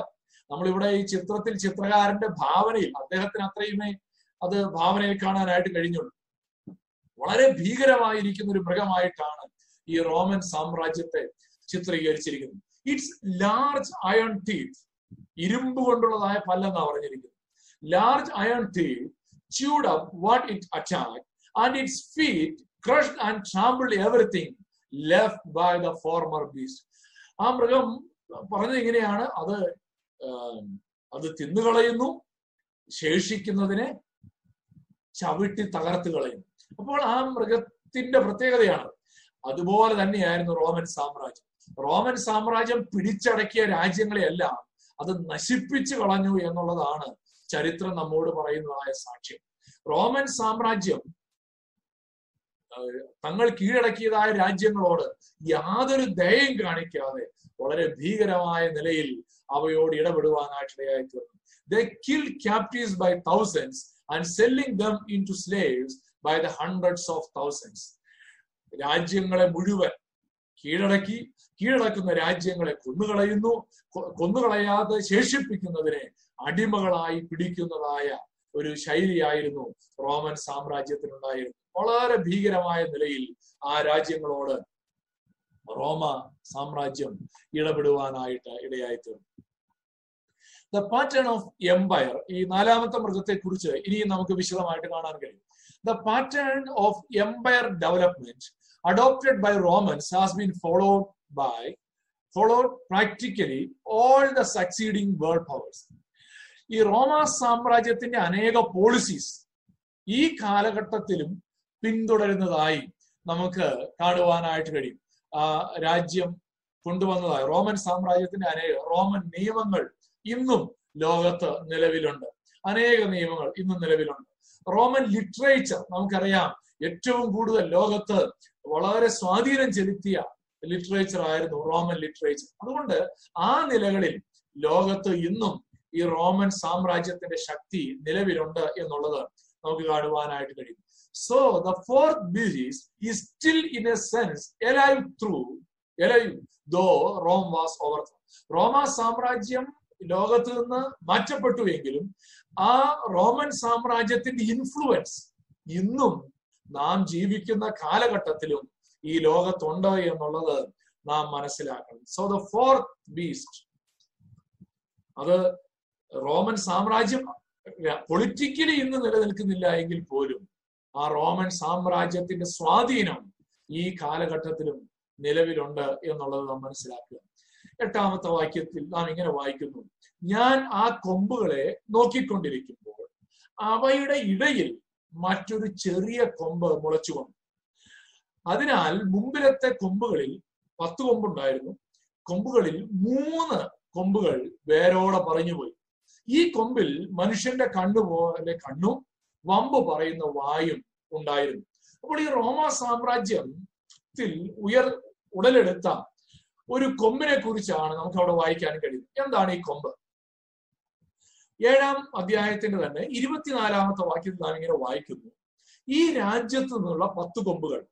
നമ്മളിവിടെ ഈ ചിത്രത്തിൽ ചിത്രകാരന്റെ ഭാവനയിൽ അദ്ദേഹത്തിന് അത്രയുമേ അത് ഭാവനയിൽ കാണാനായിട്ട് കഴിഞ്ഞുള്ളൂ. വളരെ ഭീകരമായിരിക്കുന്ന ഒരു മൃഗമായിട്ടാണ് ഈ റോമൻ സാമ്രാജ്യത്തെ ചിത്രീകരിച്ചിരിക്കുന്നത്. ഇറ്റ്സ് ലാർജ് അയൺ ടീത്ത് ഇരുമ്പ് കൊണ്ടുള്ളതായ പല്ലെന്നാണ് പറഞ്ഞിരിക്കുന്നത്. Large iron teeth chewed up what it attacked, and its feet crushed and trampled everything left by the former beast. ആ മൃഗം പറഞ്ഞത് ഇങ്ങനെയാണ്. അത് അത് തിന്നുകളയുന്നു ശേഷിക്കുന്നതിനെ ചവിട്ടി തകർത്ത് കളയുന്നു. അപ്പോൾ ആ മൃഗത്തിന്റെ പ്രത്യേകതയാണ്. അതുപോലെ തന്നെയായിരുന്നു റോമൻ സാമ്രാജ്യം. റോമൻ സാമ്രാജ്യം പിടിച്ചടക്കിയ രാജ്യങ്ങളെയെല്ലാം അത് നശിപ്പിച്ചു കളഞ്ഞു എന്നുള്ളതാണ് ചരിത്രം നമ്മോട് പറയുന്നതായ സാക്ഷ്യം. റോമൻ സാമ്രാജ്യം തങ്ങൾ കീഴടക്കിയതായ രാജ്യങ്ങളോട് യാതൊരു ദയയും കാണിക്കാതെ വളരെ ഭീകരമായ നിലയിൽ അവയോട് ഇടപെടുവാനായിട്ടിടയായി kill by thousands and selling them slaves by the hundreds of thousands രാജ്യങ്ങളെ മുഴുവൻ കീഴടക്കി കീഴടക്കുന്ന രാജ്യങ്ങളെ കൊന്നുകളയുന്നു കൊന്നുകളയാതെ ശേഷിപ്പിക്കുന്നതിനെ അടിമകളായി പിടിക്കുന്നതായ ഒരു ശൈലിയായിരുന്നു റോമൻ സാമ്രാജ്യത്തിനുണ്ടായിരുന്നു വളരെ ഭീകരമായ നിലയിൽ ആ രാജ്യങ്ങളോട് റോമ സാമ്രാജ്യം ഇടപെടുവാനായിട്ട് ഇടയായി തീർന്നു ദ പാറ്റേൺ ഓഫ് എംപയർ ഈ നാലാമത്തെ മൃഗത്തെ കുറിച്ച് ഇനിയും നമുക്ക് വിശദമായിട്ട് കാണാൻ കഴിയും. The pattern of empire development adopted by Romans has been followed by followed practically all the succeeding world powers ഈ റോമ സാമ്രാജ്യത്തിന്റെ അനേക പോളിസീസ് ഈ കാലഘട്ടത്തിലും പിന്തുടരുന്നതായി നമുക്ക് കാണുവാനായിട്ട് കഴിയും. രാജ്യം കൊണ്ടുവന്നതായി. റോമൻ സാമ്രാജ്യത്തിന്റെ അനേക റോമൻ നിയമങ്ങൾ ഇന്നും ലോകത്ത് നിലവിലുണ്ട്. അനേക നിയമങ്ങൾ ഇന്നും നിലവിലുണ്ട്. റോമൻ ലിറ്ററേച്ചർ നമുക്കറിയാം ഏറ്റവും കൂടുതൽ ലോകത്ത് വളരെ സ്വാധീനം ചെലുത്തിയ ലിറ്ററേച്ചർ ആയിരുന്നു റോമൻ ലിറ്ററേച്ചർ. അതുകൊണ്ട് ആ നിലകളിൽ ലോകത്ത് ഇന്നും ഈ റോമൻ സാമ്രാജ്യത്തിന്റെ ശക്തി നിലവിലുണ്ട് എന്നുള്ളത് നമുക്ക് കാണുവാനായിട്ട് കഴിയും. So the fourth beast is still in a sense alive through, alive though Rome was overthrown. റോമ സാമ്രാജ്യം ലോകത്ത് നിന്ന് മാറ്റപ്പെട്ടു എങ്കിലും ആ റോമൻ സാമ്രാജ്യത്തിന്റെ ഇൻഫ്ലുവൻസ് ഇന്നും നാം ജീവിക്കുന്ന കാലഘട്ടത്തിലും ഈ ലോകത്തുണ്ട് എന്നുള്ളത് നാം മനസ്സിലാക്കണം സോ ദ ഫോർത്ത് ബീസ്റ്റ് അത് റോമൻ സാമ്രാജ്യം പൊളിറ്റിക്കലി ഇന്ന് നിലനിൽക്കുന്നില്ല എങ്കിൽ പോലും ആ റോമൻ സാമ്രാജ്യത്തിന്റെ സ്വാധീനം ഈ കാലഘട്ടത്തിലും നിലവിലുണ്ട് എന്നുള്ളത് നാം മനസ്സിലാക്കുക. എട്ടാമത്തെ വാക്യത്തിൽ നാം ഇങ്ങനെ വായിക്കുന്നു. ഞാൻ ആ കൊമ്പുകളെ നോക്കിക്കൊണ്ടിരിക്കുമ്പോൾ അവയുടെ ഇടയിൽ മറ്റൊരു ചെറിയ കൊമ്പ് മുളച്ചു വന്നു. അതിനാൽ മുമ്പിലത്തെ കൊമ്പുകളിൽ പത്ത് കൊമ്പുണ്ടായിരുന്നു. കൊമ്പുകളിൽ മൂന്ന് കൊമ്പുകൾ വേരോടെ പറഞ്ഞുപോയി ഈ കൊമ്പിൽ മനുഷ്യന്റെ കണ്ണു പോലെ കണ്ണും വമ്പ് പറയുന്ന വായും ഉണ്ടായിരുന്നു. അപ്പോൾ ഈ റോമ സാമ്രാജ്യത്തിൽ ഉയർ ഉടലെടുത്ത ഒരു കൊമ്പിനെ കുറിച്ചാണ് നമുക്ക് അവിടെ വായിക്കാൻ കഴിയും എന്താണ് ഈ കൊമ്പ്? ഏഴാം അധ്യായത്തിന്റെ തന്നെ ഇരുപത്തിനാലാമത്തെ വാക്യത്തിൽ ഞാൻ ഇങ്ങനെ വായിക്കുന്നു. ഈ രാജ്യത്തു നിന്നുള്ള പത്ത് കൊമ്പുകൾ.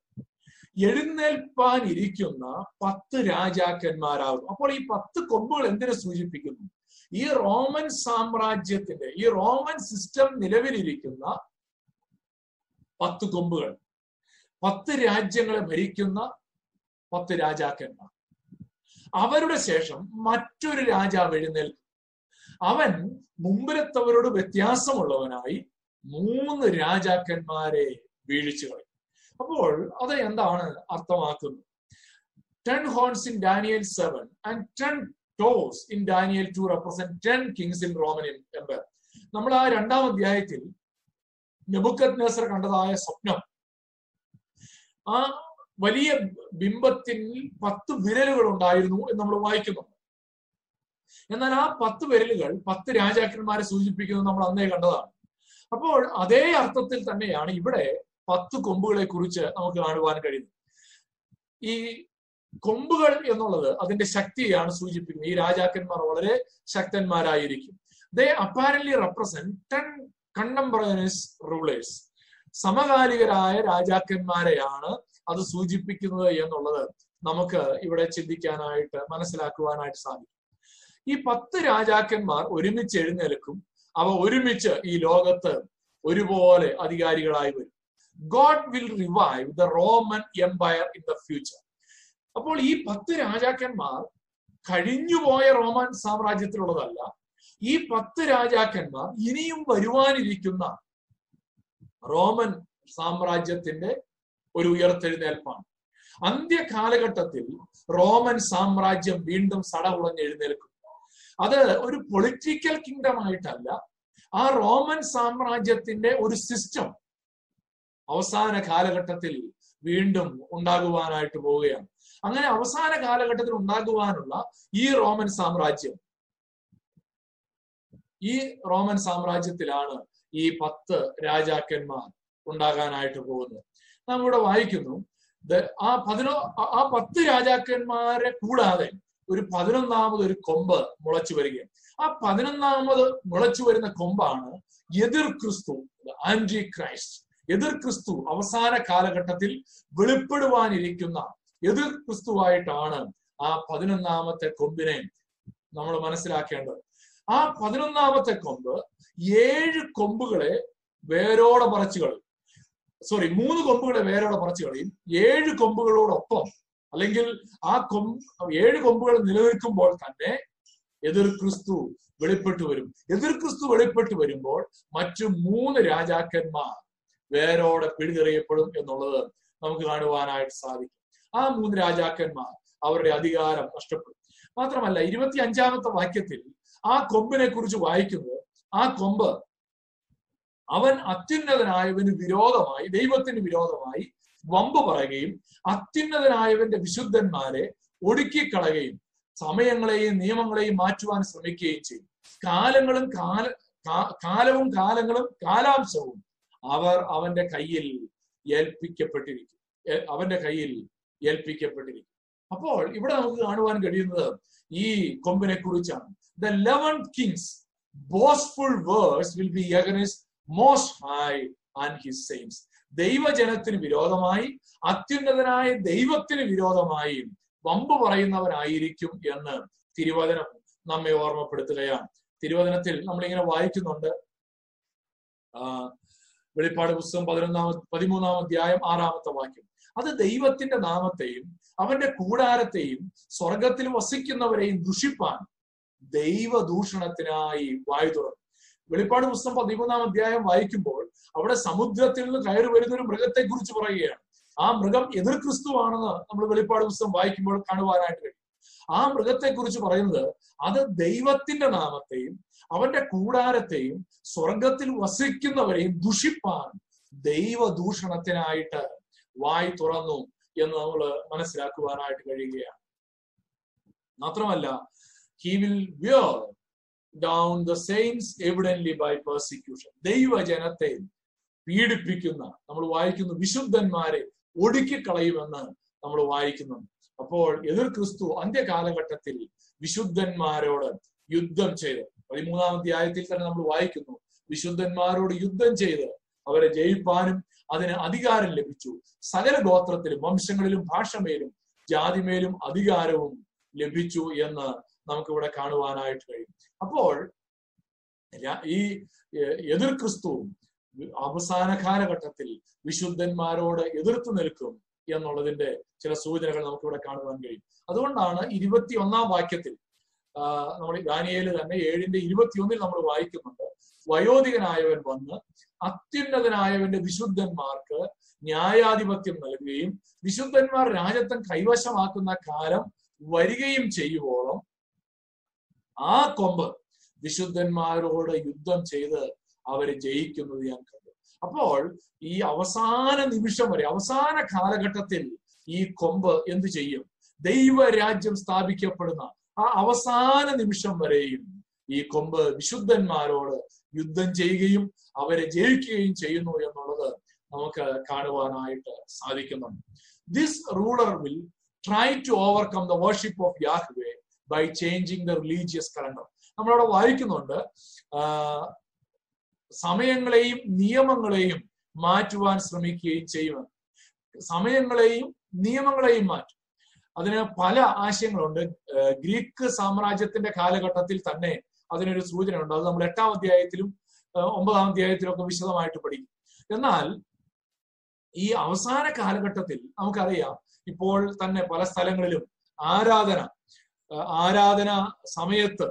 എഴുന്നേൽപ്പാൻ ഇരിക്കുന്ന പത്ത് രാജാക്കന്മാരാകും അപ്പോൾ ഈ പത്ത് കൊമ്പുകൾ എന്തിനെ സൂചിപ്പിക്കുന്നു? ഈ റോമൻ സാമ്രാജ്യത്തിന്റെ ഈ റോമൻ സിസ്റ്റം നിലവിലിരിക്കുന്ന പത്ത് കൊമ്പുകൾ. പത്ത് രാജ്യങ്ങളെ ഭരിക്കുന്ന പത്ത് രാജാക്കന്മാർ. അവരുടെ ശേഷം മറ്റൊരു രാജാവ് എഴുന്നേൽക്കും. അവൻ മുമ്പിലത്തവരോട് വ്യത്യാസമുള്ളവനായി മൂന്ന് രാജാക്കന്മാരെ വീഴിച്ചു കളയും. അപ്പോൾ അത് എന്താണ് അർത്ഥമാക്കുന്നത്? Ten horns in Daniel seven and ten toes in Daniel to represent ten kings in Roman Empire. നമ്മൾ ആ രണ്ടാം അധ്യായത്തിൽ നെബുക്കത് നേസർ കണ്ടതായ സ്വപ്നം. ആ വലിയ ബിംബത്തിൽ പത്ത് വിരലുകൾ ഉണ്ടായിരുന്നു എന്ന് നമ്മൾ വായിക്കുന്നുണ്ട് എന്നാൽ ആ പത്ത് വിരലുകൾ പത്ത് രാജാക്കന്മാരെ സൂചിപ്പിക്കുന്നത് നമ്മൾ അന്നേ കണ്ടതാണ്. അപ്പോൾ അതേ അർത്ഥത്തിൽ തന്നെയാണ് ഇവിടെ പത്ത് കൊമ്പുകളെ കുറിച്ച് നമുക്ക് കാണുവാൻ കഴിയുന്നത്. ഈ കൊമ്പുകൾ എന്നുള്ളത് അതിന്റെ ശക്തിയാണ് സൂചിപ്പിക്കുന്നത്. ഈ രാജാക്കന്മാർ വളരെ ശക്തന്മാരായിരിക്കും. They apparently represent ten contemporaneous rulers സമകാലികരായ രാജാക്കന്മാരെയാണ് അത് സൂചിപ്പിക്കുന്നത് എന്നുള്ളത് നമുക്ക് ഇവിടെ ചിന്തിക്കാനായിട്ട് മനസ്സിലാക്കുവാനായിട്ട് സാധിക്കും. ഈ പത്ത് രാജാക്കന്മാർ ഒരുമിച്ച് എഴുന്നേൽക്കും. അവ ഒരുമിച്ച് ഈ ലോകത്ത് ഒരുപോലെ അധികാരികളായി വരും. God will revive the Roman empire in the future അപ്പോൾ ഈ പത്ത് രാജാക്കന്മാർ കഴിഞ്ഞുപോയ റോമൻ സാമ്രാജ്യത്തിലുള്ളതല്ല ഈ പത്ത് രാജാക്കന്മാർ ഇനിയും വരുവാനിരിക്കുന്ന റോമൻ സാമ്രാജ്യത്തിന്റെ ഒരു ഉയർത്തെഴുന്നേൽപ്പാണ്. അന്ത്യകാലഘട്ടത്തിൽ റോമൻ സാമ്രാജ്യം വീണ്ടും സടകുളഞ്ഞ് എഴുന്നേൽക്കും അത് ഒരു പൊളിറ്റിക്കൽ കിങ്ഡം ആയിട്ടല്ല ആ റോമൻ സാമ്രാജ്യത്തിന്റെ ഒരു സിസ്റ്റം അവസാന കാലഘട്ടത്തിൽ വീണ്ടും ഉണ്ടാകുവാനായിട്ട് പോവുകയാണ്. അങ്ങനെ അവസാന കാലഘട്ടത്തിൽ ഉണ്ടാകുവാനുള്ള ഈ റോമൻ സാമ്രാജ്യം. ഈ റോമൻ സാമ്രാജ്യത്തിലാണ് ഈ പത്ത് രാജാക്കന്മാർ ഉണ്ടാകാനായിട്ട് പോകുന്നത്. നാം ഇവിടെ വായിക്കുന്നു ആ പതിനോ ആ പത്ത് രാജാക്കന്മാരെ കൂടാതെ ഒരു പതിനൊന്നാമത് ഒരു കൊമ്പ് മുളച്ചു വരികയാണ്. ആ പതിനൊന്നാമത് മുളച്ചു വരുന്ന കൊമ്പാണ് എതിർ ക്രിസ്തു ആന്റി ക്രൈസ്റ്റ് എതിർ ക്രിസ്തു അവസാന കാലഘട്ടത്തിൽ വെളിപ്പെടുവാനിരിക്കുന്ന എതിർ ക്രിസ്തുവായിട്ടാണ് ആ പതിനൊന്നാമത്തെ കൊമ്പിനെ നമ്മൾ മനസ്സിലാക്കേണ്ടത്. ആ പതിനൊന്നാമത്തെ കൊമ്പ് ഏഴ് കൊമ്പുകളെ വേരോടെ പറിച്ചു കളയും. സോറി മൂന്ന് കൊമ്പുകളെ വേരോടെ പറിച്ചു കളയും. ഏഴ് കൊമ്പുകളോടൊപ്പം അല്ലെങ്കിൽ ആ കൊമ്പ് ഏഴ് കൊമ്പുകൾ നിലനിൽക്കുമ്പോൾ തന്നെ എതിർ ക്രിസ്തു വെളിപ്പെട്ടു വരും. എതിർ ക്രിസ്തു വെളിപ്പെട്ടു വരുമ്പോൾ മറ്റു മൂന്ന് രാജാക്കന്മാർ വേരോടെ പിടിതെറിയപ്പെടും എന്നുള്ളത് നമുക്ക് കാണുവാനായിട്ട് സാധിക്കും. ആ മൂന്ന് രാജാക്കന്മാർ അവരുടെ അധികാരം നഷ്ടപ്പെടും മാത്രമല്ല ഇരുപത്തി അഞ്ചാമത്തെ വാക്യത്തിൽ ആ കൊമ്പിനെ കുറിച്ച് വായിക്കുന്നത് ആ കൊമ്പ് അവൻ അത്യുന്നതനായവന് വിരോധമായി ദൈവത്തിന് വിരോധമായി വമ്പ് പറയുകയും അത്യുന്നതനായവന്റെ വിശുദ്ധന്മാരെ ഒടുക്കിക്കളയുകയും സമയങ്ങളെയും നിയമങ്ങളെയും മാറ്റുവാൻ ശ്രമിക്കുകയും ചെയ്യും കാലങ്ങളും കാല കാലവും കാലങ്ങളും കാലാംശവും അവർ അവന്റെ കയ്യിൽ ഏൽപ്പിക്കപ്പെട്ടിരിക്കും. അവന്റെ കയ്യിൽ ഏൽപ്പിക്കപ്പെട്ടിരിക്കും അപ്പോൾ ഇവിടെ നമുക്ക് കാണുവാൻ കഴിയുന്നത് ഈ കൊമ്പിനെ കുറിച്ചാണ് the eleven kings boastful words will be against most high and his saints ദൈവജനത്തിന് വിരോധമായി അത്യുന്നതനായ ദൈവത്തിന് വിരോധമായി വമ്പ് പറയുന്നവരായിരിക്കും എന്ന് തിരുവചനം നമ്മെ ഓർമ്മപ്പെടുത്തുകയാണ്. തിരുവചനത്തിൽ നമ്മളിങ്ങനെ വായിക്കുന്നുണ്ട്. വെളിപ്പാട് പുസ്തകം പതിനൊന്നാമ പതിമൂന്നാം അധ്യായം ആറാമത്തെ വാക്യം. അത് ദൈവത്തിന്റെ നാമത്തെയും അവന്റെ കൂടാരത്തെയും സ്വർഗത്തിൽ വസിക്കുന്നവരെയും ദുഷിപ്പാൻ ദൈവദൂഷണത്തിനായി വായു തുറന്നു. വെളിപ്പാട് പുസ്തകം പതിമൂന്നാം അധ്യായം വായിക്കുമ്പോൾ അവിടെ സമുദ്രത്തിൽ നിന്ന് കയറി വരുന്ന ഒരു മൃഗത്തെ കുറിച്ച് പറയുകയാണ്. ആ മൃഗം എതിർ ക്രിസ്തുവാണെന്ന് നമ്മൾ വെളിപ്പാട് പുസ്തകം വായിക്കുമ്പോൾ കാണുവാനായിട്ട് കഴിയും. ആ മൃഗത്തെ കുറിച്ച് പറയുന്നത് അത് ദൈവത്തിന്റെ നാമത്തെയും അവന്റെ കൂടാരത്തെയും സ്വർഗത്തിൽ വസിക്കുന്നവരെയും ദുഷിപ്പാൻ ദൈവദൂഷണത്തിനായിട്ട് വായി തുറന്നു എന്ന് നമ്മൾ മനസ്സിലാക്കുവാനായിട്ട് കഴിയുകയാണ്. മാത്രമല്ല he will wear down the saints evidently by persecution ദൈവജനത്തെ പീഡിപ്പിക്കുന്ന നമ്മൾ വായിക്കുന്നു വിശുദ്ധന്മാരെ ഒടുക്കിക്കളയുമെന്ന് നമ്മൾ വായിക്കുന്നുണ്ട്. അപ്പോൾ എതിർ ക്രിസ്തു അന്ത്യകാലഘട്ടത്തിൽ വിശുദ്ധന്മാരോട് യുദ്ധം ചെയ്ത് പതിമൂന്നാം അധ്യായത്തിൽ തന്നെ നമ്മൾ വായിക്കുന്നു വിശുദ്ധന്മാരോട് യുദ്ധം ചെയ്ത് അവരെ ജയിപ്പാനും അതിന് അധികാരം ലഭിച്ചു. സകല ഗോത്രത്തിലും വംശങ്ങളിലും ഭാഷമേലും ജാതിമേലും അധികാരവും ലഭിച്ചു എന്ന് നമുക്കിവിടെ കാണുവാനായിട്ട് കഴിയും. അപ്പോൾ ഈ എതിർ ക്രിസ്തുവും അവസാന കാലഘട്ടത്തിൽ വിശുദ്ധന്മാരോട് എതിർത്തു നിൽക്കും എന്നുള്ളതിന്റെ ചില സൂചനകൾ നമുക്കിവിടെ കാണുവാൻ കഴിയും. അതുകൊണ്ടാണ് ഇരുപത്തി ഒന്നാം വാക്യത്തിൽ നമ്മൾ ദാനിയേൽ തന്നെ ഏഴിന്റെ ഇരുപത്തിയൊന്നിൽ നമ്മൾ വായിക്കുന്നുണ്ട്. വയോധികനായവൻ വന്ന് അത്യുന്നതനായവന്റെ വിശുദ്ധന്മാർക്ക് ന്യായാധിപത്യം നൽകുകയും വിശുദ്ധന്മാർ രാജ്യത്വം കൈവശമാക്കുന്ന കാലം വരികയും ചെയ്യുവോളം ആ കൊമ്പ് വിശുദ്ധന്മാരോട് യുദ്ധം ചെയ്ത് അവരെ ജയിക്കുന്നത് ഞാൻ കണ്ടു. അപ്പോൾ ഈ അവസാന നിമിഷം വരെ അവസാന കാലഘട്ടത്തിൽ ഈ കൊമ്പ് എന്ത് ചെയ്യും? ദൈവരാജ്യം സ്ഥാപിക്കപ്പെടുന്ന ആ അവസാന നിമിഷം വരെയും ഈ കൊമ്പ് വിശുദ്ധന്മാരോട് യുദ്ധം ചെയ്യുകയും അവരെ ജയിക്കുകയും ചെയ്യുന്നു എന്നുള്ളത് നമുക്ക് കാണുവാനായിട്ട് സാധിക്കുന്നുണ്ട് this ruler will try to overcome the worship of Yahweh by changing the religious calendar നമ്മളവിടെ വായിക്കുന്നുണ്ട് സമയങ്ങളെയും നിയമങ്ങളെയും മാറ്റുവാൻ ശ്രമിക്കുകയും ചെയ്യുമെന്ന് സമയങ്ങളെയും നിയമങ്ങളെയും മാറ്റും. അതിന് പല ആശയങ്ങളുണ്ട്. ഗ്രീക്ക് സാമ്രാജ്യത്തിന്റെ കാലഘട്ടത്തിൽ തന്നെ അതിനൊരു ഉണ്ട് അത് നമ്മൾ എട്ടാം അധ്യായത്തിലും ഒമ്പതാം അധ്യായത്തിലും ഒക്കെ വിശദമായിട്ട് പഠിക്കും. എന്നാൽ ഈ അവസാന കാലഘട്ടത്തിൽ നമുക്കറിയാം ഇപ്പോൾ തന്നെ പല സ്ഥലങ്ങളിലും ആരാധന ആരാധന സമയത്ത്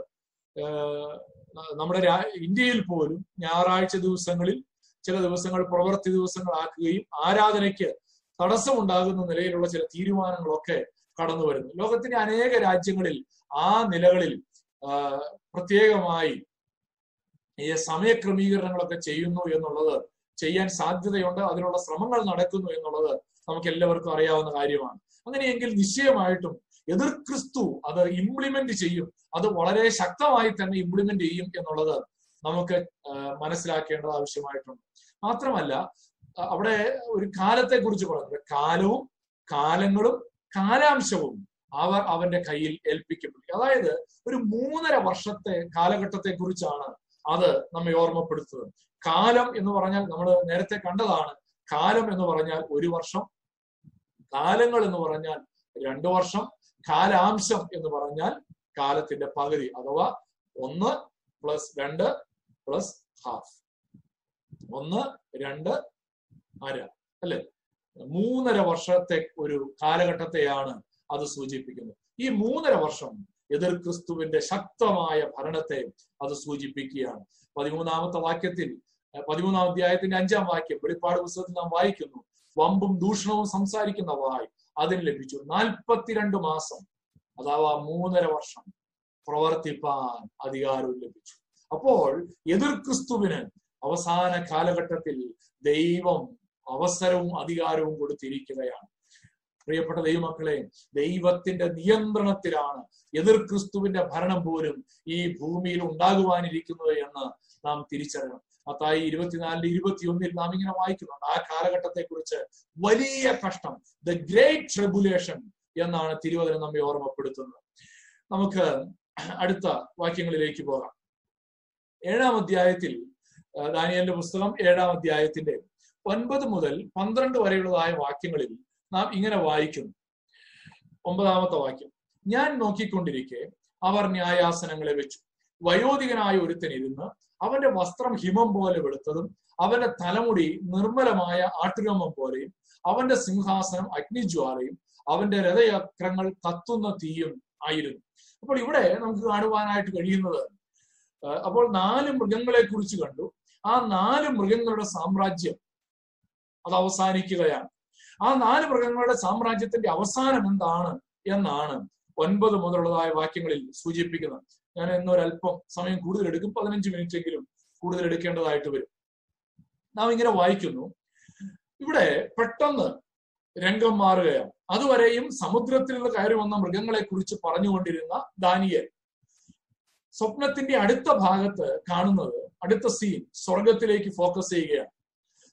നമ്മുടെ ഇന്ത്യയിൽ പോലും ഞായറാഴ്ച ദിവസങ്ങളിൽ ചില ദിവസങ്ങൾ പ്രവൃത്തി ദിവസങ്ങളാക്കുകയും ആരാധനയ്ക്ക് തടസ്സമുണ്ടാകുന്ന നിലയിലുള്ള ചില തീരുമാനങ്ങളൊക്കെ കടന്നു വരുന്നു ലോകത്തിന്റെ അനേക രാജ്യങ്ങളിൽ ആ നിലകളിൽ പ്രത്യേകമായി ഈ സമയക്രമീകരണങ്ങളൊക്കെ ചെയ്യുന്നു എന്നുള്ളത് ചെയ്യാൻ സാധ്യതയുണ്ട് അതിനുള്ള ശ്രമങ്ങൾ നടക്കുന്നു എന്നുള്ളത് നമുക്ക് എല്ലാവർക്കും അറിയാവുന്ന കാര്യമാണ്. അങ്ങനെയെങ്കിൽ നിശ്ചയമായിട്ടും എതിർ ക്രിസ്തു അത് ഇംപ്ലിമെന്റ് ചെയ്യും അത് വളരെ ശക്തമായി തന്നെ ഇംപ്ലിമെന്റ് ചെയ്യും എന്നുള്ളത് നമുക്ക് മനസ്സിലാക്കേണ്ടത് ആവശ്യമായിട്ടുണ്ട്. മാത്രമല്ല അവിടെ ഒരു കാലത്തെ കുറിച്ച് പറയുന്നത് കാലവും കാലങ്ങളും കാലാംശവും അവർ അവന്റെ കയ്യിൽ ഏൽപ്പിക്കപ്പെട്ടു. അതായത് ഒരു മൂന്നര വർഷത്തെ കാലഘട്ടത്തെ കുറിച്ചാണ് അത് നമ്മെ ഓർമ്മപ്പെടുത്തുന്നത്. കാലം എന്ന് പറഞ്ഞാൽ നമ്മൾ നേരത്തെ കണ്ടതാണ്. കാലം എന്ന് പറഞ്ഞാൽ ഒരു വർഷം. കാലങ്ങൾ എന്ന് പറഞ്ഞാൽ രണ്ടു വർഷം. കാലാംശം എന്ന് പറഞ്ഞാൽ കാലത്തിന്റെ പകുതി അഥവാ ഒന്ന് പ്ലസ് രണ്ട് പ്ലസ് ഹാഫ് ഒന്ന് രണ്ട് അര. അല്ലെ? മൂന്നര വർഷത്തെ ഒരു കാലഘട്ടത്തെയാണ് അത് സൂചിപ്പിക്കുന്നു. ഈ മൂന്നര വർഷം എതിർ ക്രിസ്തുവിന്റെ ശക്തമായ ഭരണത്തെ അത് സൂചിപ്പിക്കുകയാണ്. പതിമൂന്നാമത്തെ വാക്യത്തിൽ പതിമൂന്നാം അധ്യായത്തിന്റെ അഞ്ചാം വാക്യം വെളിപ്പാട് പുസ്തകത്തിൽ നാം വായിക്കുന്നു. വമ്പും ദൂഷണവും സംസാരിക്കുന്ന വായി അതിന് ലഭിച്ചു. നാൽപ്പത്തിരണ്ട് മാസം അഥവാ മൂന്നര വർഷം പ്രവർത്തിപ്പാൻ അധികാരവും ലഭിച്ചു. അപ്പോൾ എതിർ ക്രിസ്തുവിന് അവസാന കാലഘട്ടത്തിൽ ദൈവം അവസരവും അധികാരവും കൊടുത്തിരിക്കുകയാണ്. പ്രിയപ്പെട്ട ദൈവമക്കളെ ദൈവത്തിന്റെ നിയന്ത്രണത്തിലാണ് എതിർ ക്രിസ്തുവിന്റെ ഭരണം പോലും ഈ ഭൂമിയിൽ ഉണ്ടാകുവാനിരിക്കുന്നത് എന്ന് നാം തിരിച്ചറിയണം. മത്തായി ഇരുപത്തിനാലിന്റെ ഇരുപത്തിയൊന്നിൽ നാം ഇങ്ങനെ വായിക്കുന്നുണ്ട്. ആ കാലഘട്ടത്തെ കുറിച്ച് വലിയ കഷ്ടം ദ ഗ്രേറ്റ് ട്രിബുലേഷൻ എന്നാണ് തിരുവചനം നമ്മെ ഓർമ്മപ്പെടുത്തുന്നത്. നമുക്ക് അടുത്ത വാക്യങ്ങളിലേക്ക് പോകാം. ഏഴാം അധ്യായത്തിൽ ദാനിയലിന്റെ പുസ്തകം ഏഴാം അധ്യായത്തിന്റെ ഒൻപത് മുതൽ പന്ത്രണ്ട് വരെയുള്ളതായ വാക്യങ്ങളിൽ നാം ഇങ്ങനെ വായിക്കുന്നു. ഒമ്പതാമത്തെ വാക്യം. ഞാൻ നോക്കിക്കൊണ്ടിരിക്കെ അവർ ന്യായാസനങ്ങളെ വെച്ചു. വയോധികനായ ഒരുത്തൻ ഇരുന്ന് അവന്റെ വസ്ത്രം ഹിമം പോലെ വെളുത്തതും അവന്റെ തലമുടി നിർമ്മലമായ ആട്ടുരോമം പോലെയും അവന്റെ സിംഹാസനം അഗ്നിജ്വാലയും അവന്റെ രഥയക്രങ്ങൾ കത്തുന്ന തീയും ആയിരുന്നു. അപ്പോൾ ഇവിടെ നമുക്ക് കാണുവാനായിട്ട് കഴിയുന്നത് അപ്പോൾ നാല് മൃഗങ്ങളെ കുറിച്ച് കണ്ടു. ആ നാല് മൃഗങ്ങളുടെ സാമ്രാജ്യം അത് അവസാനിക്കുകയാണ്. ആ നാല് മൃഗങ്ങളുടെ സാമ്രാജ്യത്തിന്റെ അവസാനം എന്താണ് എന്നാണ് ഒൻപത് മുതലുള്ളതായ വാക്യങ്ങളിൽ സൂചിപ്പിക്കുന്നത്. ഞാൻ എന്നൊരല്പം സമയം കൂടുതൽ എടുക്കും പതിനഞ്ച് മിനിറ്റ് എങ്കിലും കൂടുതൽ എടുക്കേണ്ടതായിട്ട് വരും. നാം ഇങ്ങനെ വായിക്കുന്നു. ഇവിടെ പെട്ടെന്ന് രംഗം മാറുകയാണ്. അതുവരെയും സമുദ്രത്തിൽ നിന്ന് കയറി വന്ന മൃഗങ്ങളെ കുറിച്ച് പറഞ്ഞുകൊണ്ടിരുന്ന ദാനിയൽ. സ്വപ്നത്തിന്റെ അടുത്ത ഭാഗത്ത് കാണുന്നത് അടുത്ത സീൻ സ്വർഗത്തിലേക്ക് ഫോക്കസ് ചെയ്യുകയാണ്.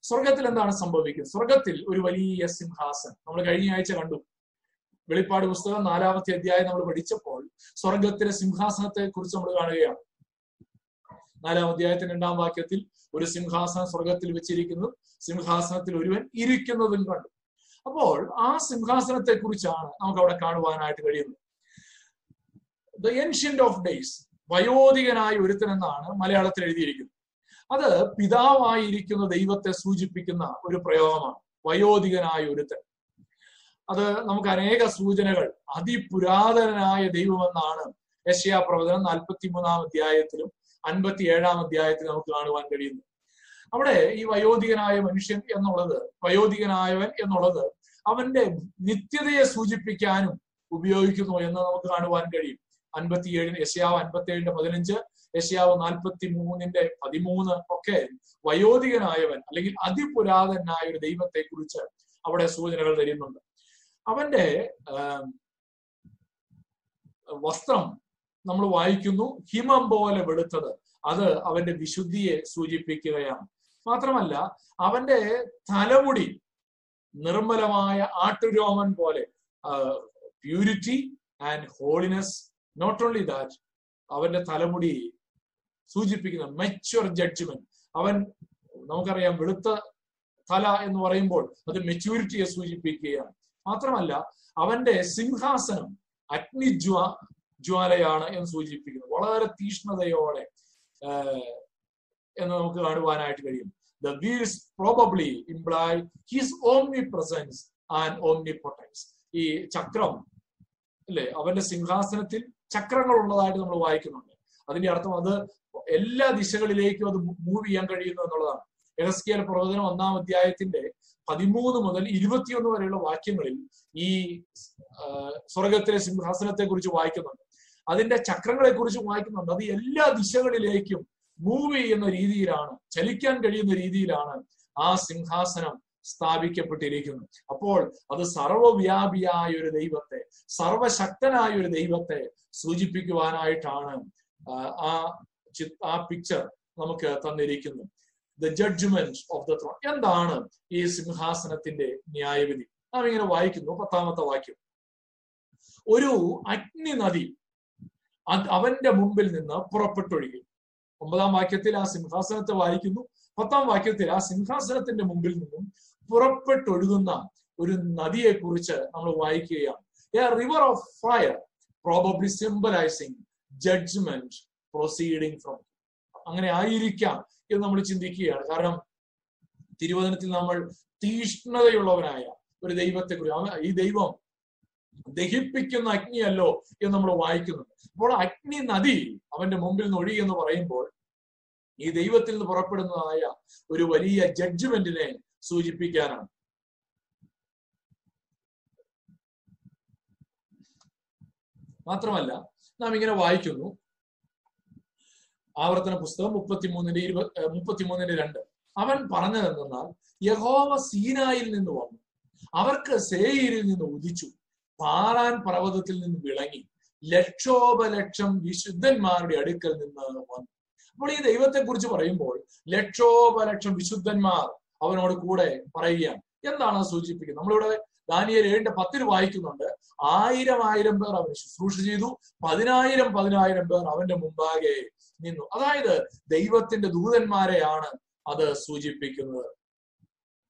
സ്വർഗത്തിൽ എന്താണ് സംഭവിക്കുന്നത്? സ്വർഗത്തിൽ ഒരു വലിയ സിംഹാസനം. നമ്മൾ കഴിഞ്ഞ ആഴ്ച കണ്ടു. വെളിപ്പാട് പുസ്തകം നാലാമത്തെ അധ്യായം നമ്മൾ പഠിച്ചപ്പോൾ സ്വർഗത്തിലെ സിംഹാസനത്തെ കുറിച്ച് നമ്മൾ കാണുകയാണ്. നാലാം അധ്യായത്തിന്റെ രണ്ടാം വാക്യത്തിൽ ഒരു സിംഹാസനം സ്വർഗത്തിൽ വെച്ചിരിക്കുന്നു. സിംഹാസനത്തിൽ ഒരുവൻ ഇരിക്കുന്നതും കണ്ടു. അപ്പോൾ ആ സിംഹാസനത്തെ കുറിച്ചാണ് നമുക്ക് അവിടെ കാണുവാനായിട്ട് കഴിയുന്നത്. ദ ഏൻഷ്യന്റ് ഓഫ് ഡേയ്സ് വയോധികനായ ഒരുത്തൻ എന്നാണ് മലയാളത്തിൽ എഴുതിയിരിക്കുന്നത്. അത് പിതാവായിരിക്കുന്ന ദൈവത്തെ സൂചിപ്പിക്കുന്ന ഒരു പ്രയോഗമാണ്. വയോധികനായ ഒരുത്തൻ. അത് നമുക്ക് അനേക സൂചനകൾ അതിപുരാതനായ ദൈവമെന്നാണ് യശയാ പ്രവചനം നാൽപ്പത്തി മൂന്നാം അധ്യായത്തിലും അൻപത്തി ഏഴാം അധ്യായത്തിലും നമുക്ക് കാണുവാൻ കഴിയുന്നു അവിടെ ഈ വയോധികനായ മനുഷ്യൻ എന്നുള്ളത് വയോധികനായവൻ എന്നുള്ളത് അവന്റെ നിത്യതയെ സൂചിപ്പിക്കാനും ഉപയോഗിക്കുന്നു എന്ന് നമുക്ക് കാണുവാൻ കഴിയും. അൻപത്തിയേഴിന് യശയാവ് അൻപത്തി ഏഴിന്റെ പതിനഞ്ച് യശയാവ് നാൽപ്പത്തി മൂന്നിന്റെ പതിമൂന്ന് ഒക്കെ വയോധികനായവൻ അല്ലെങ്കിൽ അതിപുരാതനായ ഒരു ദൈവത്തെ കുറിച്ച് അവിടെ സൂചനകൾ തരുന്നുണ്ട്. അവന്റെ വസ്ത്രം നമ്മൾ വായിക്കുന്നു ഹിമം പോലെ വെളുത്തത്. അത് അവന്റെ വിശുദ്ധിയെ സൂചിപ്പിക്കുകയാണ്. മാത്രമല്ല അവന്റെ തലമുടി നിർമ്മലമായ ആട്ടുരോമൻ പോലെ purity and holiness not only that അവന്റെ തലമുടി സൂചിപ്പിക്കുന്ന മെച്യുർ ജഡ്ജ്മെന്റ് അവൻ നമുക്കറിയാം വെളുത്ത തല എന്ന് പറയുമ്പോൾ അത് മെച്യൂരിറ്റിയെ സൂചിപ്പിക്കുകയാണ്. മാത്രമല്ല അവന്റെ സിംഹാസനം അഗ്നിജ്വ ജ്വാലയാണ് എന്ന് സൂചിപ്പിക്കുന്നു. വളരെ തീഷ്ണതയോടെ എന്ന് നമുക്ക് കാണുവാനായിട്ട് കഴിയും. The wheels probably imply his omnipresence and omnipotence ഈ ചക്രം അല്ലെ? അവന്റെ സിംഹാസനത്തിൽ ചക്രങ്ങൾ ഉള്ളതായിട്ട് നമ്മൾ വായിക്കുന്നുണ്ട്. അതിന്റെ അർത്ഥം അത് എല്ലാ ദിശകളിലേക്കും അത് മൂവ് ചെയ്യാൻ കഴിയുന്നു എന്നുള്ളതാണ്. എഹസ്കിയൽ പ്രവചനം ഒന്നാം അധ്യായത്തിന്റെ പതിമൂന്ന് മുതൽ ഇരുപത്തിയൊന്ന് വരെയുള്ള വാക്യങ്ങളിൽ ഈ സ്വർഗത്തിലെ സിംഹാസനത്തെ കുറിച്ച് വായിക്കുന്നുണ്ട്. അതിന്റെ ചക്രങ്ങളെ കുറിച്ച് വായിക്കുന്നുണ്ട്. അത് എല്ലാ ദിശകളിലേക്കും മൂവ് ചെയ്യുന്ന രീതിയിലാണ് ചലിക്കാൻ കഴിയുന്ന രീതിയിലാണ് ആ സിംഹാസനം സ്ഥാപിക്കപ്പെട്ടിരിക്കുന്നത്. അപ്പോൾ അത് സർവവ്യാപിയായ ഒരു ദൈവത്തെ സർവശക്തനായ ഒരു ദൈവത്തെ സൂചിപ്പിക്കുവാനായിട്ടാണ് ആ ആ പിക്ചർ നമുക്ക് തന്നിരിക്കുന്നു. The judgement of the throne എന്താണ് ഈ സിംഹാസനത്തിന്റെ ന്യായവിധി? നാം ഇങ്ങനെ വായിക്കുന്നു പത്താമത്തെ വാക്യം. ഒരു അഗ്നി നദി അവന്റെ മുമ്പിൽ നിന്ന് പുറപ്പെട്ടൊഴുകി. ഒമ്പതാം വാക്യത്തിൽ ആ സിംഹാസനത്തെ വായിക്കുന്നു. പത്താം വാക്യത്തിൽ ആ സിംഹാസനത്തിന്റെ മുമ്പിൽ നിന്നും പുറപ്പെട്ടൊഴുകുന്ന ഒരു നദിയെ കുറിച്ച് നമ്മൾ വായിക്കുകയാണ്. A river of fire probably symbolising judgement proceeding from അങ്ങനെ ആയിരിക്കാം എന്ന് നമ്മൾ ചിന്തിക്കുകയാണ്. കാരണം തിരുവചനത്തിൽ നമ്മൾ തീഷ്ണതയുള്ളവനായ ഒരു ദൈവത്തെ കുറിച്ച് ഈ ദൈവം ദഹിപ്പിക്കുന്ന അഗ്നിയല്ലോ എന്ന് നമ്മൾ വായിക്കുന്നുണ്ട്. അപ്പോൾ അഗ്നി നദി അവന്റെ മുമ്പിൽ നിന്ന് ഒഴുകി എന്ന് പറയുമ്പോൾ ഈ ദൈവത്തിൽ നിന്ന് പുറപ്പെടുന്നതായ ഒരു വലിയ ജഡ്ജ്മെന്റിനെ സൂചിപ്പിക്കാനാണ്. മാത്രമല്ല നാം ഇങ്ങനെ വായിക്കുന്നു ആവർത്തന പുസ്തകം മുപ്പത്തിമൂന്നിന്റെ ഇരുപത് മുപ്പത്തിമൂന്നിന്റെ രണ്ട്. അവൻ പറഞ്ഞതെന്നാൽ യഹോവ സീനായിൽ നിന്ന് വന്നു. അവർക്ക് സേയിരിൽ നിന്ന് ഉദിച്ചു. പാറാൻ പർവതത്തിൽ നിന്ന് വിളങ്ങി. ലക്ഷോപലക്ഷം വിശുദ്ധന്മാരുടെ അടുക്കൽ നിന്ന് വന്നു. അപ്പോൾ ഈ ദൈവത്തെ കുറിച്ച് പറയുമ്പോൾ ലക്ഷോപലക്ഷം വിശുദ്ധന്മാർ അവനോട് കൂടെ പറയുകയാണ്. എന്താണ് സൂചിപ്പിക്കുന്നത്? നമ്മളിവിടെ ദാനിയൽ ഏഴിന്റെ പത്തിൽ വായിക്കുന്നുണ്ട്. ആയിരം ആയിരം പേർ അവന് ശുശ്രൂഷ ചെയ്തു. പതിനായിരം പതിനായിരം പേർ അവന്റെ മുമ്പാകെ നിന്നു. അതായത് ദൈവത്തിന്റെ ദൂതന്മാരെയാണ് അത് സൂചിപ്പിക്കുന്നത്.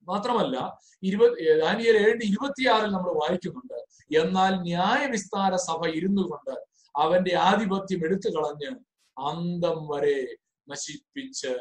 മാത്രമല്ല ഇരുപത് ദാനിയൽ ഏഴിന്റെ ഇരുപത്തിയാറിൽ നമ്മൾ വായിക്കുന്നുണ്ട്. എന്നാൽ ന്യായവിസ്താര സഭ ഇരുന്നു കൊണ്ട് അവന്റെ ആധിപത്യം എടുത്തു കളഞ്ഞ് അന്തം വരെ നശിപ്പിച്ച്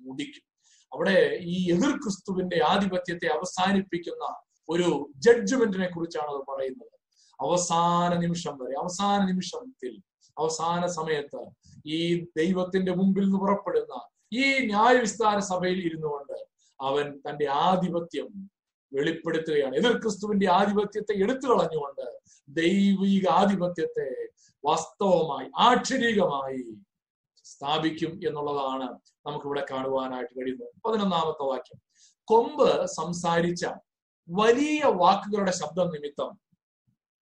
മുടിക്കും. അവിടെ ഈ എതിർ ക്രിസ്തുവിന്റെ ആധിപത്യത്തെ അവസാനിപ്പിക്കുന്ന ഒരു ജഡ്ജ്മെന്റിനെ കുറിച്ചാണ് അത് പറയുന്നത്. അവസാന നിമിഷം വരെ അവസാന നിമിഷത്തിൽ അവസാന സമയത്ത് ഈ ദൈവത്തിന്റെ മുമ്പിൽ നിന്ന് പുറപ്പെടുന്ന ഈ ന്യായവിസ്താര സഭയിൽ ഇരുന്നു കൊണ്ട് അവൻ തന്റെ ആധിപത്യം വെളിപ്പെടുത്തുകയാണ്. എതിർ ക്രിസ്തുവിന്റെ ആധിപത്യത്തെ എടുത്തു കളഞ്ഞുകൊണ്ട് ദൈവിക ആധിപത്യത്തെ വാസ്തവമായി ആക്ഷരികമായി സ്ഥാപിക്കും എന്നുള്ളതാണ് നമുക്കിവിടെ കാണുവാനായിട്ട് കഴിയുന്നത്. പതിനൊന്നാമത്തെ വാക്യം. കൊമ്പ് സംസാരിച്ച വലിയ വാക്കുകളുടെ ശബ്ദം നിമിത്തം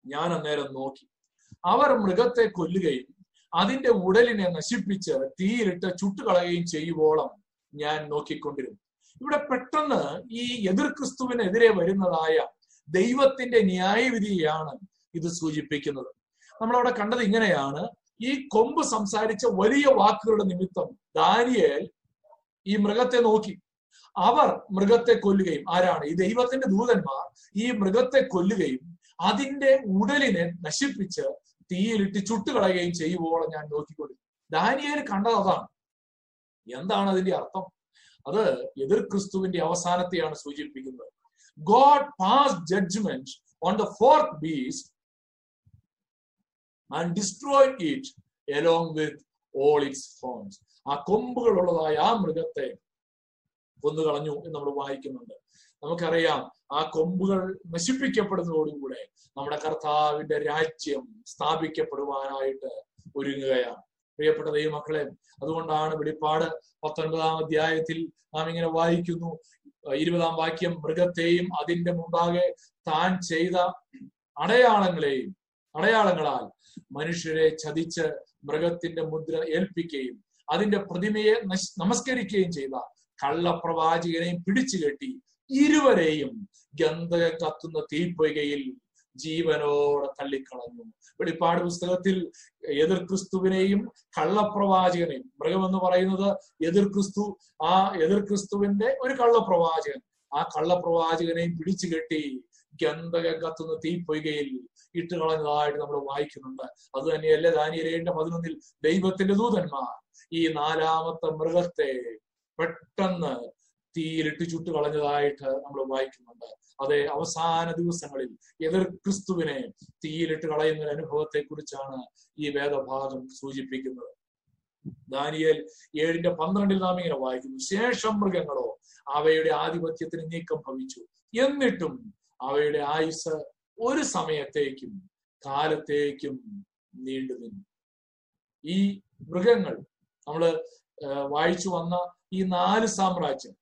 ഞാൻ അന്നേരം നോക്കി. അവർ മൃഗത്തെ കൊല്ലുകയും അതിന്റെ ഉടലിനെ നശിപ്പിച്ച് തീയിലിട്ട് ചുട്ടുകളയുകയും ചെയ്യുവോളം ഞാൻ നോക്കിക്കൊണ്ടിരുന്നു. ഇവിടെ പെട്ടെന്ന് ഈ എതിർ ക്രിസ്തുവിനെതിരെ വരുന്നതായ ദൈവത്തിന്റെ ന്യായവിധിയാണ് ഇത് സൂചിപ്പിക്കുന്നത്. നമ്മൾ അവിടെ കണ്ടത് ഇങ്ങനെയാണ്. ഈ കൊമ്പ് സംസാരിച്ച വലിയ വാക്കുകളുടെ നിമിത്തം ദാനിയേൽ ഈ മൃഗത്തെ നോക്കി. അവർ മൃഗത്തെ കൊല്ലുകയും ആരാണ്? ഈ ദൈവത്തിന്റെ ദൂതന്മാർ ഈ മൃഗത്തെ കൊല്ലുകയും അതിന്റെ ഉടലിനെ നശിപ്പിച്ച് തീയിലിട്ട് ചുട്ടുകളയുകയും ചെയ്യുവോളം ഞാൻ നോക്കിക്കൊണ്ടിരുന്നു. ദാനിയേൽ കണ്ടത് അതാണ്. എന്താണ് അതിന്റെ അർത്ഥം? അത് എതിർ ക്രിസ്തുവിന്റെ അവസാനത്തെയാണ് സൂചിപ്പിക്കുന്നത്. God pass judgement on the fourth beast and destroy it along with all its horns ആ കൊമ്പുകളുള്ളതായ ആ മൃഗത്തെ കൊന്നുകളഞ്ഞു എന്ന് നമ്മൾ വായിക്കുന്നുണ്ട്. നമുക്കറിയാം ആ കൊമ്പുകൾ നശിപ്പിക്കപ്പെടുന്നതോടുകൂടെ നമ്മുടെ കർത്താവിന്റെ രാജ്യം സ്ഥാപിക്കപ്പെടുവാനായിട്ട് ഒരുങ്ങുകയാണ്. പ്രിയപ്പെട്ട ദൈവമക്കളെ അതുകൊണ്ടാണ് വെളിപ്പാട് പത്തൊൻപതാം അധ്യായത്തിൽ നാം ഇങ്ങനെ വായിക്കുന്നു. ഇരുപതാം വാക്യം മൃഗത്തെയും അതിന്റെ മുമ്പാകെ താൻ ചെയ്ത അടയാളങ്ങളെയും അടയാളങ്ങളാൽ മനുഷ്യരെ ചതിച്ച് മൃഗത്തിന്റെ മുദ്ര ഏൽപ്പിക്കുകയും അതിന്റെ പ്രതിമയെ നമസ്കരിക്കുകയും ചെയ്ത കള്ളപ്രവാചകനെയും പിടിച്ചു കെട്ടി ഇരുവരെയും ഗന്ധകം കത്തുന്ന തീപ്പൊയ്കയിൽ ജീവനോടെ തള്ളിക്കളഞ്ഞു. വെളിപ്പാട് പുസ്തകത്തിൽ എതിർ ക്രിസ്തുവിനെയും കള്ളപ്രവാചകനെയും മൃഗമെന്ന് പറയുന്നത് എതിർ ക്രിസ്തു ആ എതിർ ക്രിസ്തുവിന്റെ ഒരു കള്ളപ്രവാചകൻ ആ കള്ളപ്രവാചകനെയും പിടിച്ചു കെട്ടി ഗന്ധകം കത്തുന്ന തീപ്പൊയ്കയിൽ ഇട്ട് കളഞ്ഞതായിട്ട് നമ്മൾ വായിക്കുന്നുണ്ട്. അത് തന്നെയല്ലേ ദാനിയലേന്റെ പതിനൊന്നിൽ ദൈവത്തിന്റെ ദൂതന്മാർ ഈ നാലാമത്തെ മൃഗത്തെ പെട്ടെന്ന് തീയിലിട്ട് ചുട്ടു കളഞ്ഞതായിട്ട് നമ്മൾ വായിക്കുന്നുണ്ട്. അതെ അവസാന ദിവസങ്ങളിൽ എതിർ ക്രിസ്തുവിനെ തീയിലിട്ട് കളയുന്ന ഒരു അനുഭവത്തെ കുറിച്ചാണ് ഈ വേദഭാഗം സൂചിപ്പിക്കുന്നത്. ദാനിയേൽ ഏഴിന്റെ പന്ത്രണ്ടിൽ നാം ഇങ്ങനെ വായിക്കുന്നു. ശേഷം മൃഗങ്ങളോ അവയുടെ ആധിപത്യത്തിന് നീക്കം ഭവിച്ചു. എന്നിട്ടും അവയുടെ ആയുസ് ഒരു സമയത്തേക്കും കാലത്തേക്കും നീണ്ടു നിന്നു ഈ മൃഗങ്ങൾ നമ്മൾ വായിച്ചു വന്ന ഈ നാല് സാമ്രാജ്യം.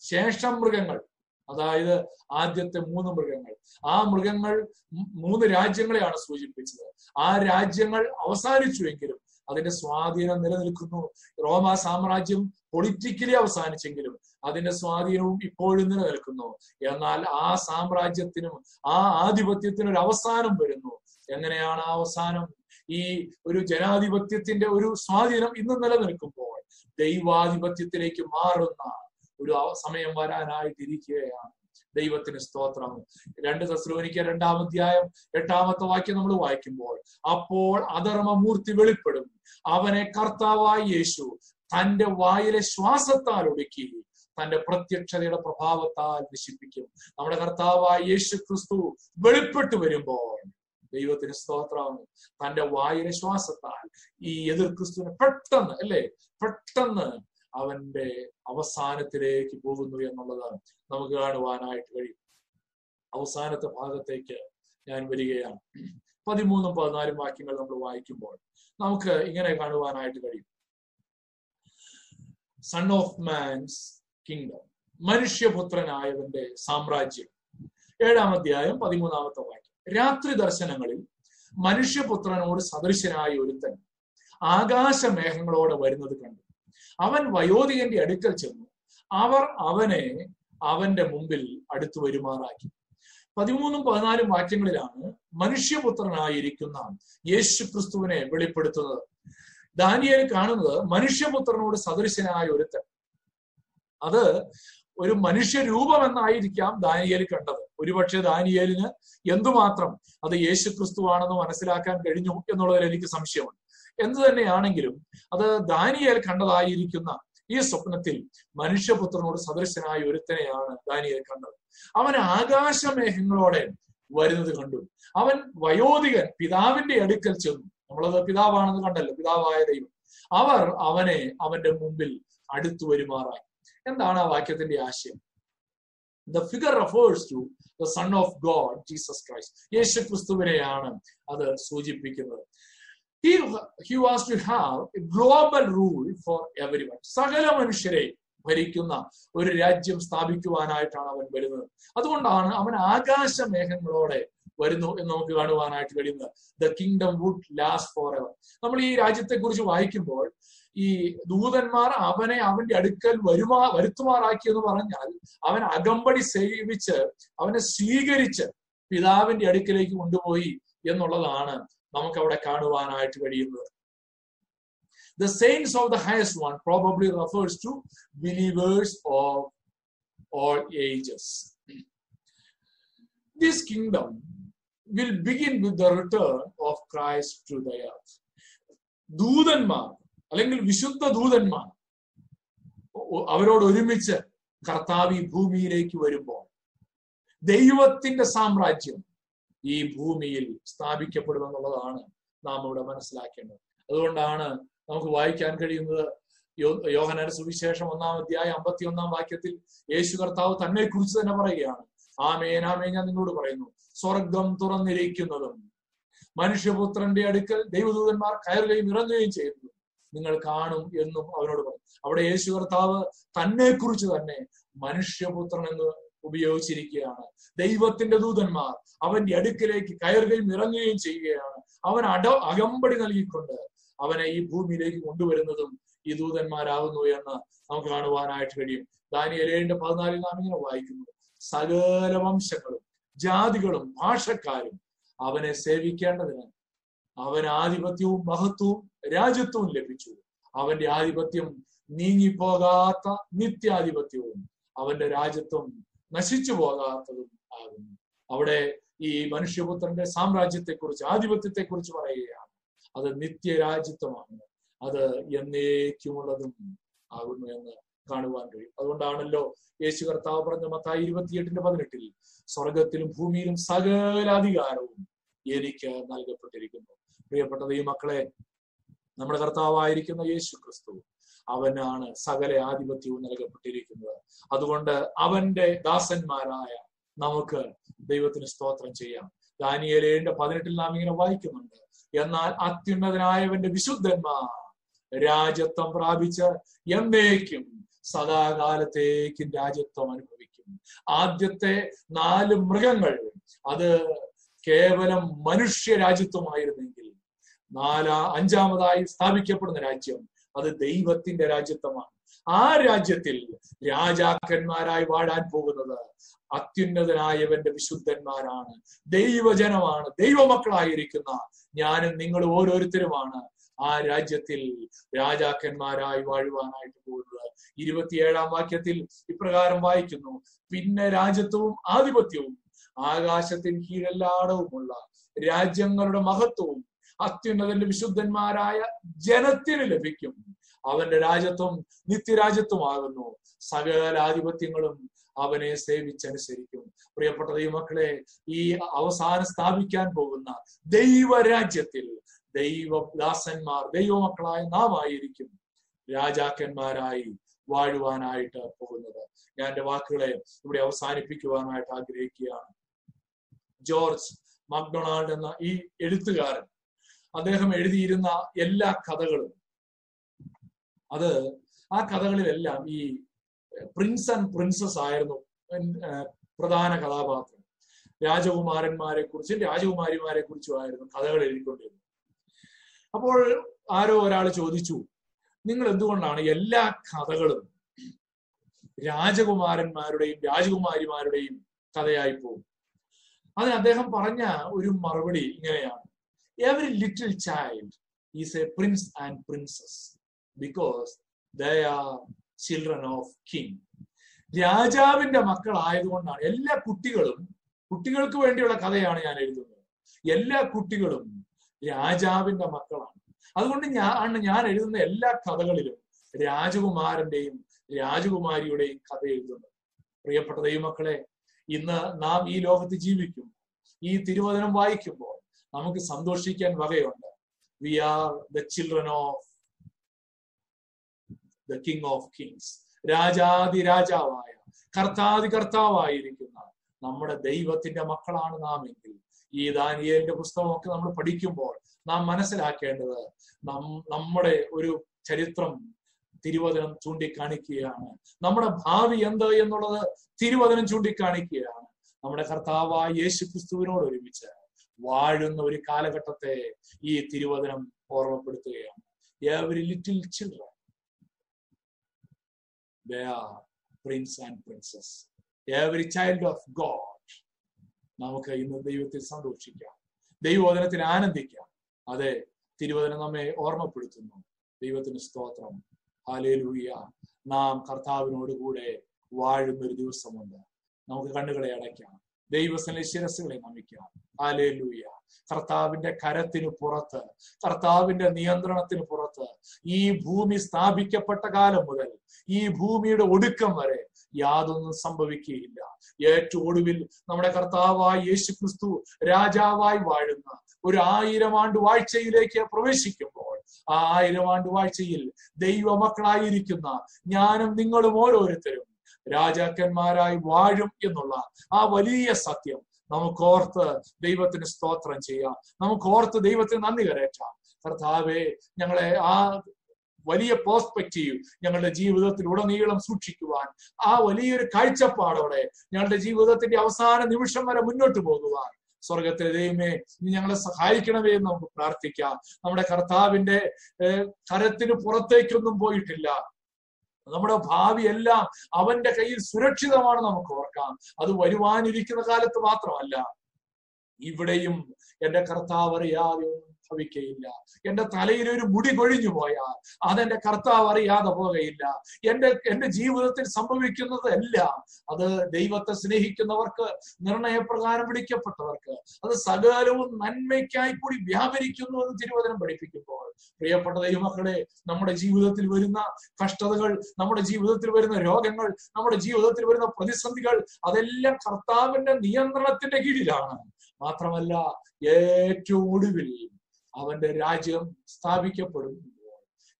ശേഷം മൃഗങ്ങൾ. അതായത് ആദ്യത്തെ മൂന്ന് മൃഗങ്ങൾ. ആ മൃഗങ്ങൾ മൂന്ന് രാജ്യങ്ങളെയാണ് സൂചിപ്പിച്ചത്. ആ രാജ്യങ്ങൾ അവസാനിച്ചുവെങ്കിലും അതിന്റെ സ്വാധീനം നിലനിൽക്കുന്നു. റോമ സാമ്രാജ്യം പൊളിറ്റിക്കലി അവസാനിച്ചെങ്കിലും അതിന്റെ സ്വാധീനവും ഇപ്പോഴും നിലനിൽക്കുന്നു. എന്നാൽ ആ സാമ്രാജ്യത്തിനും ആ ആധിപത്യത്തിനും ഒരു അവസാനം വരുന്നു. എങ്ങനെയാണ് ആ അവസാനം? ഈ ഒരു ജനാധിപത്യത്തിന്റെ ഒരു സ്വാധീനം ഇന്ന് നിലനിൽക്കുമ്പോൾ ദൈവാധിപത്യത്തിലേക്ക് മാറുന്ന ഒരു സമയം വരാനായിട്ടിരിക്കുകയാണ്. ദൈവത്തിന് സ്തോത്രം. രണ്ട് തസ്ലോനിക്ക രണ്ടാം അധ്യായം എട്ടാമത്തെ വാക്യം നമ്മൾ വായിക്കുമ്പോൾ അപ്പോൾ അധർമ്മമൂർത്തി വെളിപ്പെടും. അവനെ കർത്താവായ യേശു തന്റെ വായിലെ ശ്വാസത്താൽ ഒടുക്കി തന്റെ പ്രത്യക്ഷതയുടെ പ്രഭാവത്താൽ നശിപ്പിക്കും. നമ്മുടെ കർത്താവായ യേശു ക്രിസ്തു വെളിപ്പെട്ടു വരുമ്പോൾ ദൈവത്തിന് സ്തോത്രം തന്റെ വായിലെ ശ്വാസത്താൽ ഈ എതിർ ക്രിസ്തുവിനെ പെട്ടെന്ന് അല്ലേ? പെട്ടെന്ന് അവന്റെ അവസാനത്തിലേക്ക് പോകുന്നു എന്നുള്ളത് നമുക്ക് കാണുവാനായിട്ട് കഴിയും. അവസാനത്തെ ഭാഗത്തേക്ക് ഞാൻ വരികയാണ്. പതിമൂന്നും പതിനാലും വാക്യങ്ങൾ നമ്മൾ വായിക്കുമ്പോൾ നമുക്ക് ഇങ്ങനെ കാണുവാനായിട്ട് കഴിയും. സൺ ഓഫ് മാൻസ് കിങ്ഡം മനുഷ്യപുത്രനായവന്റെ സാമ്രാജ്യം. ഏഴാം അധ്യായം പതിമൂന്നാമത്തെ വാക്യം. രാത്രി ദർശനങ്ങളിൽ മനുഷ്യപുത്രനോട് സദൃശനായ ഒരുത്തൻ ആകാശമേഘങ്ങളോടെ വരുന്നത് കണ്ടു. അവൻ വയോധികന്റെ അടുക്കൽ ചെന്നു. അവർ അവനെ അവന്റെ മുമ്പിൽ അടുത്തു വരുമാറാക്കി. പതിമൂന്നും പതിനാലും വാക്യങ്ങളിലാണ് മനുഷ്യപുത്രനായിരിക്കുന്ന യേശു ക്രിസ്തുവിനെ വെളിപ്പെടുത്തുന്നത്. ദാനിയൽ കാണുന്നത് മനുഷ്യപുത്രനോട് സദൃശനായ ഒരുത്തൻ. അത് ഒരു മനുഷ്യരൂപം എന്നായിരിക്കാം ദാനിയേൽ കണ്ടത്. ഒരുപക്ഷെ ദാനിയേലിന് എന്തുമാത്രം അത് യേശു ക്രിസ്തുവാണെന്ന് മനസ്സിലാക്കാൻ കഴിഞ്ഞു എന്നുള്ളതിൽ എനിക്ക് സംശയമുണ്ട്. എന്തു തന്നെയാണെങ്കിലും അത് ദാനിയേൽ കണ്ടതായിരിക്കുന്ന ഈ സ്വപ്നത്തിൽ മനുഷ്യപുത്രനോട് സദൃശനായ ഒരുത്തനെയാണ് ദാനിയേൽ കണ്ടത്. അവൻ ആകാശമേഘങ്ങളോടെ വരുന്നത് കണ്ടു. അവൻ വയോധികൻ പിതാവിന്റെ അടുക്കൽ ചെന്നു. നമ്മളത് പിതാവാണെന്ന് കണ്ടല്ലോ പിതാവായ ദൈവം. അവർ അവനെ അവന്റെ മുമ്പിൽ അടുത്തു വരുമാറായി എന്താണ് ആ വാക്യത്തിന്റെ ആശയം? The figure refers to the son of God Jesus Christ യേശു ക്രിസ്തുവിനെയാണ് അത് സൂചിപ്പിക്കുന്നത്. He he was to have a global rule for for one സകല മനുഷ്യരെ ഭരിക്കുന്ന ഒരു രാജ്യം സ്ഥാപിക്കുവാനായിട്ടാണ് അവൻ വരുന്നത്. അതുകൊണ്ടാണ് അവൻ ആകാശ മേഘങ്ങളോടെ വരുന്നു എന്ന് നമുക്ക് കാണുവാനായിട്ട് കഴിയുന്നത്. The kingdom would last for ever നമ്മൾ ഈ രാജ്യത്തെ കുറിച്ച് വായിക്കുമ്പോൾ ഈ ദൂതന്മാർ അവനെ അവന്റെ അടുക്കൽ വരുമാ വരുത്തുമാറാക്കി എന്ന് പറഞ്ഞാൽ അവൻ അകമ്പടി സേവിച്ച് അവനെ സ്വീകരിച്ച് പിതാവിന്റെ അടുക്കിലേക്ക് കൊണ്ടുപോയി എന്നുള്ളതാണ് നമുക്ക് അവിടെ കാണുവാനായിട്ട് കഴിയുന്നത്. The saints of the highest one probably refers to believers of all ages this kingdom will begin with the return of Christ to ദൂതന്മാർ അല്ലെങ്കിൽ വിശുദ്ധ ദൂതന്മാർ അവരോട് ഒരുമിച്ച് കർത്താവ് ഈ ഭൂമിയിലേക്ക് വരുമ്പോൾ ദൈവത്തിന്റെ സാമ്രാജ്യം ഈ ഭൂമിയിൽ സ്ഥാപിക്കപ്പെടുമെന്നുള്ളതാണ് നാം ഇവിടെ മനസ്സിലാക്കേണ്ടത്. അതുകൊണ്ടാണ് നമുക്ക് വായിക്കാൻ കഴിയുന്നത് യോഹനര സുവിശേഷം ഒന്നാം അധ്യായം അമ്പത്തി ഒന്നാം വാക്യത്തിൽ യേശു കർത്താവ് തന്നെ കുറിച്ച് തന്നെ പറയുകയാണ്. ആമേൻ ആമേൻ ഞാൻ നിങ്ങളോട് പറയുന്നു. സ്വർഗം തുറന്നിരിക്കുന്നതും മനുഷ്യപുത്രന്റെ അടുക്കൽ ദൈവദൂതന്മാർ കയറുകയും ഇറങ്ങുകയും ചെയ്യുന്നു നിങ്ങൾ കാണും എന്നും അവനോട് പറഞ്ഞു അവിടെ യേശു കർത്താവ് തന്നെ കുറിച്ച് തന്നെ മനുഷ്യപുത്രൻ എന്ന് ഉപയോഗിച്ചിരിക്കുകയാണ്. ദൈവത്തിന്റെ ദൂതന്മാർ അവന്റെ അടുക്കിലേക്ക് കയറുകയും ഇറങ്ങുകയും ചെയ്യുകയാണ്. അവൻ അട അകമ്പടി നൽകിക്കൊണ്ട് അവനെ ഈ ഭൂമിയിലേക്ക് കൊണ്ടുവരുന്നതും ഈ ദൂതന്മാരാകുന്നു എന്ന് നമുക്ക് കാണുവാനായിട്ട് കഴിയും. ദാനിയൽ ഏഴിന്റെ പതിനാലിൽ നാം ഇങ്ങനെ വായിക്കുന്നു. സകല വംശങ്ങളും ജാതികളും ഭാഷക്കാരും അവനെ സേവിക്കേണ്ടതിന് അവൻ ആധിപത്യവും മഹത്വവും രാജ്യത്വവും ലഭിച്ചു. അവന്റെ ആധിപത്യം നീങ്ങിപ്പോകാത്ത നിത്യാധിപത്യവും അവന്റെ രാജ്യത്വം നശിച്ചു പോകാത്തതും ആകുന്നു. അവിടെ ഈ മനുഷ്യപുത്രന്റെ സാമ്രാജ്യത്തെക്കുറിച്ച് ആധിപത്യത്തെക്കുറിച്ച് പറയുകയാണ്. അത് നിത്യരാജ്യത്വമാണ്. അത് എന്നേക്കുമുള്ളതും ആകുന്നു എന്ന് കാണുവാൻ കഴിയും. അതുകൊണ്ടാണല്ലോ യേശു കർത്താവ് പറഞ്ഞ മത്തായി ഇരുപത്തിയെട്ടിന്റെ പതിനെട്ടിൽ സ്വർഗത്തിലും ഭൂമിയിലും സകല അധികാരവും എനിക്ക് നൽകപ്പെട്ടിരിക്കുന്നു. പ്രിയപ്പെട്ടത് ഈ മക്കളെ നമ്മുടെ കർത്താവായിരിക്കുന്ന യേശു ക്രിസ്തു അവനാണ് സകല ആധിപത്യവും നൽകപ്പെട്ടിരിക്കുന്നത്. അതുകൊണ്ട് അവന്റെ ദാസന്മാരായ നമുക്ക് ദൈവത്തിന് സ്തോത്രം ചെയ്യാം. ദാനിയലേന്റെ പതിനെട്ടിൽ നാം ഇങ്ങനെ വായിക്കുന്നുണ്ട്. എന്നാൽ അത്യുന്നതനായവന്റെ വിശുദ്ധന്മാർ രാജ്യത്വം പ്രാപിച്ച് എന്നേക്കും സദാകാലത്തേക്കും രാജ്യത്വം അനുഭവിക്കും. ആദ്യത്തെ നാല് മൃഗങ്ങൾ അത് കേവലം മനുഷ്യ രാജ്യത്വമായിരുന്നെങ്കിൽ നാലാ അഞ്ചാമതായി സ്ഥാപിക്കപ്പെടുന്ന രാജ്യം അത് ദൈവത്തിന്റെ രാജ്യത്വമാണ്. ആ രാജ്യത്തിൽ രാജാക്കന്മാരായി വാഴാൻ പോകുന്നത് അത്യുന്നതനായവന്റെ വിശുദ്ധന്മാരാണ്. ദൈവജനമാണ് ദൈവമക്കളായിരിക്കുന്ന ഞാനും നിങ്ങൾ ഓരോരുത്തരുമാണ് ആ രാജ്യത്തിൽ രാജാക്കന്മാരായി വാഴുവാനായിട്ട് പോകുന്നത്. ഇരുപത്തിയേഴാം വാക്യത്തിൽ ഇപ്രകാരം വായിക്കുന്നു പിന്നെ രാജ്യത്വവും ആധിപത്യവും ആകാശത്തിന് കീഴെല്ലാടവുമുള്ള രാജ്യങ്ങളുടെ മഹത്വവും അത്യുന്നതന്റെ വിശുദ്ധന്മാരായ ജനത്തിന് ലഭിക്കും. അവന്റെ രാജ്യത്വം നിത്യരാജ്യത്വമാകുന്നു. സകലാധിപത്യങ്ങളും അവനെ സേവിച്ചനുസരിക്കും. പ്രിയപ്പെട്ട ദൈവമക്കളെ ഈ അവസാനം സ്ഥാപിക്കാൻ പോകുന്ന ദൈവരാജ്യത്തിൽ ദൈവദാസന്മാർ ദൈവമക്കളായ നാം ആയിരിക്കും രാജാക്കന്മാരായി വാഴുവാനായിട്ട് പോകുന്നത്. ഞാൻ എന്റെ വാക്കുകളെ ഇവിടെ അവസാനിപ്പിക്കുവാനായിട്ട് ആഗ്രഹിക്കുകയാണ്. ജോർജ് മക്ഡൊണാൾഡ് എന്ന ഈ എഴുത്തുകാരൻ അദ്ദേഹം എഴുതിയിരുന്ന എല്ലാ കഥകളും. അത് ആ കഥകളിലെല്ലാം ഈ പ്രിൻസ് ആൻഡ് പ്രിൻസസ് ആയിരുന്നു പ്രധാന കഥാപാത്രം. രാജകുമാരന്മാരെ കുറിച്ച് രാജകുമാരിമാരെ കുറിച്ചും ആയിരുന്നു കഥകൾ എഴുതിക്കൊണ്ടിരുന്നത്. അപ്പോൾ ആരോ ഒരാൾ ചോദിച്ചു നിങ്ങൾ എന്തുകൊണ്ടാണ് എല്ലാ കഥകളും രാജകുമാരന്മാരുടെയും രാജകുമാരിമാരുടെയും കഥയായി പോകും അതിന് അദ്ദേഹം പറഞ്ഞ ഒരു മറുപടി ഇങ്ങനെയാണ്. Every little child is a prince and princess because they are children of king. രാജാവിന്റെ മക്കളായതുകൊണ്ടാണ് എല്ലാ കുട്ടികളും കുട്ടികൾക്ക് വേണ്ടിയുള്ള കഥയാണ് ഞാൻ എഴുതുന്നത്. എല്ലാ കുട്ടികളും രാജാവിന്റെ മക്കളാണ്. അതുകൊണ്ട് ഞാൻ ഞാൻ എഴുതുന്ന എല്ലാ കഥകളിലും രാജകുമാരന്റെയും രാജകുമാരിയുടെയും കഥ എഴുതുന്നത്. പ്രിയപ്പെട്ട ദൈവമക്കളെ ഇന്ന് നാം ഈ ലോകത്ത് ജീവിക്കും ഈ തിരുവചനം വായിക്കുമ്പോൾ നമുക്ക് സന്തോഷിക്കാൻ വകയുണ്ട്. We are the children of the king of kings രാജാതി രാജാവായ കർത്താതി കർത്താവായിരിക്കുന്ന നമ്മുടെ ദൈവത്തിന്റെ മക്കളാണ് നാം എങ്കിൽ ഈ ദാനിയേലിന്റെ പുസ്തകമൊക്കെ നമ്മൾ പഠിക്കുമ്പോൾ നാം മനസ്സിലാക്കേണ്ടത് നം നമ്മുടെ ഒരു ചരിത്രം തിരുവചനം ചൂണ്ടിക്കാണിക്കുകയാണ്. നമ്മുടെ ഭാവി എന്ത് എന്നുള്ളത് തിരുവചനം ചൂണ്ടിക്കാണിക്കുകയാണ്. നമ്മുടെ കർത്താവായ യേശു ക്രിസ്തുവിനോട് ഒരുമിച്ച് വാഴുന്ന ഒരു കാലഘട്ടത്തെ ഈ തിരുവചനം ഓർമ്മപ്പെടുത്തുകയാണ്. Every little children prince and princess every child of God നമുക്ക് ഇന്ന് ദൈവത്തിൽ സന്തോഷിക്കാം. ദൈവവചനത്തിൽ ആനന്ദിക്കാം. അതെ തിരുവചനം നമ്മെ ഓർമ്മപ്പെടുത്തുന്നു. ദൈവത്തിന് സ്തോത്രം. ഹാലേലൂയ നാം കർത്താവിനോട് കൂടെ വാഴുന്ന ഒരു ദിവസമുണ്ട്. നമുക്ക് കണ്ണുകളെ അടയ്ക്കാം. ദൈവസ്ഥലെ ശിരസുകളെ നമിക്കാം ആലേലൂയ കർത്താവിന്റെ കരത്തിന് പുറത്ത് കർത്താവിന്റെ നിയന്ത്രണത്തിന് പുറത്ത് ഈ ഭൂമി സ്ഥാപിക്കപ്പെട്ട കാലം മുതൽ ഈ ഭൂമിയുടെ ഒടുക്കം വരെ യാതൊന്നും സംഭവിക്കുകയില്ല. ഏറ്റവും ഒടുവിൽ നമ്മുടെ കർത്താവായി യേശു ക്രിസ്തു രാജാവായി വാഴുന്ന ഒരു ആയിരം ആണ്ട് വാഴ്ചയിലേക്ക് പ്രവേശിക്കുമ്പോൾ ആ ആയിരം ആണ്ട് വാഴ്ചയിൽ ദൈവമക്കളായിരിക്കുന്ന ഞാനും നിങ്ങളും ഓരോരുത്തരും രാജാക്കന്മാരായി വാഴും എന്നുള്ള ആ വലിയ സത്യം നമുക്ക് ഓർത്ത് ദൈവത്തിന് സ്തോത്രം ചെയ്യാം. നമുക്ക് ഓർത്ത് ദൈവത്തിന് നന്ദി കരേറ്റാം. കർത്താവെ ഞങ്ങളെ ആ വലിയ പ്രോസ്പെക്റ്റീവ് ഞങ്ങളുടെ ജീവിതത്തിൽ ഉടനീളം സൂക്ഷിക്കുവാൻ ആ വലിയൊരു കാഴ്ചപ്പാടോടെ ഞങ്ങളുടെ ജീവിതത്തിന്റെ അവസാന നിമിഷം വരെ മുന്നോട്ട് പോകുവാൻ. സ്വർഗത്തിലെ ദൈവമേ നീ ഞങ്ങളെ സഹായിക്കണമേ എന്ന് നമുക്ക് പ്രാർത്ഥിക്കാം. നമ്മുടെ കർത്താവിന്റെ കരത്തിന് പുറത്തേക്കൊന്നും പോയിട്ടില്ല. നമ്മുടെ ഭാവി എല്ലാം അവന്റെ കയ്യിൽ സുരക്ഷിതമാണ് നമുക്ക് ഓർക്കാം. അത് വരുവാനിരിക്കുന്ന കാലത്ത് മാത്രമല്ല ഇവിടെയും എന്റെ കർത്താവ് അറിയാതെ ഒന്നും ഭവിക്കയില്ല എന്റെ തലയിൽ ഒരു മുടി കൊഴിഞ്ഞു പോയാൽ അതെന്റെ കർത്താവ് അറിയാതെ പോകയില്ല. എന്റെ എന്റെ ജീവിതത്തിൽ സംഭവിക്കുന്നത് എല്ലാം അത് ദൈവത്തെ സ്നേഹിക്കുന്നവർക്ക് നിർണയപ്രകാരം വിളിക്കപ്പെട്ടവർക്ക് അത് സകലവും നന്മയ്ക്കായി കൂടി വ്യാപരിക്കുന്നു എന്ന് തിരുവചനം പഠിപ്പിക്കുമ്പോൾ. പ്രിയപ്പെട്ട ദൈവമക്കളെ നമ്മുടെ ജീവിതത്തിൽ വരുന്ന കഷ്ടതകൾ നമ്മുടെ ജീവിതത്തിൽ വരുന്ന രോഗങ്ങൾ നമ്മുടെ ജീവിതത്തിൽ വരുന്ന പ്രതിസന്ധികൾ അതെല്ലാം കർത്താവിന്റെ നിയന്ത്രണത്തിന്റെ കീഴിലാണ്. മാത്രമല്ല ഏറ്റവും ഒടുവിൽ അവന്റെ രാജ്യം സ്ഥാപിക്കപ്പെടും.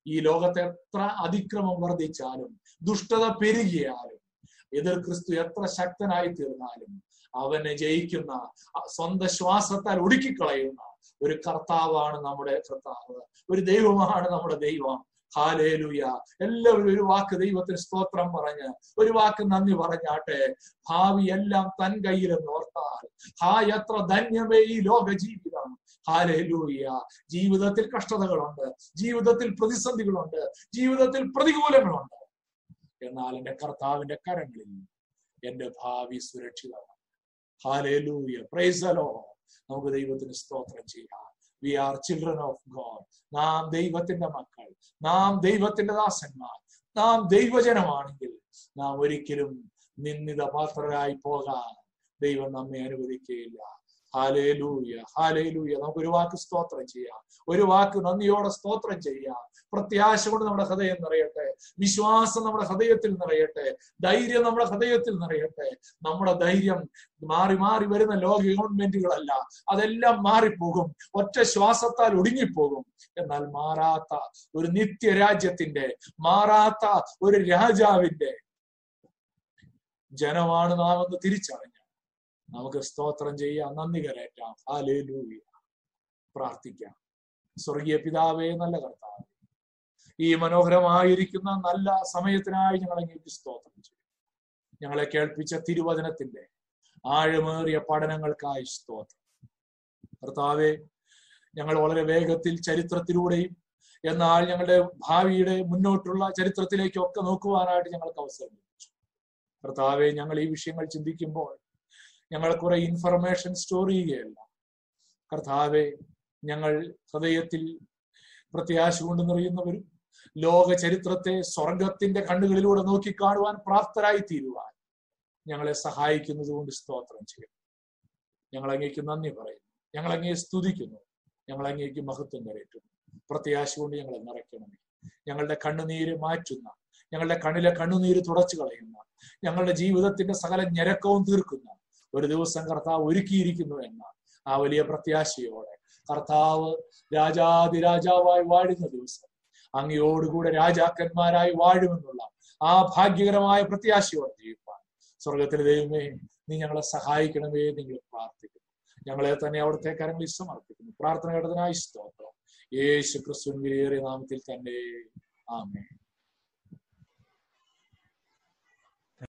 ഈ ലോകത്തെ എത്ര അതിക്രമം വർദ്ധിച്ചാലും ദുഷ്ടത പെരുകിയാലും എതിർ ക്രിസ്തു എത്ര ശക്തനായി തീർന്നാലും അവനെ ജയിക്കുന്ന സ്വന്തം ശ്വാസത്താൽ ഒടുക്കിക്കളയുന്ന ഒരു കർത്താവാണ് നമ്മുടെ കർത്താവ്. ഒരു ദൈവമാണ് നമ്മുടെ ദൈവം. ഹാലേലുയ. എല്ലാവരും ഒരു വാക്ക് ദൈവത്തിന് സ്തോത്രം പറഞ്ഞ് ഒരു വാക്ക് നന്ദി പറഞ്ഞാട്ടെ. ഭാവി എല്ലാം തൻ കയ്യിലെന്ന് ഓർത്താൽ ഹാ എത്ര ധന്യമേ ഈ ലോക ജീവിതം ഹാലേലൂയ. ജീവിതത്തിൽ കഷ്ടതകളുണ്ട്. ജീവിതത്തിൽ പ്രതിസന്ധികളുണ്ട്. ജീവിതത്തിൽ പ്രതികൂലങ്ങളുണ്ട്. എന്നാൽ എന്റെ കർത്താവിന്റെ കരങ്ങളിൽ എന്റെ ഭാവി സുരക്ഷിതമാണ്. ഹാലേലൂയ. പ്രൈസലോ നമുക്ക് ദൈവത്തിന് സ്തോത്രം ചെയ്യാം. We are children of God നാം ദൈവത്തിന്റെ മക്കൾ. നാം ദൈവത്തിന്റെ ദാസന്മാർ. നാം ദൈവജനമാണെങ്കിൽ നാം ഒരിക്കലും നിന്ദിത പാത്രരായി പോകാൻ ദൈവം നമ്മെ അനുവദിക്കുകയില്ല. ഹാലേലൂയ ഹാലേലൂയ നമുക്ക് ഒരു വാക്ക് സ്തോത്രം ചെയ്യാം. ഒരു വാക്ക് നന്ദിയോടെ സ്തോത്രം ചെയ്യാം. പ്രത്യാശ കൊണ്ട് നമ്മുടെ ഹൃദയം നിറയട്ടെ. വിശ്വാസം നമ്മുടെ ഹൃദയത്തിൽ നിറയട്ടെ. ധൈര്യം നമ്മുടെ ഹൃദയത്തിൽ നിറയട്ടെ. നമ്മുടെ ധൈര്യം മാറി മാറി വരുന്ന ലോക ഗവൺമെന്റുകളല്ല. അതെല്ലാം മാറിപ്പോകും. ഒറ്റ ശ്വാസത്താൽ ഒടുങ്ങിപ്പോകും. എന്നാൽ മാറാത്ത ഒരു നിത്യരാജ്യത്തിന്റെ മാറാത്ത ഒരു രാജാവിന്റെ ജനമാണ് നാം എന്ന് തിരിച്ചറിഞ്ഞ നമുക്ക് സ്തോത്രം ചെയ്യാം. നന്ദി കരയറ്റാം ഹാലേലൂയ പ്രാർത്ഥിക്കാം. സ്വർഗീയ പിതാവേ നല്ല കർത്താവ്. ഈ മനോഹരമായിരിക്കുന്ന നല്ല സമയത്തിനായി ഞങ്ങൾ അങ്ങേക്ക് സ്തോത്രം ചെയ്യും. ഞങ്ങളെ കേൾപ്പിച്ച തിരുവചനത്തിന്റെ ആഴമേറിയ പഠനങ്ങൾക്കായി സ്തോത്രം. കർത്താവെ ഞങ്ങൾ വളരെ വേഗത്തിൽ ചരിത്രത്തിലൂടെയും എന്നാൽ ഞങ്ങളുടെ ഭാവിയുടെ മുന്നോട്ടുള്ള ചരിത്രത്തിലേക്കൊക്കെ നോക്കുവാനായിട്ട് ഞങ്ങൾക്ക് അവസരം ലഭിച്ചു. കർത്താവെ ഞങ്ങൾ ഈ വിഷയങ്ങൾ ചിന്തിക്കുമ്പോൾ ഞങ്ങൾ കുറെ ഇൻഫർമേഷൻ സ്റ്റോർ ചെയ്യുകയല്ല. കർത്താവെ ഞങ്ങൾ ഹൃദയത്തിൽ പ്രത്യാശ കൊണ്ട് നിറയുന്നവരും ലോക ചരിത്രത്തെ സ്വർഗത്തിന്റെ കണ്ണുകളിലൂടെ നോക്കിക്കാണുവാൻ പ്രാപ്തരായി തീരുവാൻ ഞങ്ങളെ സഹായിക്കുന്നത് കൊണ്ട് സ്തോത്രം ചെയ്യുന്നു ഞങ്ങൾ അങ്ങേക്ക് നന്ദി പറയുന്നു. ഞങ്ങൾ അങ്ങേ സ്തുതിക്കുന്നു. ഞങ്ങൾ അങ്ങേക്ക് മഹത്വം കരയറ്റുന്നു. പ്രത്യാശ കൊണ്ട് ഞങ്ങളെ നിറയ്ക്കണമേ ഞങ്ങളുടെ കണ്ണുനീര് മാറ്റുന്ന ഞങ്ങളുടെ കണ്ണിലെ കണ്ണുനീര് തുടച്ചു കളയുന്ന ഞങ്ങളുടെ ജീവിതത്തിന്റെ സകല ഞരക്കവും തീർക്കുന്ന ഒരു ദിവസം കർത്താവ് ഒരുക്കിയിരിക്കുന്നു എന്ന ആ വലിയ പ്രത്യാശയോടെ കർത്താവ് രാജാതിരാജാവായി വാഴുന്ന ദിവസം അങ്ങയോടുകൂടെ രാജാക്കന്മാരായി വാഴുമെന്നുള്ള ആ ഭാഗ്യകരമായ പ്രത്യാശയോടെ ജീവിപ്പാൻ സ്വർഗത്തിലെ ദൈവമേ നീ ഞങ്ങളെ സഹായിക്കണമേ നിങ്ങൾ പ്രാർത്ഥിക്കുന്നു. ഞങ്ങളെ തന്നെ അവിടുത്തെ കരങ്ങളിൽ സമർപ്പിക്കുന്നു. പ്രാർത്ഥന കേട്ടതിനായി സ്തോത്രം. യേശു ക്രിസ്തുവിൻ വിലയേറിയ നാമത്തിൽ തന്നെ. ആമേ